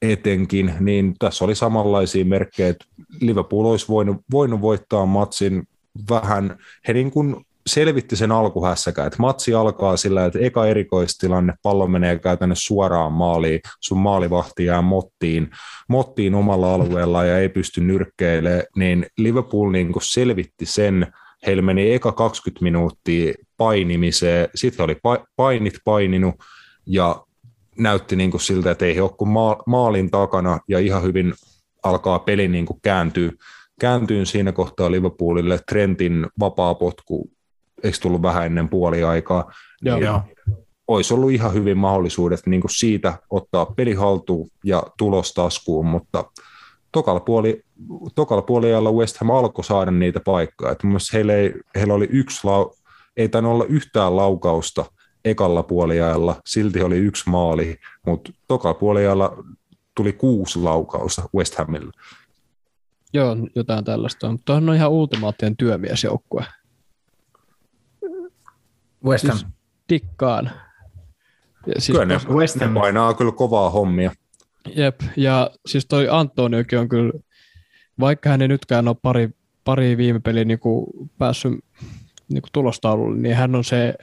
etenkin, niin tässä oli samanlaisia merkkejä, että Liverpool olisi voinut, voinut voittaa matsin vähän, he niin kuin selvitti sen alkuhässäkään, että matsi alkaa sillä, että eka erikoistilanne, pallo menee käytännössä suoraan maaliin, sun maalivahti jää mottiin, mottiin omalla alueella ja ei pysty nyrkkeilemään, niin Liverpool niin selvitti sen, heillä meni eka 20 minuuttia painimiseen, sitten oli pa- painit paininut ja näytti niin kuin siltä, että ei he ole kuin ma- maalin takana ja ihan hyvin alkaa peli niin kuin kääntyä, kääntyy siinä kohtaa Liverpoolille. Trentin vapaa potku, eikö tullut vähän ennen puoliaikaa, Joo. niin Joo. olisi ollut ihan hyvin mahdollisuudet niin kuin siitä ottaa peli haltuun ja tulos taskuun, mutta tokalla, puoli, tokalla puoliajalla West Ham alkoi saada niitä paikkoja. Mun mielestä heillä, ei, heillä oli yksi, lau, ei tainnut olla yhtään laukausta ekalla puoliajalla, silti oli yksi maali, mutta tokalla puoliajalla tuli kuusi laukausta West Hamille. Joo, jotain tällaista on. Tuohan on ihan ultimaattinen työmiesjoukkue. West Ham. Siis Tikkaan. Ja siis Kyllä ne, West ne Ham. painaa kyllä kovaa hommia. Jep, ja siis toi Antoniokin on kyllä, vaikka hän ei nytkään ole pari, pari viime peliä niin kuin päässyt niin kuin tulostaululle, niin hän on se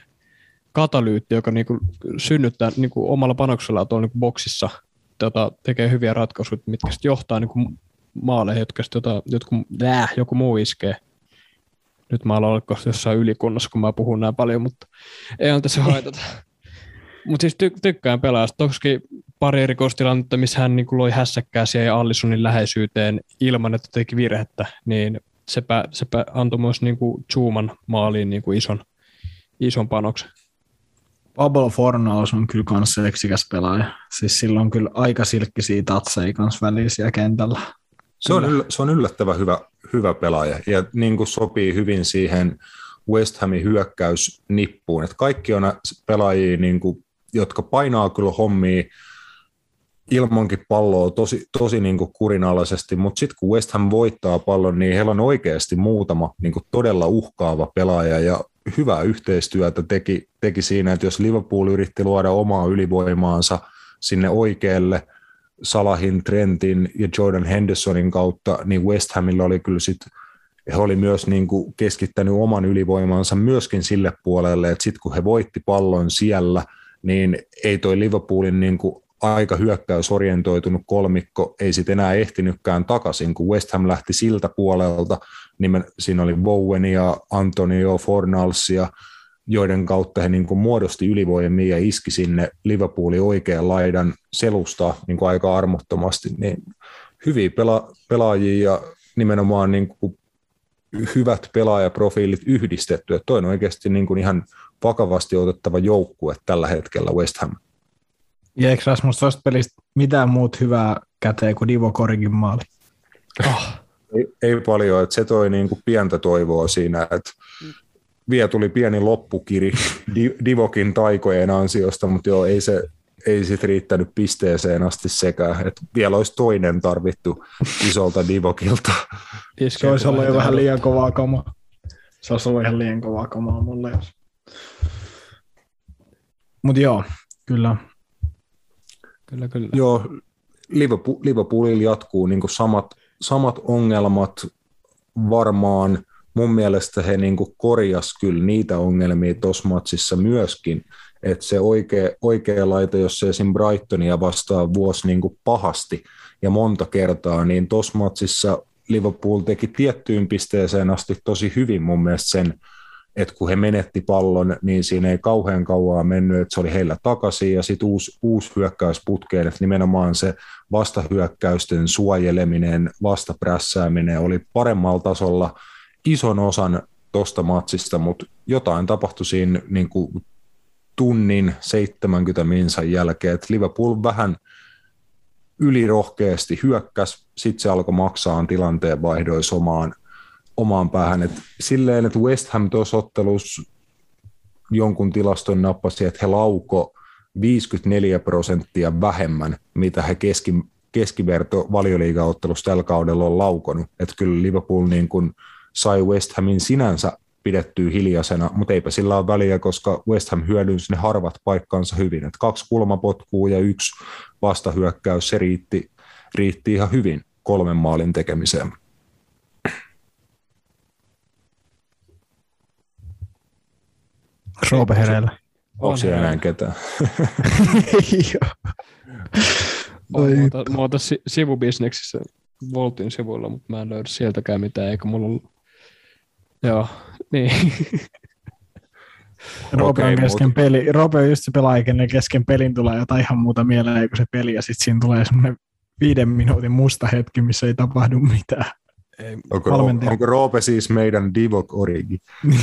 katalyytti, joka niin kuin synnyttää niin kuin omalla panoksellaan tuolla niin kuin boksissa, tota, tekee hyviä ratkaisuja, mitkä sitten johtaa niin kuin maaleihin, jotka sitten jota, jotkut, äh, joku muu iskee. Nyt mä aloin olla jossain ylikunnassa, kun mä puhun näin paljon, mutta ei on tässä haitata. Mutta siis ty- tykkään pelaajasta. Toki pari erikoistilannetta, missä hän niin loi hässäkkää siihen Allissonin läheisyyteen ilman, että teki virhettä, niin sepä, sepä antoi myös niin kuin Zuman maaliin niin kuin ison, ison panoksen. Pablo Fornaus on kyllä kans seksikäs pelaaja. Siis sillä on kyllä aika silkkisiä tatseja kans välisiä kentällä. Se on, se on yllättävän hyvä, hyvä pelaaja ja niin kuin sopii hyvin siihen West Hamin hyökkäysnippuun. Että kaikki on pelaajia, niin kuin, jotka painaa kyllä hommia ilmankin palloa tosi, tosi niin kuin kurinalaisesti, mutta sitten kun West Ham voittaa pallon, niin heillä on oikeasti muutama niin kuin todella uhkaava pelaaja ja hyvää yhteistyötä teki, teki siinä, että jos Liverpool yritti luoda omaa ylivoimaansa sinne oikealle Salahin, Trentin ja Jordan Hendersonin kautta, niin West Hamilla oli kyllä sitten he oli myös niin kuin keskittänyt oman ylivoimansa myöskin sille puolelle, että sitten kun he voitti pallon siellä, niin ei toi Liverpoolin niin kuin aika hyökkäysorientoitunut kolmikko ei sitten enää ehtinytkään takaisin, kun West Ham lähti siltä puolelta, niin siinä oli Bowen ja Antonio Fornals ja joiden kautta he niin kuin muodosti ylivoimia ja iski sinne Liverpoolin oikean laidan selusta niin kuin aika armottomasti, niin hyviä pela- pelaajia ja nimenomaan niin kuin hyvät pelaajaprofiilit yhdistetty. Että toi on oikeasti niin kuin ihan vakavasti otettava joukkue tällä hetkellä West Ham. Ja eikö Rasmus tuosta pelistä mitään muut hyvää käteen kuin Divo Korigin maali? Oh. Ei, ei paljon, että se toi niin kuin pientä toivoa siinä, että vielä tuli pieni loppukiri Divokin taikojen ansiosta, mutta joo, ei se ei sit riittänyt pisteeseen asti sekä, että vielä olisi toinen tarvittu isolta Divokilta. Se olisi ollut jo vähän liian kovaa kamaa. Se olisi ollut ihan liian kovaa kamaa mulle. Jos... Mutta joo, kyllä. Kyllä, kyllä. Joo, Liverpool, Liverpoolilla jatkuu niin samat, samat ongelmat varmaan – mun mielestä he niin korjas kyllä niitä ongelmia tuossa matsissa myöskin, että se oikea, oikea laita, jos se esim. Brightonia vastaa vuosi niin pahasti ja monta kertaa, niin tuossa matsissa Liverpool teki tiettyyn pisteeseen asti tosi hyvin mun mielestä sen, että kun he menetti pallon, niin siinä ei kauhean kauaa mennyt, että se oli heillä takaisin ja sitten uusi, uusi hyökkäys putkeen, että nimenomaan se vastahyökkäysten suojeleminen, vastaprässääminen oli paremmalla tasolla – ison osan tuosta matsista, mutta jotain tapahtui siinä niin kuin tunnin 70 minsan jälkeen, että Liverpool vähän ylirohkeasti hyökkäs, sitten se alkoi maksaa tilanteen vaihdoissa omaan, omaan päähän. Et silleen, että West Ham tuossa ottelussa jonkun tilaston nappasi, että he lauko 54 prosenttia vähemmän, mitä he keski, keskiverto valioliigaottelussa tällä kaudella on laukonut. Että kyllä Liverpool niin kuin sai West Hamin sinänsä pidettyä hiljaisena, mutta eipä sillä ole väliä, koska West Ham hyödynsi ne harvat paikkansa hyvin. Et kaksi kulmapotkua ja yksi vastahyökkäys, se riitti, riitti ihan hyvin kolmen maalin tekemiseen. Roope hereillä. Onko siellä enää ketään? Mä oon tässä sivubisneksissä Voltin sivuilla, mutta mä en löydä sieltäkään mitään, eikä mulla ollut Joo, niin. Rope on kesken peli. Rope on just se pelaaja, kesken pelin tulee jotain ihan muuta mieleen kuin se peli, ja sitten siinä tulee semmoinen viiden minuutin musta hetki, missä ei tapahdu mitään. Ei, onko, valmentaja... onko Roope siis meidän Divok Origi?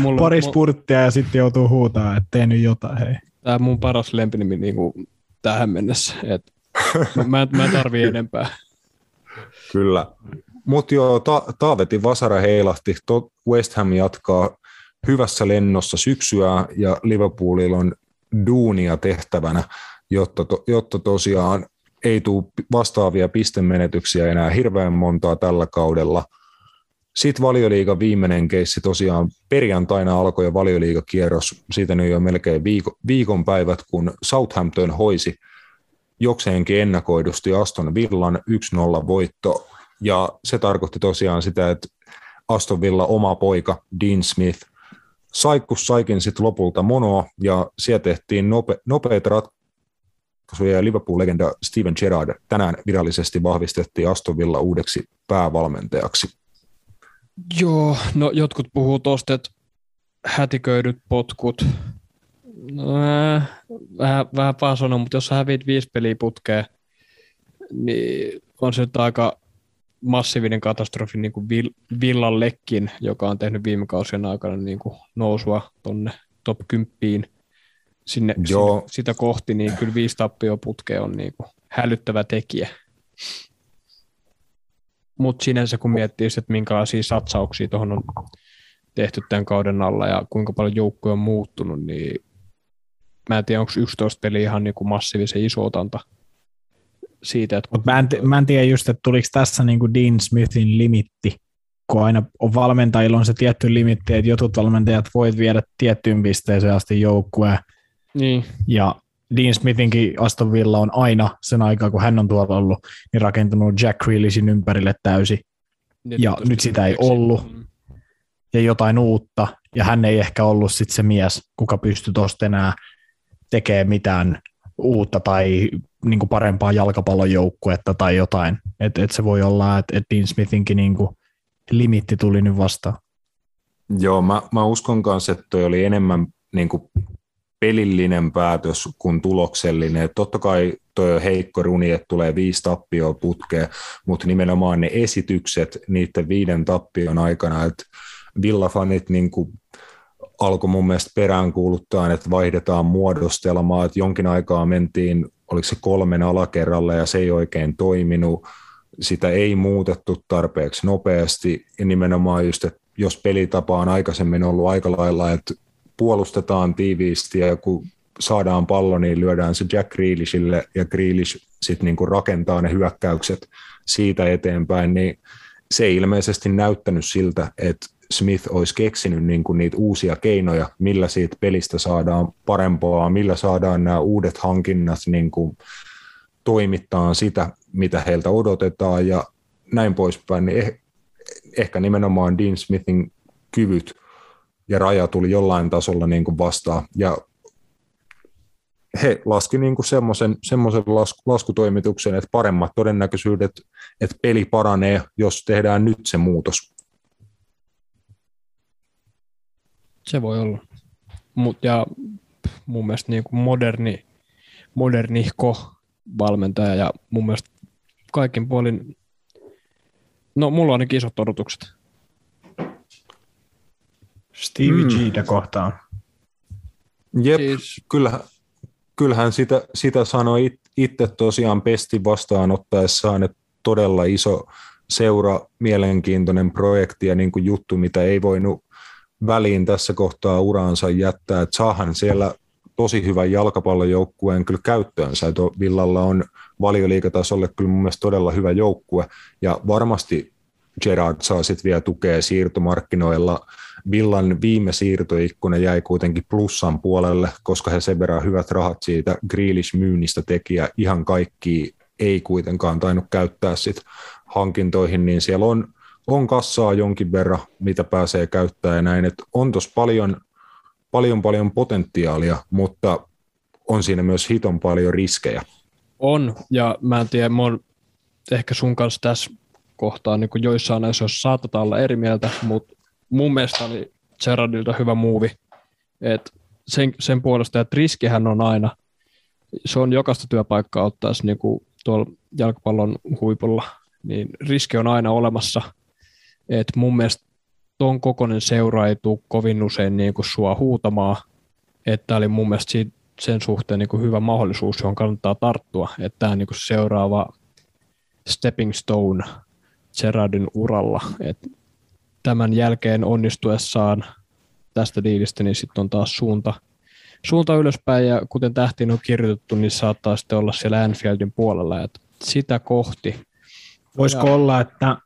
Mulla, Pari spurttia ja sitten joutuu huutaa, että tee nyt jotain. Hei. Tämä on mun paras lempinimi niin kuin tähän mennessä. Et mä, mä en tarvii enempää. Kyllä. Mutta joo, ta- Taavetin vasara heilahti. West Ham jatkaa hyvässä lennossa syksyä ja Liverpoolilla on duunia tehtävänä, jotta, to, jotta tosiaan ei tule vastaavia pistemenetyksiä enää hirveän montaa tällä kaudella. Sitten valioliiga viimeinen keissi tosiaan perjantaina alkoi jo valioliigakierros, siitä nyt jo melkein viiko, viikonpäivät, kun Southampton hoisi jokseenkin ennakoidusti Aston Villan 1-0 voitto ja se tarkoitti tosiaan sitä, että Aston Villa oma poika Dean Smith saikkus saikin sitten lopulta monoa, ja siellä tehtiin nope, nopeita ratkaisuja, ja Liverpool-legenda Steven Gerrard tänään virallisesti vahvistettiin Aston Villa uudeksi päävalmentajaksi. Joo, no jotkut puhuu tuosta, että hätiköidyt potkut. No, äh, vähän, vähän paha mutta jos sä hävit viisi peliä putkeen, niin on se nyt aika massiivinen katastrofi niin kuin Villallekin, joka on tehnyt viime kausien aikana niin kuin nousua tuonne top 10 sinne, Joo. sinne, sitä kohti, niin kyllä viisi tappioputkea on niin kuin hälyttävä tekijä. Mutta sinänsä kun miettii, että minkälaisia satsauksia tuohon on tehty tämän kauden alla ja kuinka paljon joukkoja on muuttunut, niin mä en tiedä, onko 11 peliä ihan niin kuin massiivisen iso otanta siitä. Että Mut mä, en, mä en tiedä just, että tuliko tässä niin kuin Dean Smithin limitti, kun aina on valmentajilla on se tietty limitti, että jotut valmentajat voit viedä tiettyyn pisteeseen asti joukkueen. Niin. Ja Dean Smithinkin Aston Villa on aina sen aikaa, kun hän on tuolla ollut, niin rakentunut Jack Grealishin ympärille täysin. Nyt ja nyt sitä ei ollut. Mm. Ja jotain uutta. Ja hän ei ehkä ollut sit se mies, kuka pystyi tuosta enää tekemään mitään uutta tai niin kuin parempaa jalkapallon joukkuetta tai jotain. Että et se voi olla, että et Dean Smithinkin niin kuin limitti tuli nyt vastaan. Joo, mä, mä uskon kanssa, että toi oli enemmän niin kuin pelillinen päätös kuin tuloksellinen. Totta kai on heikko runi, että tulee viisi tappioa putkeen, mutta nimenomaan ne esitykset niiden viiden tappion aikana, että villafanit niin kuin alkoi mun mielestä peräänkuuluttaa, että vaihdetaan muodostelmaa, että jonkin aikaa mentiin, oliko se kolmen alakerralla ja se ei oikein toiminut, sitä ei muutettu tarpeeksi nopeasti. Ja nimenomaan just, että jos pelitapa on aikaisemmin ollut aika lailla, että puolustetaan tiiviisti ja kun saadaan pallo, niin lyödään se Jack Grealishille ja Grealish sitten niinku rakentaa ne hyökkäykset siitä eteenpäin, niin se ei ilmeisesti näyttänyt siltä, että Smith olisi keksinyt niinku niitä uusia keinoja, millä siitä pelistä saadaan parempaa, millä saadaan nämä uudet hankinnat niinku toimittaa sitä, mitä heiltä odotetaan ja näin poispäin, niin eh, ehkä nimenomaan Dean Smithin kyvyt ja raja tuli jollain tasolla niin kuin vastaan. Ja he laski niin kuin semmoisen, semmoisen lasku, laskutoimituksen, että paremmat todennäköisyydet, että peli paranee, jos tehdään nyt se muutos. Se voi olla. Mut, ja mun mielestä niin kuin moderni, modernihko valmentaja ja mun mielestä kaikin puolin, no mulla on ainakin isot odotukset. Stevie mm. Gtä kohtaan. Jep, siis... kyllähän, kyllähän sitä, sitä sanoi itse tosiaan pesti vastaanottaessaan, että todella iso seura, mielenkiintoinen projekti ja niin kuin juttu, mitä ei voinut väliin tässä kohtaa uraansa jättää, että saahan siellä tosi hyvän jalkapallojoukkueen kyllä käyttöönsä. Että Villalla on valioliikatasolle kyllä mun mielestä todella hyvä joukkue ja varmasti Gerard saa sitten vielä tukea siirtomarkkinoilla. Villan viime siirtoikkuna jäi kuitenkin plussan puolelle, koska he sen verran hyvät rahat siitä Grealish-myynnistä teki ja ihan kaikki ei kuitenkaan tainnut käyttää sit hankintoihin, niin siellä on, on kassaa jonkin verran, mitä pääsee käyttämään ja näin, että on tuossa paljon, paljon, paljon potentiaalia, mutta on siinä myös hiton paljon riskejä. On, ja mä en tiedä, mä oon ehkä sun kanssa tässä kohtaa niin joissain asioissa saatetaan olla eri mieltä, mutta mun mielestä oli Gerardilta hyvä muuvi. Et sen, sen puolesta, että riskihän on aina, se on jokaista työpaikkaa ottaisi niin kuin tuolla jalkapallon huipulla, niin riski on aina olemassa. Et mun mielestä tuon kokoinen seura ei tule kovin usein niin kuin sua huutamaan, että oli mun mielestä siitä, sen suhteen niin kuin hyvä mahdollisuus, johon kannattaa tarttua, että tämä niin kuin seuraava stepping stone Gerardin uralla. Et tämän jälkeen onnistuessaan tästä diilistä, niin sitten on taas suunta, suunta ylöspäin, ja kuten tähtiin on kirjoitettu, niin saattaa sitten olla siellä Anfieldin puolella, että sitä kohti. Voisiko ja... olla, että,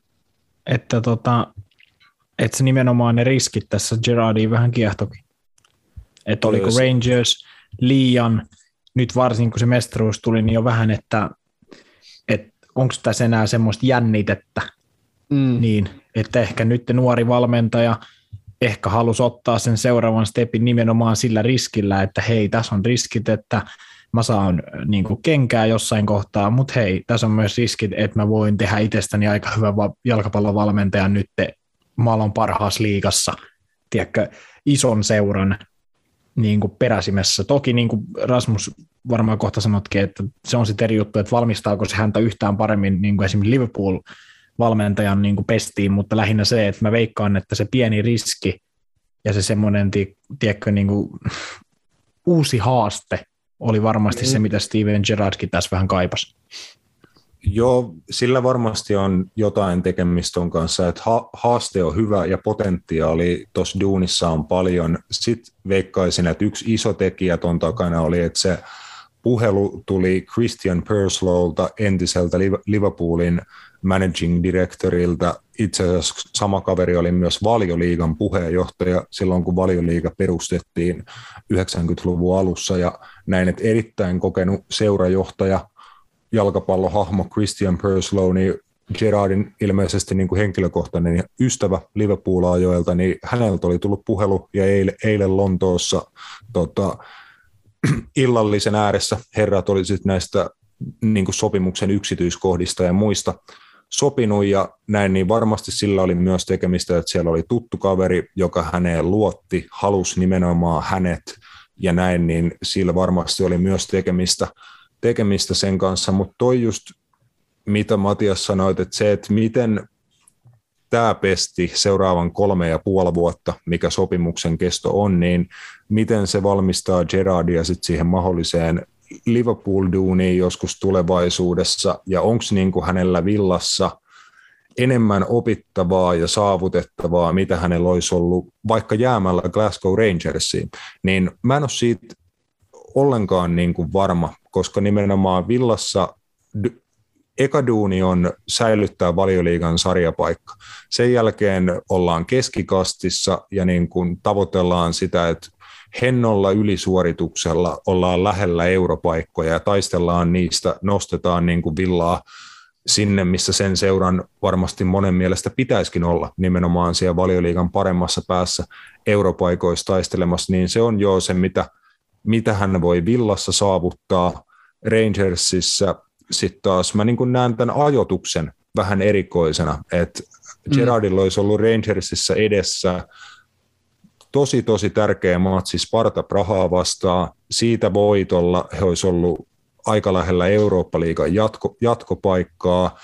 että, tota, että se nimenomaan ne riskit tässä Gerardiin vähän kiehtokin? Että oliko Rangers liian, nyt varsinkin kun se mestaruus tuli, niin jo vähän, että, että onko tässä enää semmoista jännitettä, mm. niin että ehkä nyt nuori valmentaja ehkä halusi ottaa sen seuraavan stepin nimenomaan sillä riskillä, että hei, tässä on riskit, että mä saan niin kuin kenkää jossain kohtaa, mutta hei, tässä on myös riskit, että mä voin tehdä itsestäni aika hyvä jalkapallovalmentaja nyt maailman parhaassa liigassa, tiedätkö, ison seuran niin kuin peräsimessä. Toki niin kuin Rasmus varmaan kohta sanotkin, että se on sitten eri juttu, että valmistaako se häntä yhtään paremmin niin kuin esimerkiksi Liverpool valmentajan niin kuin pestiin, mutta lähinnä se, että mä veikkaan, että se pieni riski ja se semmoinen, tiedätkö, niin kuin, uusi haaste oli varmasti se, mitä Steven Gerrardkin tässä vähän kaipasi. Joo, sillä varmasti on jotain tekemistä on kanssa, että haaste on hyvä ja potentiaali tuossa duunissa on paljon. Sitten veikkaisin, että yksi iso tekijä tuon takana oli, että se puhelu tuli Christian Perslowlta, entiseltä Liverpoolin managing directorilta. Itse asiassa sama kaveri oli myös valioliigan puheenjohtaja silloin, kun valioliiga perustettiin 90-luvun alussa ja näin, että erittäin kokenut seurajohtaja, jalkapallohahmo Christian Perslow, niin Gerardin ilmeisesti niin kuin henkilökohtainen ystävä Liverpool-ajoilta, niin häneltä oli tullut puhelu ja eilen, eilen Lontoossa tota, illallisen ääressä herrat oli sitten näistä niin kuin sopimuksen yksityiskohdista ja muista sopinut ja näin, niin varmasti sillä oli myös tekemistä, että siellä oli tuttu kaveri, joka häneen luotti, halusi nimenomaan hänet ja näin, niin sillä varmasti oli myös tekemistä, tekemistä sen kanssa, mutta toi just mitä Matias sanoit, että se, että miten tämä pesti seuraavan kolme ja puoli vuotta, mikä sopimuksen kesto on, niin miten se valmistaa Gerardia sitten siihen mahdolliseen Liverpool-duuniin joskus tulevaisuudessa, ja onko niin hänellä villassa enemmän opittavaa ja saavutettavaa, mitä hänellä olisi ollut vaikka jäämällä Glasgow Rangersiin, niin mä en ole siitä ollenkaan niin kuin varma, koska nimenomaan villassa eka duuni on säilyttää valioliigan sarjapaikka. Sen jälkeen ollaan keskikastissa ja niin kuin tavoitellaan sitä, että hennolla ylisuorituksella ollaan lähellä europaikkoja ja taistellaan niistä, nostetaan niin kuin villaa sinne, missä sen seuran varmasti monen mielestä pitäisikin olla, nimenomaan siellä valioliigan paremmassa päässä europaikoissa taistelemassa, niin se on jo se, mitä, mitä hän voi villassa saavuttaa. Rangersissa sitten taas mä niin näen tämän ajotuksen vähän erikoisena, että mm. Gerardilla olisi ollut Rangersissa edessä tosi tosi tärkeä matsi Sparta Prahaa vastaan. Siitä voitolla he olisi ollut aika lähellä Eurooppa-liigan jatko, jatkopaikkaa.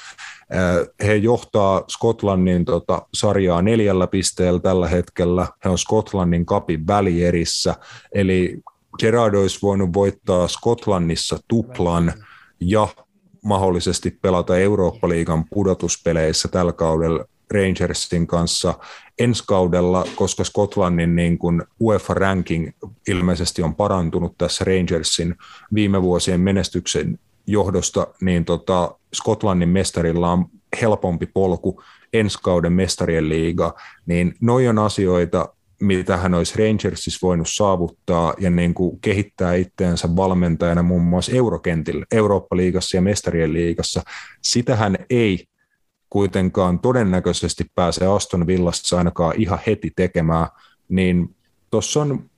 He johtaa Skotlannin tota, sarjaa neljällä pisteellä tällä hetkellä. He on Skotlannin kapin välierissä, eli Gerard olisi voinut voittaa Skotlannissa tuplan ja mahdollisesti pelata Eurooppa-liigan pudotuspeleissä tällä kaudella Rangersin kanssa ensi kaudella, koska Skotlannin niin kuin UEFA-ranking ilmeisesti on parantunut tässä Rangersin viime vuosien menestyksen johdosta, niin tota, Skotlannin mestarilla on helpompi polku ensi kauden mestarien liiga, niin noin on asioita, mitä hän olisi Rangersissa voinut saavuttaa ja niin kuin kehittää itseänsä valmentajana muun muassa eurokentillä, Eurooppa-liigassa ja Mestarien liigassa. Sitä hän ei kuitenkaan todennäköisesti pääse Aston Villassa ainakaan ihan heti tekemään, niin tuossa on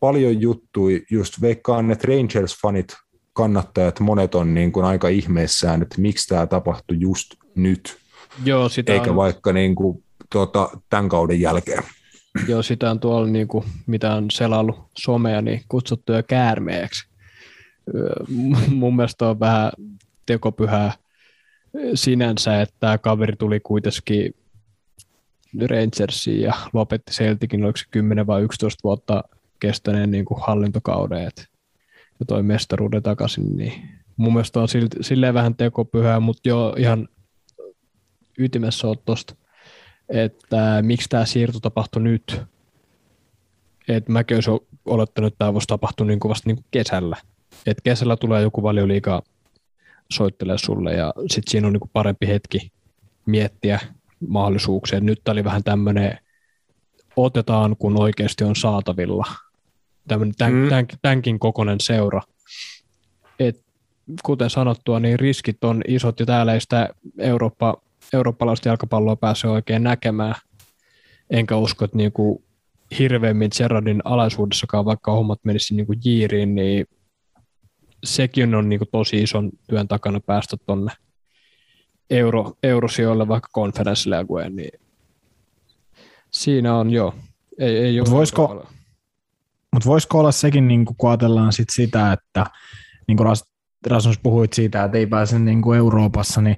paljon juttui, just veikkaan, että Rangers-fanit kannattajat, monet on niin kuin aika ihmeissään, että miksi tämä tapahtui just nyt, Joo, sitä eikä on... vaikka niin kuin, tota, tämän kauden jälkeen. Joo, sitä on tuolla, niin kuin, mitä on selailu somea, niin kutsuttu jo käärmeeksi. Mun mielestä on vähän tekopyhää sinänsä, että tämä kaveri tuli kuitenkin Rangersiin ja lopetti Celticin, oliko se 10 vai 11 vuotta kestäneen niin kuin hallintokauden, että ja toi mestaruuden takaisin, niin mun mielestä on silleen vähän tekopyhää, mutta jo ihan ytimessä on tosta että miksi tämä siirto tapahtui nyt. Et mäkin olisin olettanut, että tämä voisi tapahtua niin vasta niin kesällä. Et kesällä tulee joku valioliiga soittelee sulle ja sitten siinä on niin parempi hetki miettiä mahdollisuuksia. Nyt tämä oli vähän tämmöinen, otetaan kun oikeasti on saatavilla. Tämmöinen tämän, mm. tämän, tämänkin kokoinen seura. Et, kuten sanottua, niin riskit on isot ja täällä ei sitä Eurooppa eurooppalaista jalkapalloa pääsee oikein näkemään. Enkä usko, että niinku hirveämmin Gerardin alaisuudessakaan, vaikka hommat menisi niinku jiiriin, niin sekin on niinku tosi ison työn takana päästä tuonne euro, eurosijoille vaikka konferenssileagueen, niin siinä on jo. Ei, ei Mutta voisiko, mut voisiko olla sekin, niin kun ajatellaan sit sitä, että niin kuin Rasmus puhuit siitä, että ei pääse niin kuin Euroopassa, niin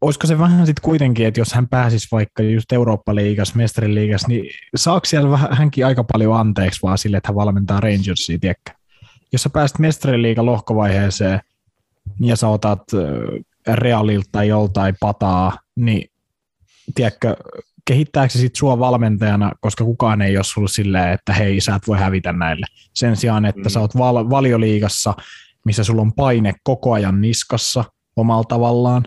olisiko se vähän sitten kuitenkin, että jos hän pääsisi vaikka just Eurooppa-liigas, Mestariliigas, niin saako siellä vähän, hänkin aika paljon anteeksi vaan sille, että hän valmentaa Rangersia, tiedäkö? Jos sä pääset Mestariliigan lohkovaiheeseen ja sä otat Realilta tai joltain pataa, niin tiedätkö, kehittääkö se sit sua valmentajana, koska kukaan ei ole sulla silleen, että hei, sä et voi hävitä näille. Sen sijaan, että mm. sä oot val- valioliigassa, missä sulla on paine koko ajan niskassa omalla tavallaan,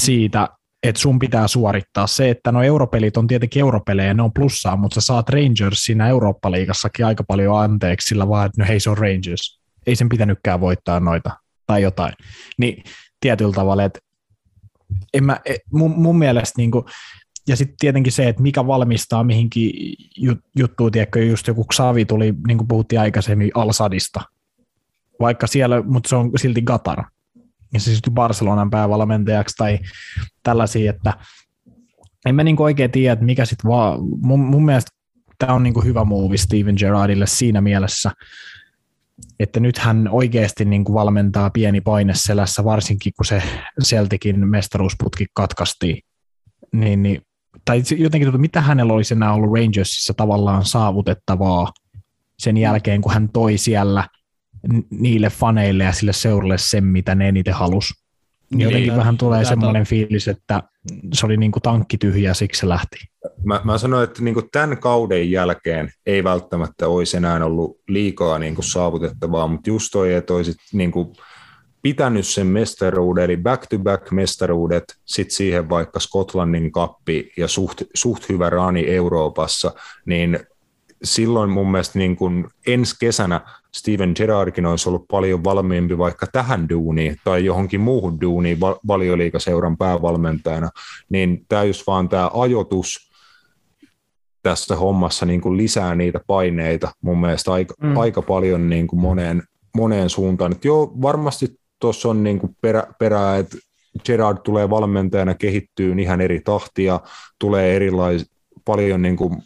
siitä, että sun pitää suorittaa se, että no europelit on tietenkin europelejä, ne on plussaa, mutta sä saat Rangers siinä Eurooppa-liigassakin aika paljon anteeksi sillä vaan, että no hei se on Rangers. Ei sen pitänytkään voittaa noita tai jotain. Niin tietyllä tavalla, että en mä, e, mun, mun mielestä niin kuin, ja sitten tietenkin se, että mikä valmistaa mihinkin juttuun, tiedätkö, just joku Xavi tuli, niin kuin puhuttiin aikaisemmin, Al-Sadista, vaikka siellä, mutta se on silti Gatar ja se siirtyi Barcelonan päävalmentajaksi tai tällaisia, että en mä niin oikein tiedä, että mikä sitten vaan, mun, mun mielestä tämä on niin hyvä muuvi Steven Gerrardille siinä mielessä, että nyt hän oikeasti niin kuin valmentaa pieni paine selässä, varsinkin kun se Celticin mestaruusputki katkaistiin. Niin, niin, tai jotenkin, mitä hänellä olisi enää ollut Rangersissa tavallaan saavutettavaa sen jälkeen, kun hän toi siellä niille faneille ja sille seuralle sen, mitä ne eniten halusi. Niin jotenkin vähän tulee semmoinen fiilis, että se oli niin kuin tankki tyhjä, siksi se lähti. Mä, mä sanoin, että niin kuin tämän kauden jälkeen ei välttämättä olisi enää ollut liikaa niin kuin saavutettavaa, mutta just toi, että olisit niin kuin pitänyt sen mestaruuden, eli back-to-back mestaruudet, sitten siihen vaikka Skotlannin kappi ja suht, suht hyvä rani Euroopassa, niin silloin mun mielestä niin kuin ensi kesänä Steven Gerrardkin olisi ollut paljon valmiimpi vaikka tähän duuniin tai johonkin muuhun duuniin valioliikaseuran päävalmentajana, niin tämä just vaan tämä ajoitus tässä hommassa niin kuin lisää niitä paineita mun mielestä aika, mm. aika paljon niin kuin moneen, moneen suuntaan. Et joo, varmasti tuossa on niin kuin perä, perää, että Gerard tulee valmentajana kehittyy ihan eri tahtia, tulee erilais, paljon niin kuin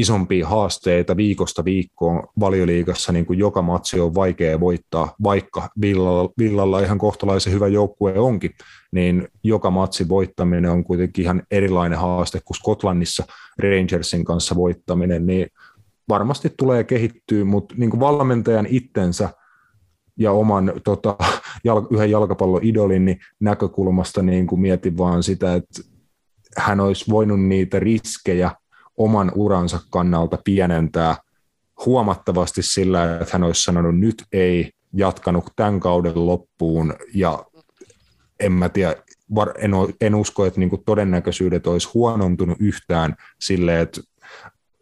isompia haasteita viikosta viikkoon valioliigassa, niin kuin joka matsi on vaikea voittaa, vaikka Villalla, Villalla ihan kohtalaisen hyvä joukkue onkin, niin joka matsi voittaminen on kuitenkin ihan erilainen haaste kuin Skotlannissa Rangersin kanssa voittaminen, niin varmasti tulee kehittyä, mutta niin kuin valmentajan itsensä ja oman tota, jal, yhden jalkapalloidolin niin näkökulmasta niin kuin mietin vaan sitä, että hän olisi voinut niitä riskejä oman uransa kannalta pienentää huomattavasti sillä, että hän olisi sanonut nyt ei, jatkanut tämän kauden loppuun ja en mä tiedä, en, en usko, että niin todennäköisyydet olisi huonontunut yhtään sille, että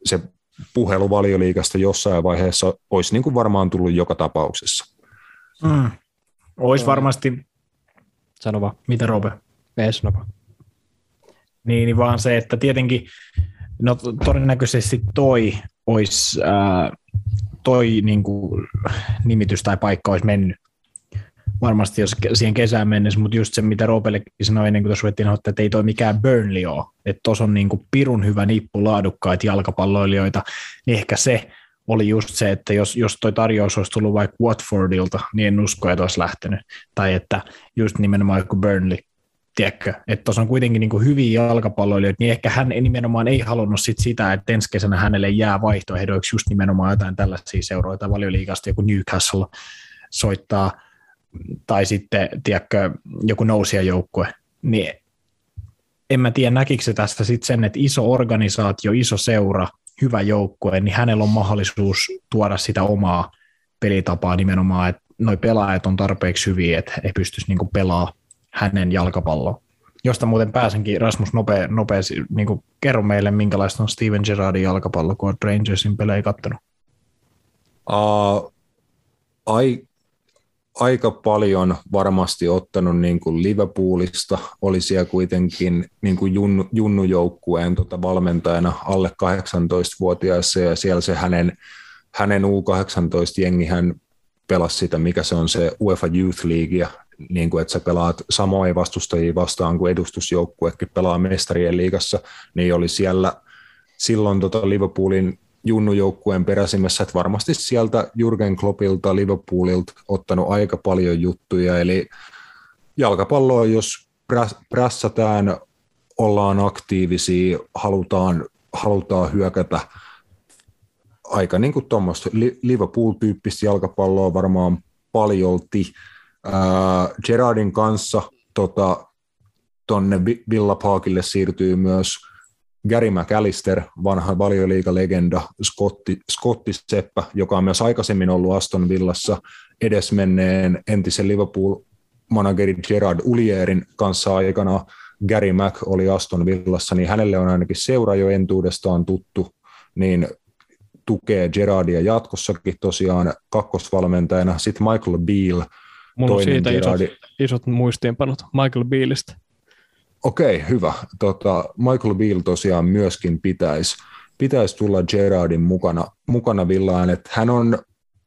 se puhelu valioliikasta jossain vaiheessa olisi niin kuin varmaan tullut joka tapauksessa. Mm. Olisi varmasti. Sano vaan. Mitä Robe? Ei sano vaan. Niin, niin vaan se, että tietenkin No todennäköisesti toi olisi, toi niin kuin, nimitys tai paikka olisi mennyt varmasti jos siihen kesään mennessä, mutta just se, mitä Roopellekin sanoi ennen kuin tuossa ruvettiin että ei toi mikään Burnley ole, että tuossa on niin kuin pirun hyvä nippu laadukkaita jalkapalloilijoita, niin ehkä se oli just se, että jos, jos toi tarjous olisi tullut vaikka Watfordilta, niin en usko, että olisi lähtenyt. Tai että just nimenomaan joku Burnley tiedätkö, että tuossa on kuitenkin niin kuin hyviä jalkapalloilijoita, niin ehkä hän nimenomaan ei halunnut sit sitä, että ensi kesänä hänelle jää vaihtoehdoiksi just nimenomaan jotain tällaisia seuroita valioliikasta, joku Newcastle soittaa, tai sitten, tiedätkö, joku nousijajoukkue, niin en mä tiedä, näkikö se tästä sitten sen, että iso organisaatio, iso seura, hyvä joukkue, niin hänellä on mahdollisuus tuoda sitä omaa pelitapaa nimenomaan, että noi pelaajat on tarpeeksi hyviä, että he pystyisivät niin pelaamaan hänen jalkapalloon. Josta muuten pääsenkin, Rasmus, nopea, nopea niin kuin, kerro meille, minkälaista on Steven Gerrardin jalkapallo, kun olet Rangersin pelejä kattonut. Uh, ai, aika paljon varmasti ottanut niin kuin Liverpoolista, oli siellä kuitenkin niin kuin junnu, junnujoukkueen tota valmentajana alle 18-vuotiaissa ja siellä se hänen, hänen U18-jengi hän pelasi sitä, mikä se on se UEFA Youth League, niin kuin, että sä pelaat samoja vastustajia vastaan kuin edustusjoukkuekin pelaa mestarien liigassa, niin oli siellä silloin tota Liverpoolin junnujoukkueen peräsimessä, että varmasti sieltä Jurgen Kloppilta, Liverpoolilta ottanut aika paljon juttuja, eli jalkapalloa, jos prässätään, ollaan aktiivisia, halutaan, halutaan hyökätä, aika niin kuin tuommoista. Liverpool-tyyppistä jalkapalloa varmaan paljolti, Äh, Gerardin kanssa tota, tonne Villa Parkille siirtyy myös Gary McAllister, vanha valioliigalegenda, Scotti, Scotti Seppä, joka on myös aikaisemmin ollut Aston Villassa edesmenneen entisen Liverpool-manageri Gerard Ulierin kanssa aikana. Gary Mac oli Aston Villassa, niin hänelle on ainakin seura jo entuudestaan tuttu, niin tukee Gerardia jatkossakin tosiaan kakkosvalmentajana. Sitten Michael Beale, Mulla on siitä isot, isot muistiinpanot Michael Bealista. Okei, okay, hyvä. Tota, Michael Beal tosiaan myöskin pitäisi pitäisi tulla Gerardin mukana, mukana Villaan, että hän on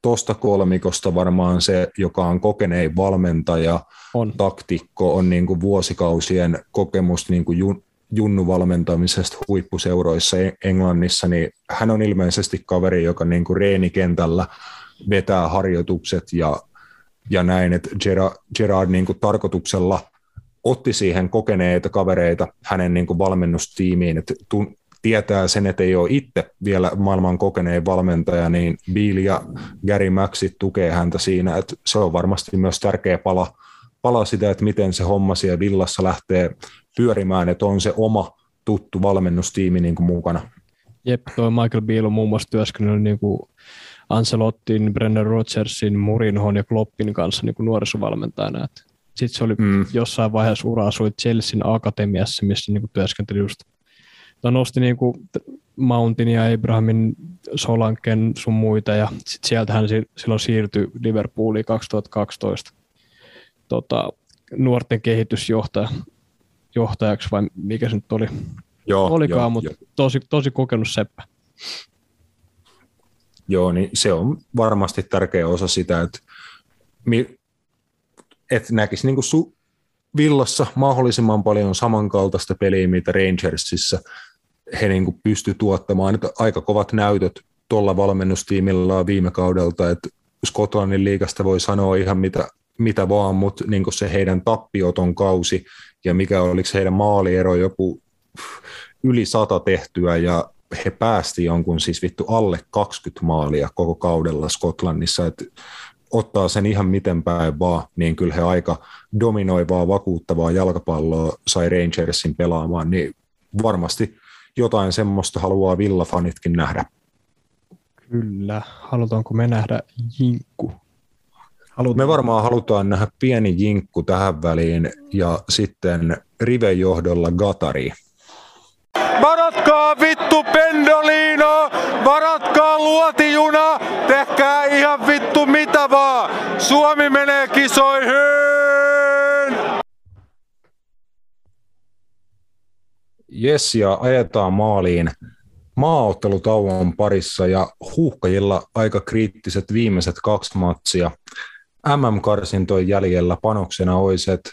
tuosta kolmikosta varmaan se, joka on kokenein valmentaja, On. taktikko, on niin kuin vuosikausien kokemus niin kuin jun, junnuvalmentamisesta huippuseuroissa E- Englannissa, niin hän on ilmeisesti kaveri, joka niin kuin reenikentällä vetää harjoitukset ja, ja näin, että Gerard, Gerard niin kuin tarkoituksella otti siihen kokeneita kavereita hänen niin kuin valmennustiimiin, että tun, tietää sen, että ei ole itse vielä maailman kokeneen valmentaja, niin Bill ja Gary Maxi tukee häntä siinä, että se on varmasti myös tärkeä pala, pala sitä, että miten se homma siellä villassa lähtee pyörimään, että on se oma tuttu valmennustiimi niin kuin mukana. Jep, toi Michael Beale on muun muassa työskennellyt niin kuin Ancelottin, Brendan Rodgersin, Murinhon ja Kloppin kanssa niin kuin nuorisovalmentajana. Sitten se oli Mm. jossain vaiheessa ura asui Chelsean akatemiassa, missä niin kuin työskenteli just tai nosti niin kuin Mountin ja Abrahamin, Solanken sun muita, ja sit sieltä hän si- silloin siirtyi Liverpooliin 2012 tota, nuorten kehitysjohtaja, johtajaksi, vai mikä se nyt oli, Joo, olikaan, joo, mutta joo. tosi, tosi kokenut seppä. Joo, niin se on varmasti tärkeä osa sitä, että, että näkisi niin kuin su, Villassa mahdollisimman paljon samankaltaista peliä, mitä Rangersissa he niin kuin pysty tuottamaan. Että aika kovat näytöt tuolla valmennustiimillä viime kaudelta, että Skotlannin liigasta voi sanoa ihan mitä, mitä vaan, mutta niin se heidän tappioton kausi ja mikä oliko heidän maaliero joku yli sata tehtyä ja he päästi jonkun siis vittu alle 20 maalia koko kaudella Skotlannissa, että ottaa sen ihan miten päin vaan, niin kyllä he aika dominoivaa, vakuuttavaa jalkapalloa sai Rangersin pelaamaan, niin varmasti jotain semmoista haluaa villafanitkin nähdä. Kyllä. Halutaanko me nähdä jinkku? Me varmaan halutaan nähdä pieni jinkku tähän väliin ja sitten Riven johdolla Gatari. Varatkaa vittu Pendolino, varatkaa luotijuna, tehkää ihan vittu mitä vaan. Suomi menee kisoihin! Jes, ja ajetaan maaliin maaottelutauon parissa ja huuhkajilla aika kriittiset viimeiset kaksi matsia. MM-karsintojen jäljellä panoksena olisi, että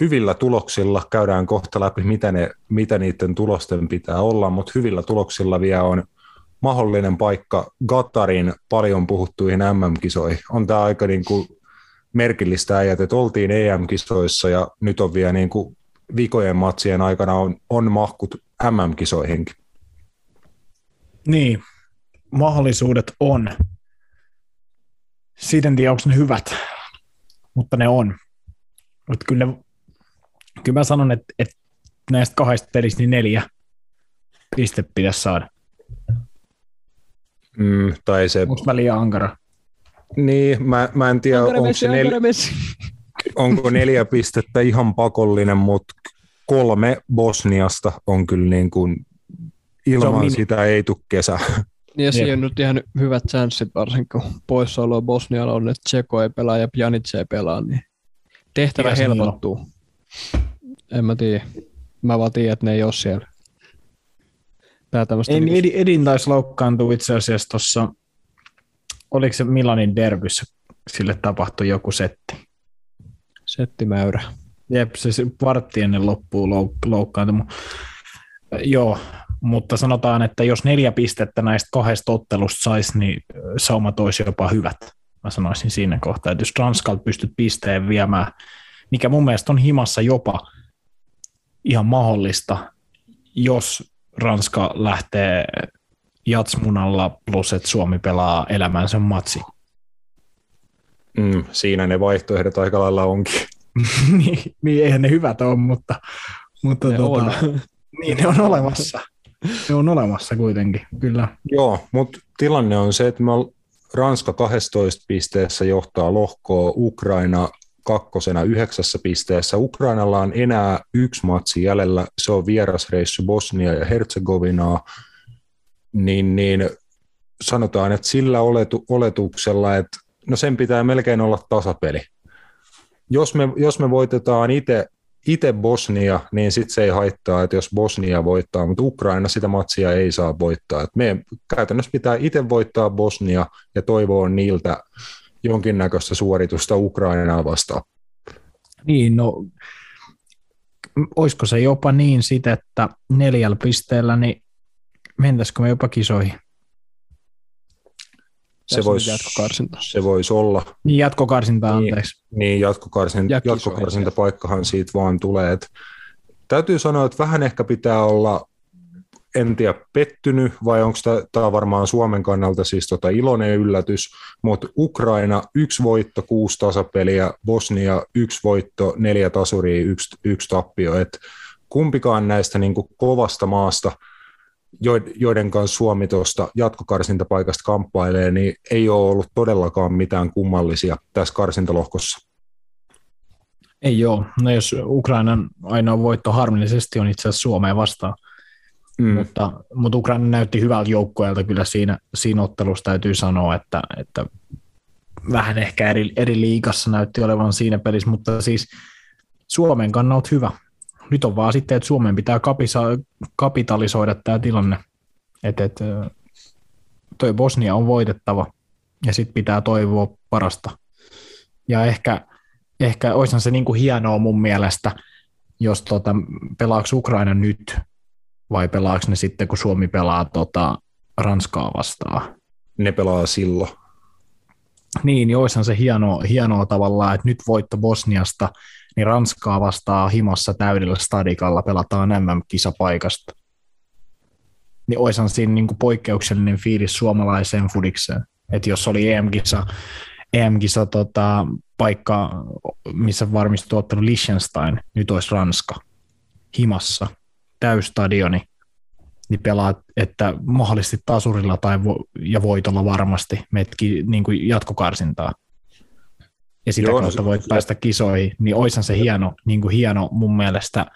hyvillä tuloksilla käydään kohta läpi, mitä, ne, mitä niiden tulosten pitää olla, mutta hyvillä tuloksilla vielä on mahdollinen paikka Gatarin paljon puhuttuihin MM-kisoihin. On tämä aika niin kuin merkillistä äijät, että oltiin EM-kisoissa ja nyt on vielä niin kuin vikojen matsien aikana on, on mahkut MM-kisoihinkin. Niin, mahdollisuudet on. Siitä en tiedä, onko ne hyvät, mutta ne on. Mutta kyllä, ne, kyllä mä sanon, että, että näistä kahdesta pelistä niin neljä piste pitäisi saada. Mm, tai se, Onko mä liian ankara? niin, mä, mä en tiedä, onko, se nel, onko neljä pistettä ihan pakollinen, mutta kolme Bosniasta on kyllä niin kuin, ilman mini- sitä ei tule kesä. Ja siinä on nyt ihan hyvät chanssit, varsinkin kun poissaoloa Bosnialla on, että Tseko ei pelaa ja Pjanic ei pelaa, niin tehtävä Mikä niin helpottuu. En mä tiedä. Mä vaan tiedän, että ne ei ole siellä. Tää Ei, niin niinku- Edin, Edin taisi loukkaantua itse asiassa tuossa, oliko se Milanin derbyssä, sille tapahtui joku setti. settimäyrä. Jep, se vartti ennen loppuun louk- Joo, mutta sanotaan, että jos neljä pistettä näistä kahdesta ottelusta saisi, niin ö, saumat olisi jopa hyvät. Mä sanoisin siinä kohtaa, että jos Ranskalta pystyt pisteen viemään, mikä mun mielestä on himassa jopa mahdollista, jos Ranska lähtee jatsmunalla plus, että Suomi pelaa elämänsä matsi. Mm, siinä ne vaihtoehdot aika lailla onkin. niin, niin, eihän ne hyvät ole, mutta, mutta Ne tota, on. niin ne on olemassa. Ne on olemassa kuitenkin, kyllä. Joo, mutta tilanne on se, että me Ranska 12 pisteessä johtaa lohkoa, Ukraina kakkosena yhdeksässä pisteessä. Ukrainalla on enää yksi matsi jäljellä, se on vierasreissu Bosnia ja Herzegovinaa, niin, niin sanotaan, että sillä oletu, oletuksella, että no sen pitää melkein olla tasapeli. Jos me, jos me voitetaan itse itse Bosnia, niin sitten se ei haittaa, että jos Bosnia voittaa, mutta Ukraina sitä matsia ei saa voittaa. Et me käytännössä pitää itse voittaa Bosnia ja toivoa niiltä jonkinnäköistä suoritusta Ukrainaa vastaan. Niin, no olisiko se jopa niin sit, että neljällä pisteellä, niin mentäisikö me jopa kisoihin? Se voisi jatkokarsinta. se vois olla. Niin jatkokarsinta, Niin. anteeksi. Niin, jatkokarsin, Ja kisoihin jatkokarsintapaikkahan siitä vaan tulee. Et täytyy sanoa, että vähän ehkä pitää olla, en tiedä, pettynyt, vai onko tämä varmaan Suomen kannalta siis tota iloinen yllätys, mutta Ukraina yksi voitto, kuusi tasapeliä, Bosnia yksi voitto, neljä tasuria, yksi, yksi tappio. Et kumpikaan näistä niinku kovasta maasta, joid- joiden kanssa Suomi tuosta jatkokarsintapaikasta kamppailee, niin ei ole ollut todellakaan mitään kummallisia tässä karsintalohkossa. Ei ole. No jos Ukrainan ainoa voitto harmillisesti on itse asiassa Suomeen vastaan, Mm. mutta, mutta Ukraina näytti hyvältä joukkueelta kyllä siinä, siinä ottelussa täytyy sanoa, että, että vähän ehkä eri, eri liigassa näytti olevan siinä pelissä, mutta siis Suomen kannalta hyvä. Nyt on vaan sitten, että Suomen pitää kapisa, kapitalisoida tämä tilanne. Että, että toi Bosnia on voitettava ja sitten pitää toivoa parasta. Ja ehkä, ehkä olisihan se niinku hienoa mun mielestä, jos tota, pelaaks Ukraina nyt vai pelaaks ne sitten, kun Suomi pelaa tota, Ranskaa vastaan. Ne pelaa silloin. Niin, niin olisihan se hienoa, hienoa tavallaan, että nyt voitto Bosniasta, niin Ranskaa vastaa himassa täydellä stadikalla pelataan MM-kisapaikasta. Niin olisihan siinä niin kuin poikkeuksellinen fiilis suomalaiseen fudikseen. Että jos oli EM-kisa, EM-kisa tota, paikka, missä varmistui ottelu Liechtenstein, nyt olisi Ranska himassa, täystadioni, niin pelaat, että mahdollisesti tasurilla tai vo- ja voitolla varmasti metki niin kuin jatkokarsintaa. Ja sitä Joo, no kautta voit se- päästä kisoihin, niin oishan se hieno, niin kuin hieno mun mielestä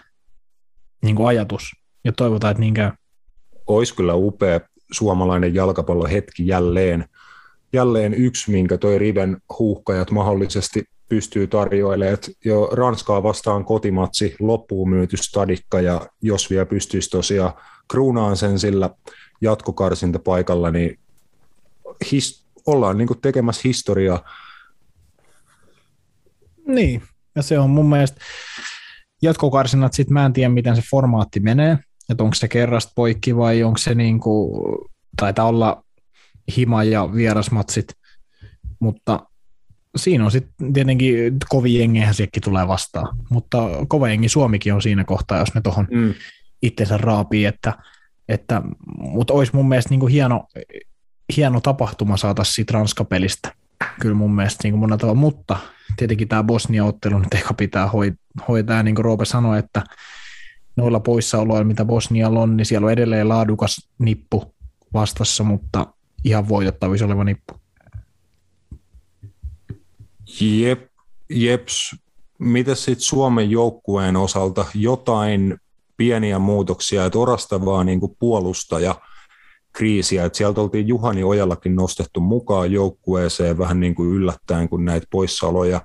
niin kuin ajatus. Ja toivotaan, että niin käy. Olisi kyllä upea suomalainen jalkapallohetki jälleen. Jälleen yksi, minkä toi Riven huuhkajat mahdollisesti pystyy tarjoilemaan. Et jo Ranskaa vastaan kotimatsi, loppuun myyty stadikka, ja jos vielä pystyisi tosiaan kruunaan sen sillä jatkokarsintapaikalla, niin his, ollaan niin tekemässä historiaa. Niin, ja se on mun mielestä jatkokarsinat, sit mä en tiedä, miten se formaatti menee, että onko se kerrasta poikki vai onko se niin kuin, taitaa olla hima ja vierasmatsit, mutta siinä on sitten tietenkin kovin jengihän sielläkin tulee vastaan, mutta kova jengi Suomikin on siinä kohtaa, jos ne tuohon Mm. itsensä raapii, että, että mutta olisi mun mielestä niin kuin hieno, hieno tapahtuma saada siitä Ranska-pelistä. Kyllä mun mielestä niin kuin monella tavalla, mutta tietenkin tämä Bosnia-ottelu nyt ehkä pitää hoi- hoitaa, niin kuin Roope sanoi, että noilla poissaoloilla, mitä Bosnialla on, niin siellä on edelleen laadukas nippu vastassa, mutta ihan voitettavissa oleva nippu. Jep, jeps. Mitä sitten Suomen joukkueen osalta? Jotain pieniä muutoksia, että orastavaa niin kuin puolustaja kriisiä. Et sieltä oltiin Juhani Ojallakin nostettu mukaan joukkueeseen vähän niin kuin yllättäen, kun näitä poissaoloja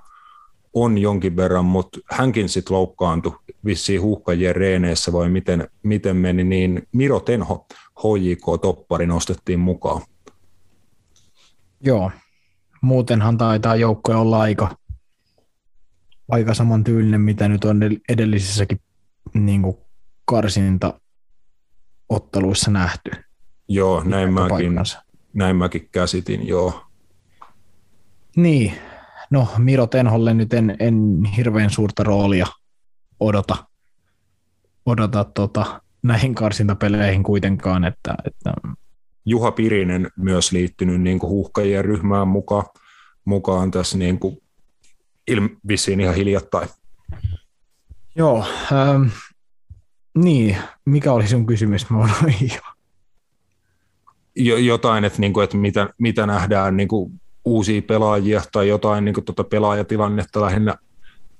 on jonkin verran, mutta hänkin sitten loukkaantui vissiin huuhkajien reeneissä vai miten, miten meni, niin Miro Tenho HJK-toppari nostettiin mukaan. Joo, muutenhan taitaa joukkue olla aika, aika saman tyylinen, mitä nyt on edellisissäkin niin kuin karsinta otteluissa nähty. Joo, näin mäkin, näin mäkin käsitin, joo. Niin, no Miro Tenholle nyt en, en hirveän suurta roolia odota, odota tota, näihin karsintapeleihin kuitenkaan, että, että Juha Pirinen myös liittynyt niin kuin huuhkajien ryhmään mukaan, mukaan tässä niin kuin ilm, vissiin ihan hiljattain. joo, ähm, niin, mikä oli sun kysymys? Mä. Jo, jotain, että, niin kuin, että mitä, mitä nähdään niin kuin uusia pelaajia tai jotain niin kuin tuota pelaajatilannetta lähinnä,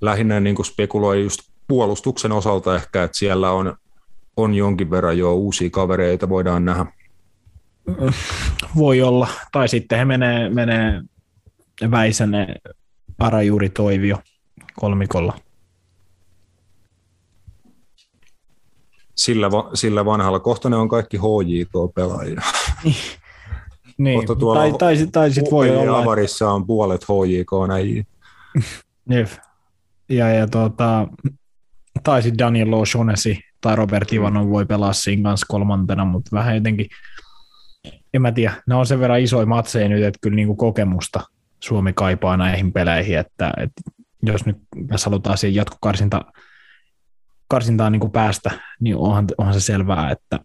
lähinnä niin kuin spekuloi just puolustuksen osalta ehkä, että siellä on, on jonkin verran jo uusia kavereita, voidaan nähdä. Voi olla. Tai sitten he menee, menee Väisänen, Arajuuri, Toivio kolmikolla. sillä, va, sillä vanhalla. Kohta ne on kaikki HJK-pelaajia. Niin, Kohta tuolla tai, tai, tai sitten voi olla, Avarissa on puolet HJK. Jep. Ja, ja tota, tai sitten Daniel O'Shaughnessy tai Robert Ivanov voi pelaa siinä kanssa kolmantena, mutta vähän jotenkin, en mä tiedä, ne on sen verran isoja matseja nyt, että kyllä niinku kokemusta Suomi kaipaa näihin peleihin, että, että jos nyt tässä halutaan siihen jatkokarsinta karsintaan niin päästä, niin onhan, onhan se selvää, että,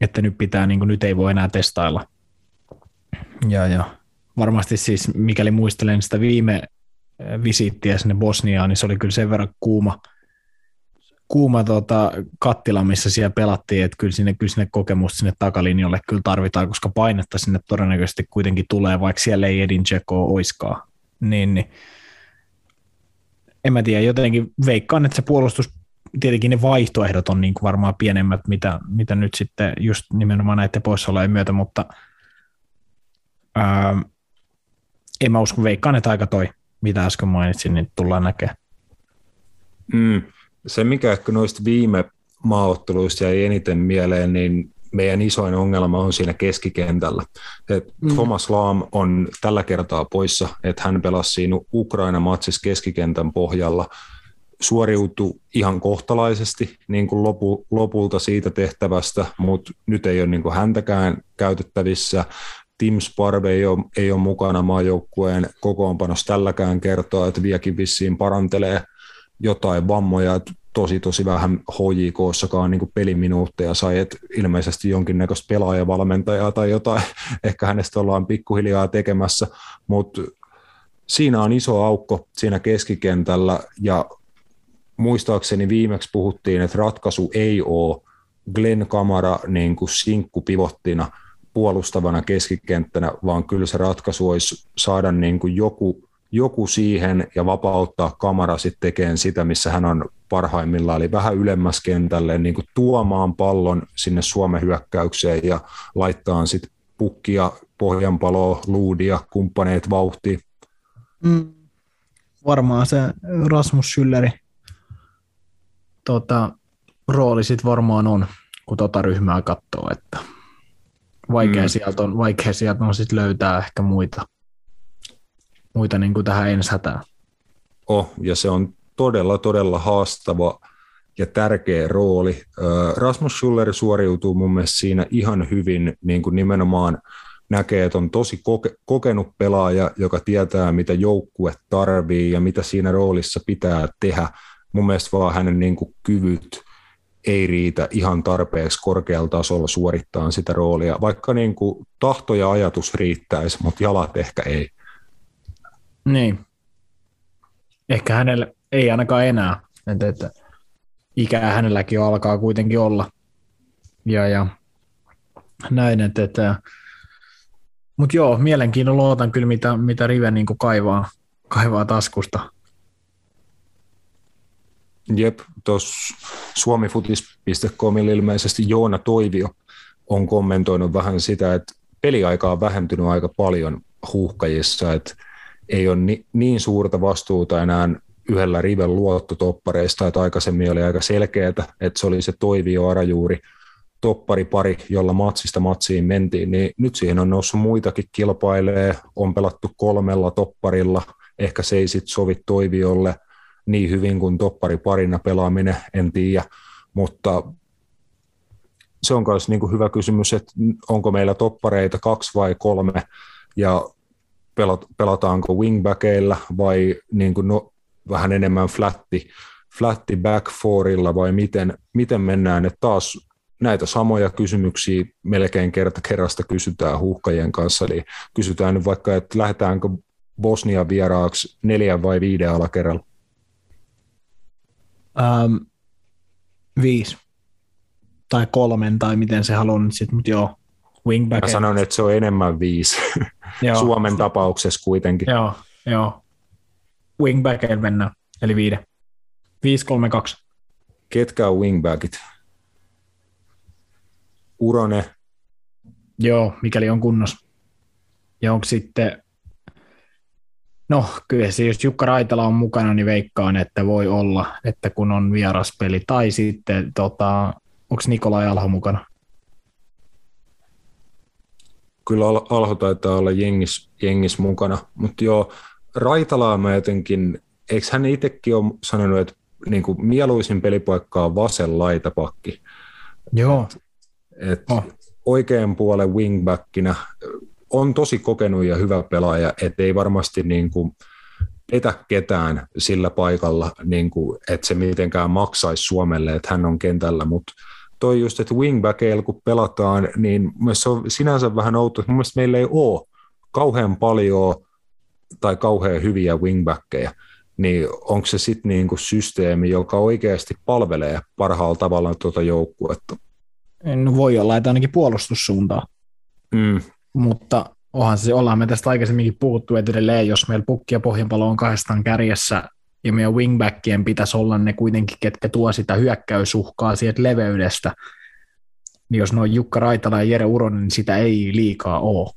että nyt pitää, niin kuin, nyt ei voi enää testailla. Ja, ja varmasti siis, mikäli muistelen sitä viime eh, visiittiä sinne Bosniaan, niin se oli kyllä sen verran kuuma, kuuma tota, kattila, missä siellä pelattiin, että kyllä sinne, kyllä sinne kokemusta sinne takalinjolle kyllä tarvitaan, koska painetta sinne todennäköisesti kuitenkin tulee, vaikka siellä ei Edin Dzeko oiskaan. Niin, niin. En mä tiedä, jotenkin veikkaan, että se puolustus, tietenkin ne vaihtoehdot on niin kuin varmaan pienemmät, mitä, mitä nyt sitten just nimenomaan näiden poissaolojen myötä, mutta ää, en mä usko, veikkaan, että aika toi, mitä äsken mainitsin, niin tullaan näkemään. Mm. Se, mikä ehkä noista viime maaotteluista jäi eniten mieleen, niin meidän isoin ongelma on siinä keskikentällä. Et mm. Thomas Laam on tällä kertaa poissa, että hän pelasi siinä Ukraina-matsissa keskikentän pohjalla, suoriutui ihan kohtalaisesti niin kuin lopu, lopulta siitä tehtävästä, mutta nyt ei ole niin kuin häntäkään käytettävissä. Tim Sparve ei ole, ei ole mukana maajoukkueen kokoonpanossa tälläkään kertoa, että Viekin vissiin parantelee jotain vammoja, että tosi tosi vähän HJKssakaan niin peliminuutteja sai, että ilmeisesti jonkinnäköistä pelaajavalmentajaa tai jotain, ehkä hänestä ollaan pikkuhiljaa tekemässä, mutta siinä on iso aukko siinä keskikentällä ja muistaakseni viimeksi puhuttiin, että ratkaisu ei ole Glenn Kamara niin kuin sinkkupivottina puolustavana keskikenttänä, vaan kyllä se ratkaisu olisi saada niin kuin joku, joku siihen ja vapauttaa Kamara sitten tekemään sitä, missä hän on parhaimmillaan, eli vähän ylemmäs kentälle, niin kuin tuomaan pallon sinne Suomen hyökkäykseen ja laittaa sitten pukkia, pohjanpaloa, luudia, kumppaneet vauhtiin. Mm. Varmaan se Rasmus Schülleri tota, rooli sitten varmaan on, kun tota ryhmää katsoo, että vaikea mm. sieltä on, vaikea sieltä on sit löytää ehkä muita, muita niin kuin tähän ensi hätään. Oh, ja se on todella, todella haastava ja tärkeä rooli. Rasmus Schuller suoriutuu mun mielestä siinä ihan hyvin, niin kuin nimenomaan näkee, että on tosi koke- kokenut pelaaja, joka tietää, mitä joukkue tarvii ja mitä siinä roolissa pitää tehdä. Mun mielestä vaan hänen niin kuin kyvyt ei riitä ihan tarpeeksi korkealla tasolla suorittaa sitä roolia, vaikka niin kuin tahto ja ajatus riittäisi, mutta jalat ehkä ei. Niin. Ehkä hänelle ei ainakaan enää. Että, että ikää hänelläkin alkaa kuitenkin olla. Ja, ja näin, että, että mutta joo, mielenkiinnolla odotan kyllä, mitä, mitä Rive niin kaivaa, kaivaa taskusta. Jep, tuossa suomifutis.comilla ilmeisesti Joona Toivio on kommentoinut vähän sitä, että peliaika on vähentynyt aika paljon huuhkajissa, että ei ole ni, niin suurta vastuuta enää yhdellä riven luottotoppareista, että aikaisemmin oli aika selkeää, että se oli se Toivio Arajuuri topparipari, jolla matsista matsiin mentiin, niin nyt siihen on noussut muitakin kilpailee, on pelattu kolmella topparilla, ehkä se ei sitten sovi Toiviolle niin hyvin kuin toppariparina pelaaminen, en tiedä, mutta se on myös niin hyvä kysymys, että onko meillä toppareita kaksi vai kolme, ja pelataanko wingbackeilla vai niin kuin no, vähän enemmän flatti, flatti back fourilla vai miten, miten mennään, että taas näitä samoja kysymyksiä melkein kerta kerrasta kysytään huuhkajien kanssa, eli kysytään nyt vaikka, että lähdetäänkö Bosnia vieraaksi neljän vai viiden alakerralla? Ähm, viisi. Tai kolmen, tai miten se haluaa nyt sitten, mutta joo, wingback. Mä sanon, että se on enemmän viisi. Joo. Suomen tapauksessa kuitenkin. Joo, joo. Wingbackilla mennään, eli viide. 5-3-2. Ketkä on wingbackit? Urone. Joo, mikäli on kunnossa. Ja onko sitten, no kyllä se, jos Jukka Raitala on mukana, niin veikkaan, että voi olla, että kun on vieraspeli. Tai sitten tota, onko Nikolai Alho mukana? Kyllä Al- Alho taitaa olla jengis, jengis mukana, mutta joo, Raitalaa mä jotenkin, eikö hän itsekin ole sanonut, että niin kuin mieluisin pelipaikka on vasen laitapakki. Joo. Et Oh. Oikean puolen wingbackinä on tosi kokenut ja hyvä pelaaja, ettei varmasti niin kuin petä ketään sillä paikalla, niin kuin, että se mitenkään maksaisi Suomelle, että hän on kentällä, mutta toi just, että wingbackeilla kun pelataan, niin mun se on sinänsä vähän outo, mun mielestä meillä ei ole kauhean paljon tai kauhean hyviä wingbackeja, niin onko se sitten niinku systeemi, joka oikeasti palvelee parhaalla tavalla tuota joukkuetta? No voi olla, että ainakin puolustussuuntaan. Mm, mutta onhan se, ollaan me tästä aikaisemminkin puhuttu, että edelleen jos meillä pukki ja pohjanpalo on kahdestaan kärjessä ja meidän wingbackien pitäisi olla ne kuitenkin, ketkä tuo sitä hyökkäysuhkaa sieltä leveydestä, niin jos noin Jukka Raitala ja Jere Uronen, niin sitä ei liikaa ole.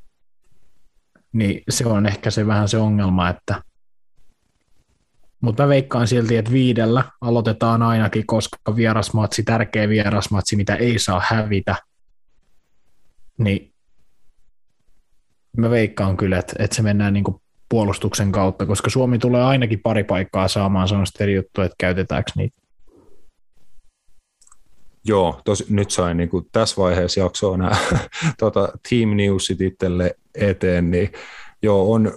Niin se on ehkä se vähän se ongelma, että mutta mä veikkaan silti, että viidellä aloitetaan ainakin, koska vierasmatsi, tärkeä vierasmatsi, mitä ei saa hävitä, niin mä veikkaan kyllä, että, että se mennään niin kuin puolustuksen kautta, koska Suomi tulee ainakin pari paikkaa saamaan, se on eri juttu, että käytetäänkö niitä. joo, tos, nyt sain niin kuin tässä vaiheessa jaksoa nämä tota, Team Newsit itselle eteen, niin joo, on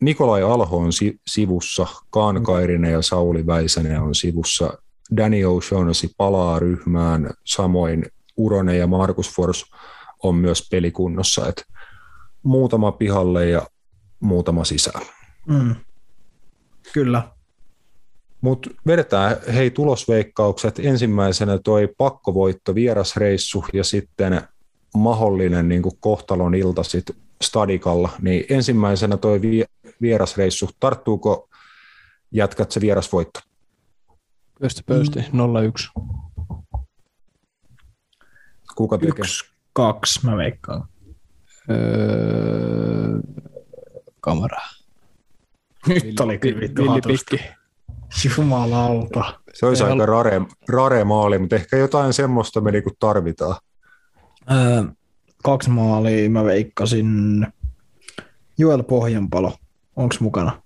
Nikolai Alho on si- sivussa, Kaan Kairinen ja Sauli Väisänen on sivussa, Danny O'Shaughnessy palaa ryhmään, samoin Uronen ja Markus Fors on myös pelikunnossa, että muutama pihalle ja muutama sisään. Mm. Kyllä. Mutta vedetään hei tulosveikkaukset. Ensimmäisenä toi pakkovoitto vierasreissu ja sitten mahdollinen niin kohtalon ilta sit stadikalla. Niin ensimmäisenä toi vi- vierasreissu. Tarttuuko jätkät se vierasvoitto? Pöysti, pöysti, 0-1. Kuka tekee? Yksi, kaksi mä veikkaan. Öö, kamera. Nyt oli kyllä vittu. Jumalauta. Se olisi Ei aika rare, rare maali, mutta ehkä jotain semmoista me niinku tarvitaan. Öö, kaksi maalia mä veikkasin. Joel Pohjanpalo, onks mukana?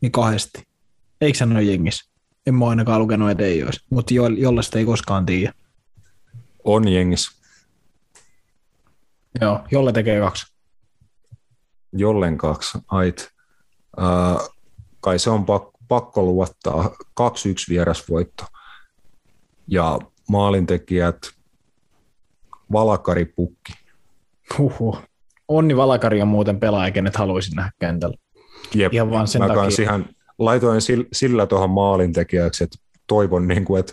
Niin kahdesti. Eikö hän ole jengissä? En mä ainakaan lukenut, että ei olisi. Mutta Joel, jolle sitä ei koskaan tiedä. On jengissä. Joo, jolle tekee kaksi. Jollen kaksi. Ait. Äh, kai se on pakko, pakko luottaa. 2-1 vierasvoitto. Ja maalintekijät Valakari Pukki. Huhhuh. Onni Valakari on muuten pelaaja, kenet haluaisin nähdä kentällä. Jep. Ihan vaan sen Mä takia. ihan laitoin sillä, sillä tuohon maalintekijäksi, että toivon, niin kuin, että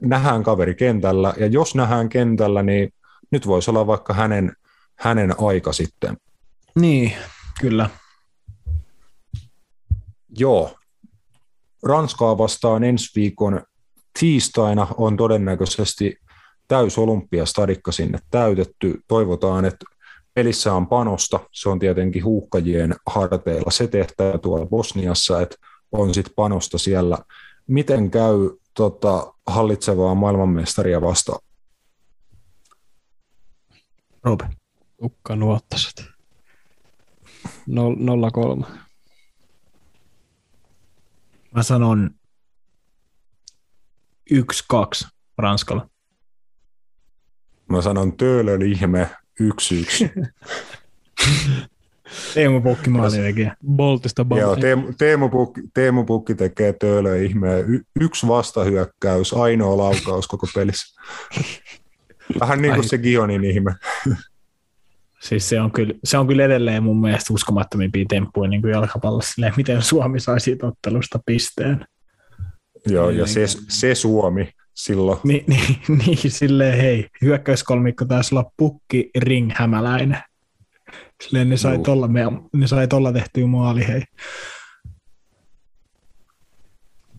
nähdään kaveri kentällä, ja jos nähdään kentällä, niin nyt voisi olla vaikka hänen, hänen aika sitten. Niin, kyllä. Joo. Ranskaa vastaan ensi viikon tiistaina on todennäköisesti täys olympiastadikka sinne täytetty. Toivotaan, että pelissä on panosta. Se on tietenkin huuhkajien harteilla se tehtävä tuolla Bosniassa, että on sitten panosta siellä. Miten käy tota, hallitsevaa maailmanmestaria vastaan? Roope. Ukka nuottaset. 0-3. Mä sanon 1-2 Ranskalla. Mä sanon töölön ihme 1-1. Teemu Pukki maalitekijä. Boltista Joo, Bolti. Teemu, Teemu, Pukki, Teemu Pukki tekee töölön ihmeen. Y- yksi vastahyökkäys, ainoa laukaus koko pelissä. Vähän niin kuin Ai. se Gionin ihme. Siis se on, kyllä, se on kyllä edelleen mun mielestä uskomattomimpia temppuja niin kuin jalkapallossa, silleen, miten Suomi sai siitä ottelusta pisteen. Joo, ja se, se Suomi silloin. Ni, niin, niin, silleen hei, hyökkäyskolmikko taisi olla pukki, ring, hämäläinen. Silleen ne sai, Juu. tolla, me, ne sai tolla tehtyä maali, hei.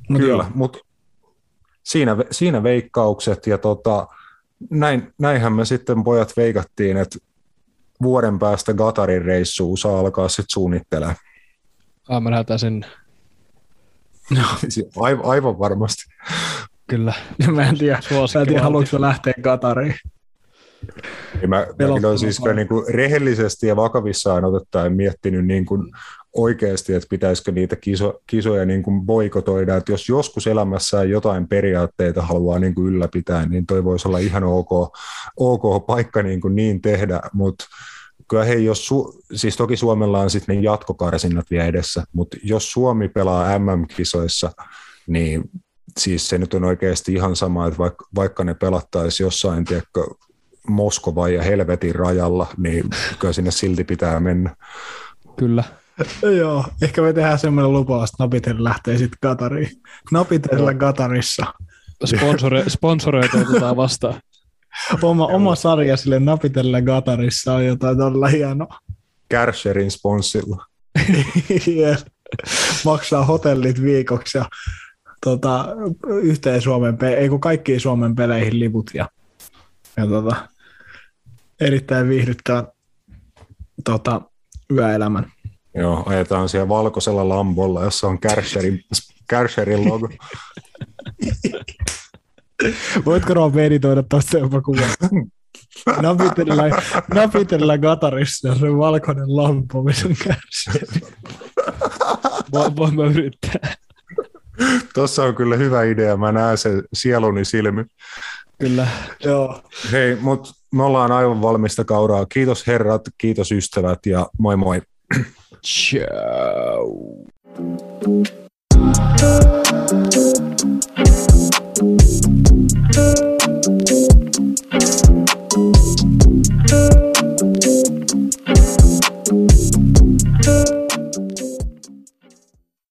Mut Kyllä, mutta siinä, siinä veikkaukset ja tota, näin, näinhän me sitten pojat veikattiin, että vuoden päästä Gatarin reissuun saa alkaa sitten suunnittelemaan. Ah, mä lähdetään sinne. Aivan, aivan varmasti. Kyllä. Mä en tiedä, mä en tiedä haluatko lähteä Katariin. Niin mä, mäkin olen siis niin kuin rehellisesti ja vakavissaan otettaen miettinyt niin kuin oikeasti, että pitäisikö niitä kiso, kisoja niin kuin boikotoida, että jos joskus elämässään jotain periaatteita haluaa niin kuin ylläpitää, niin toi voisi olla ihan ok, ok paikka niin, kuin niin tehdä, mutta kyllä hei, jos Su- siis toki Suomella on sitten ne jatkokarsinnat vielä edessä, mutta jos Suomi pelaa MM-kisoissa, niin siis se nyt on oikeasti ihan sama, että vaikka, vaikka ne pelattaisi jossain, tiedätkö, Moskova ja helvetin rajalla, niin kyllä sinne silti pitää mennä. Kyllä. Joo, ehkä me tehdään semmoinen lupaus, että Napitel lähtee sitten Katariin. Napitellä Katarissa. Sponsore, sponsoreita otetaan vastaan. Oma, oma sarja sille Napitellä Katarissa on jotain todella hienoa. Kärsherin sponssilla. yes. Maksaa hotellit viikoksi ja tota, yhteen Suomen, pe- ei kun kaikkiin Suomen peleihin liput ja, ja tota, erittäin viihdyttävän tota, yöelämän. Joo, ajetaan siellä valkoisella lambolla, jossa on Kärsherin, Kärsherin logo. Voitko Rob editoida tuosta jopa kuva? Napitella, napitella Katarissa ja se valkoinen lampo, missä on Kärsheri. Voin, voin mä yrittää. Tuossa on kyllä hyvä idea, mä näen sen sieluni silmi. Kyllä. Joo. Hei, mutta me ollaan aivan valmista kauraa. Kiitos herrat, kiitos ystävät ja moi moi. Ciao.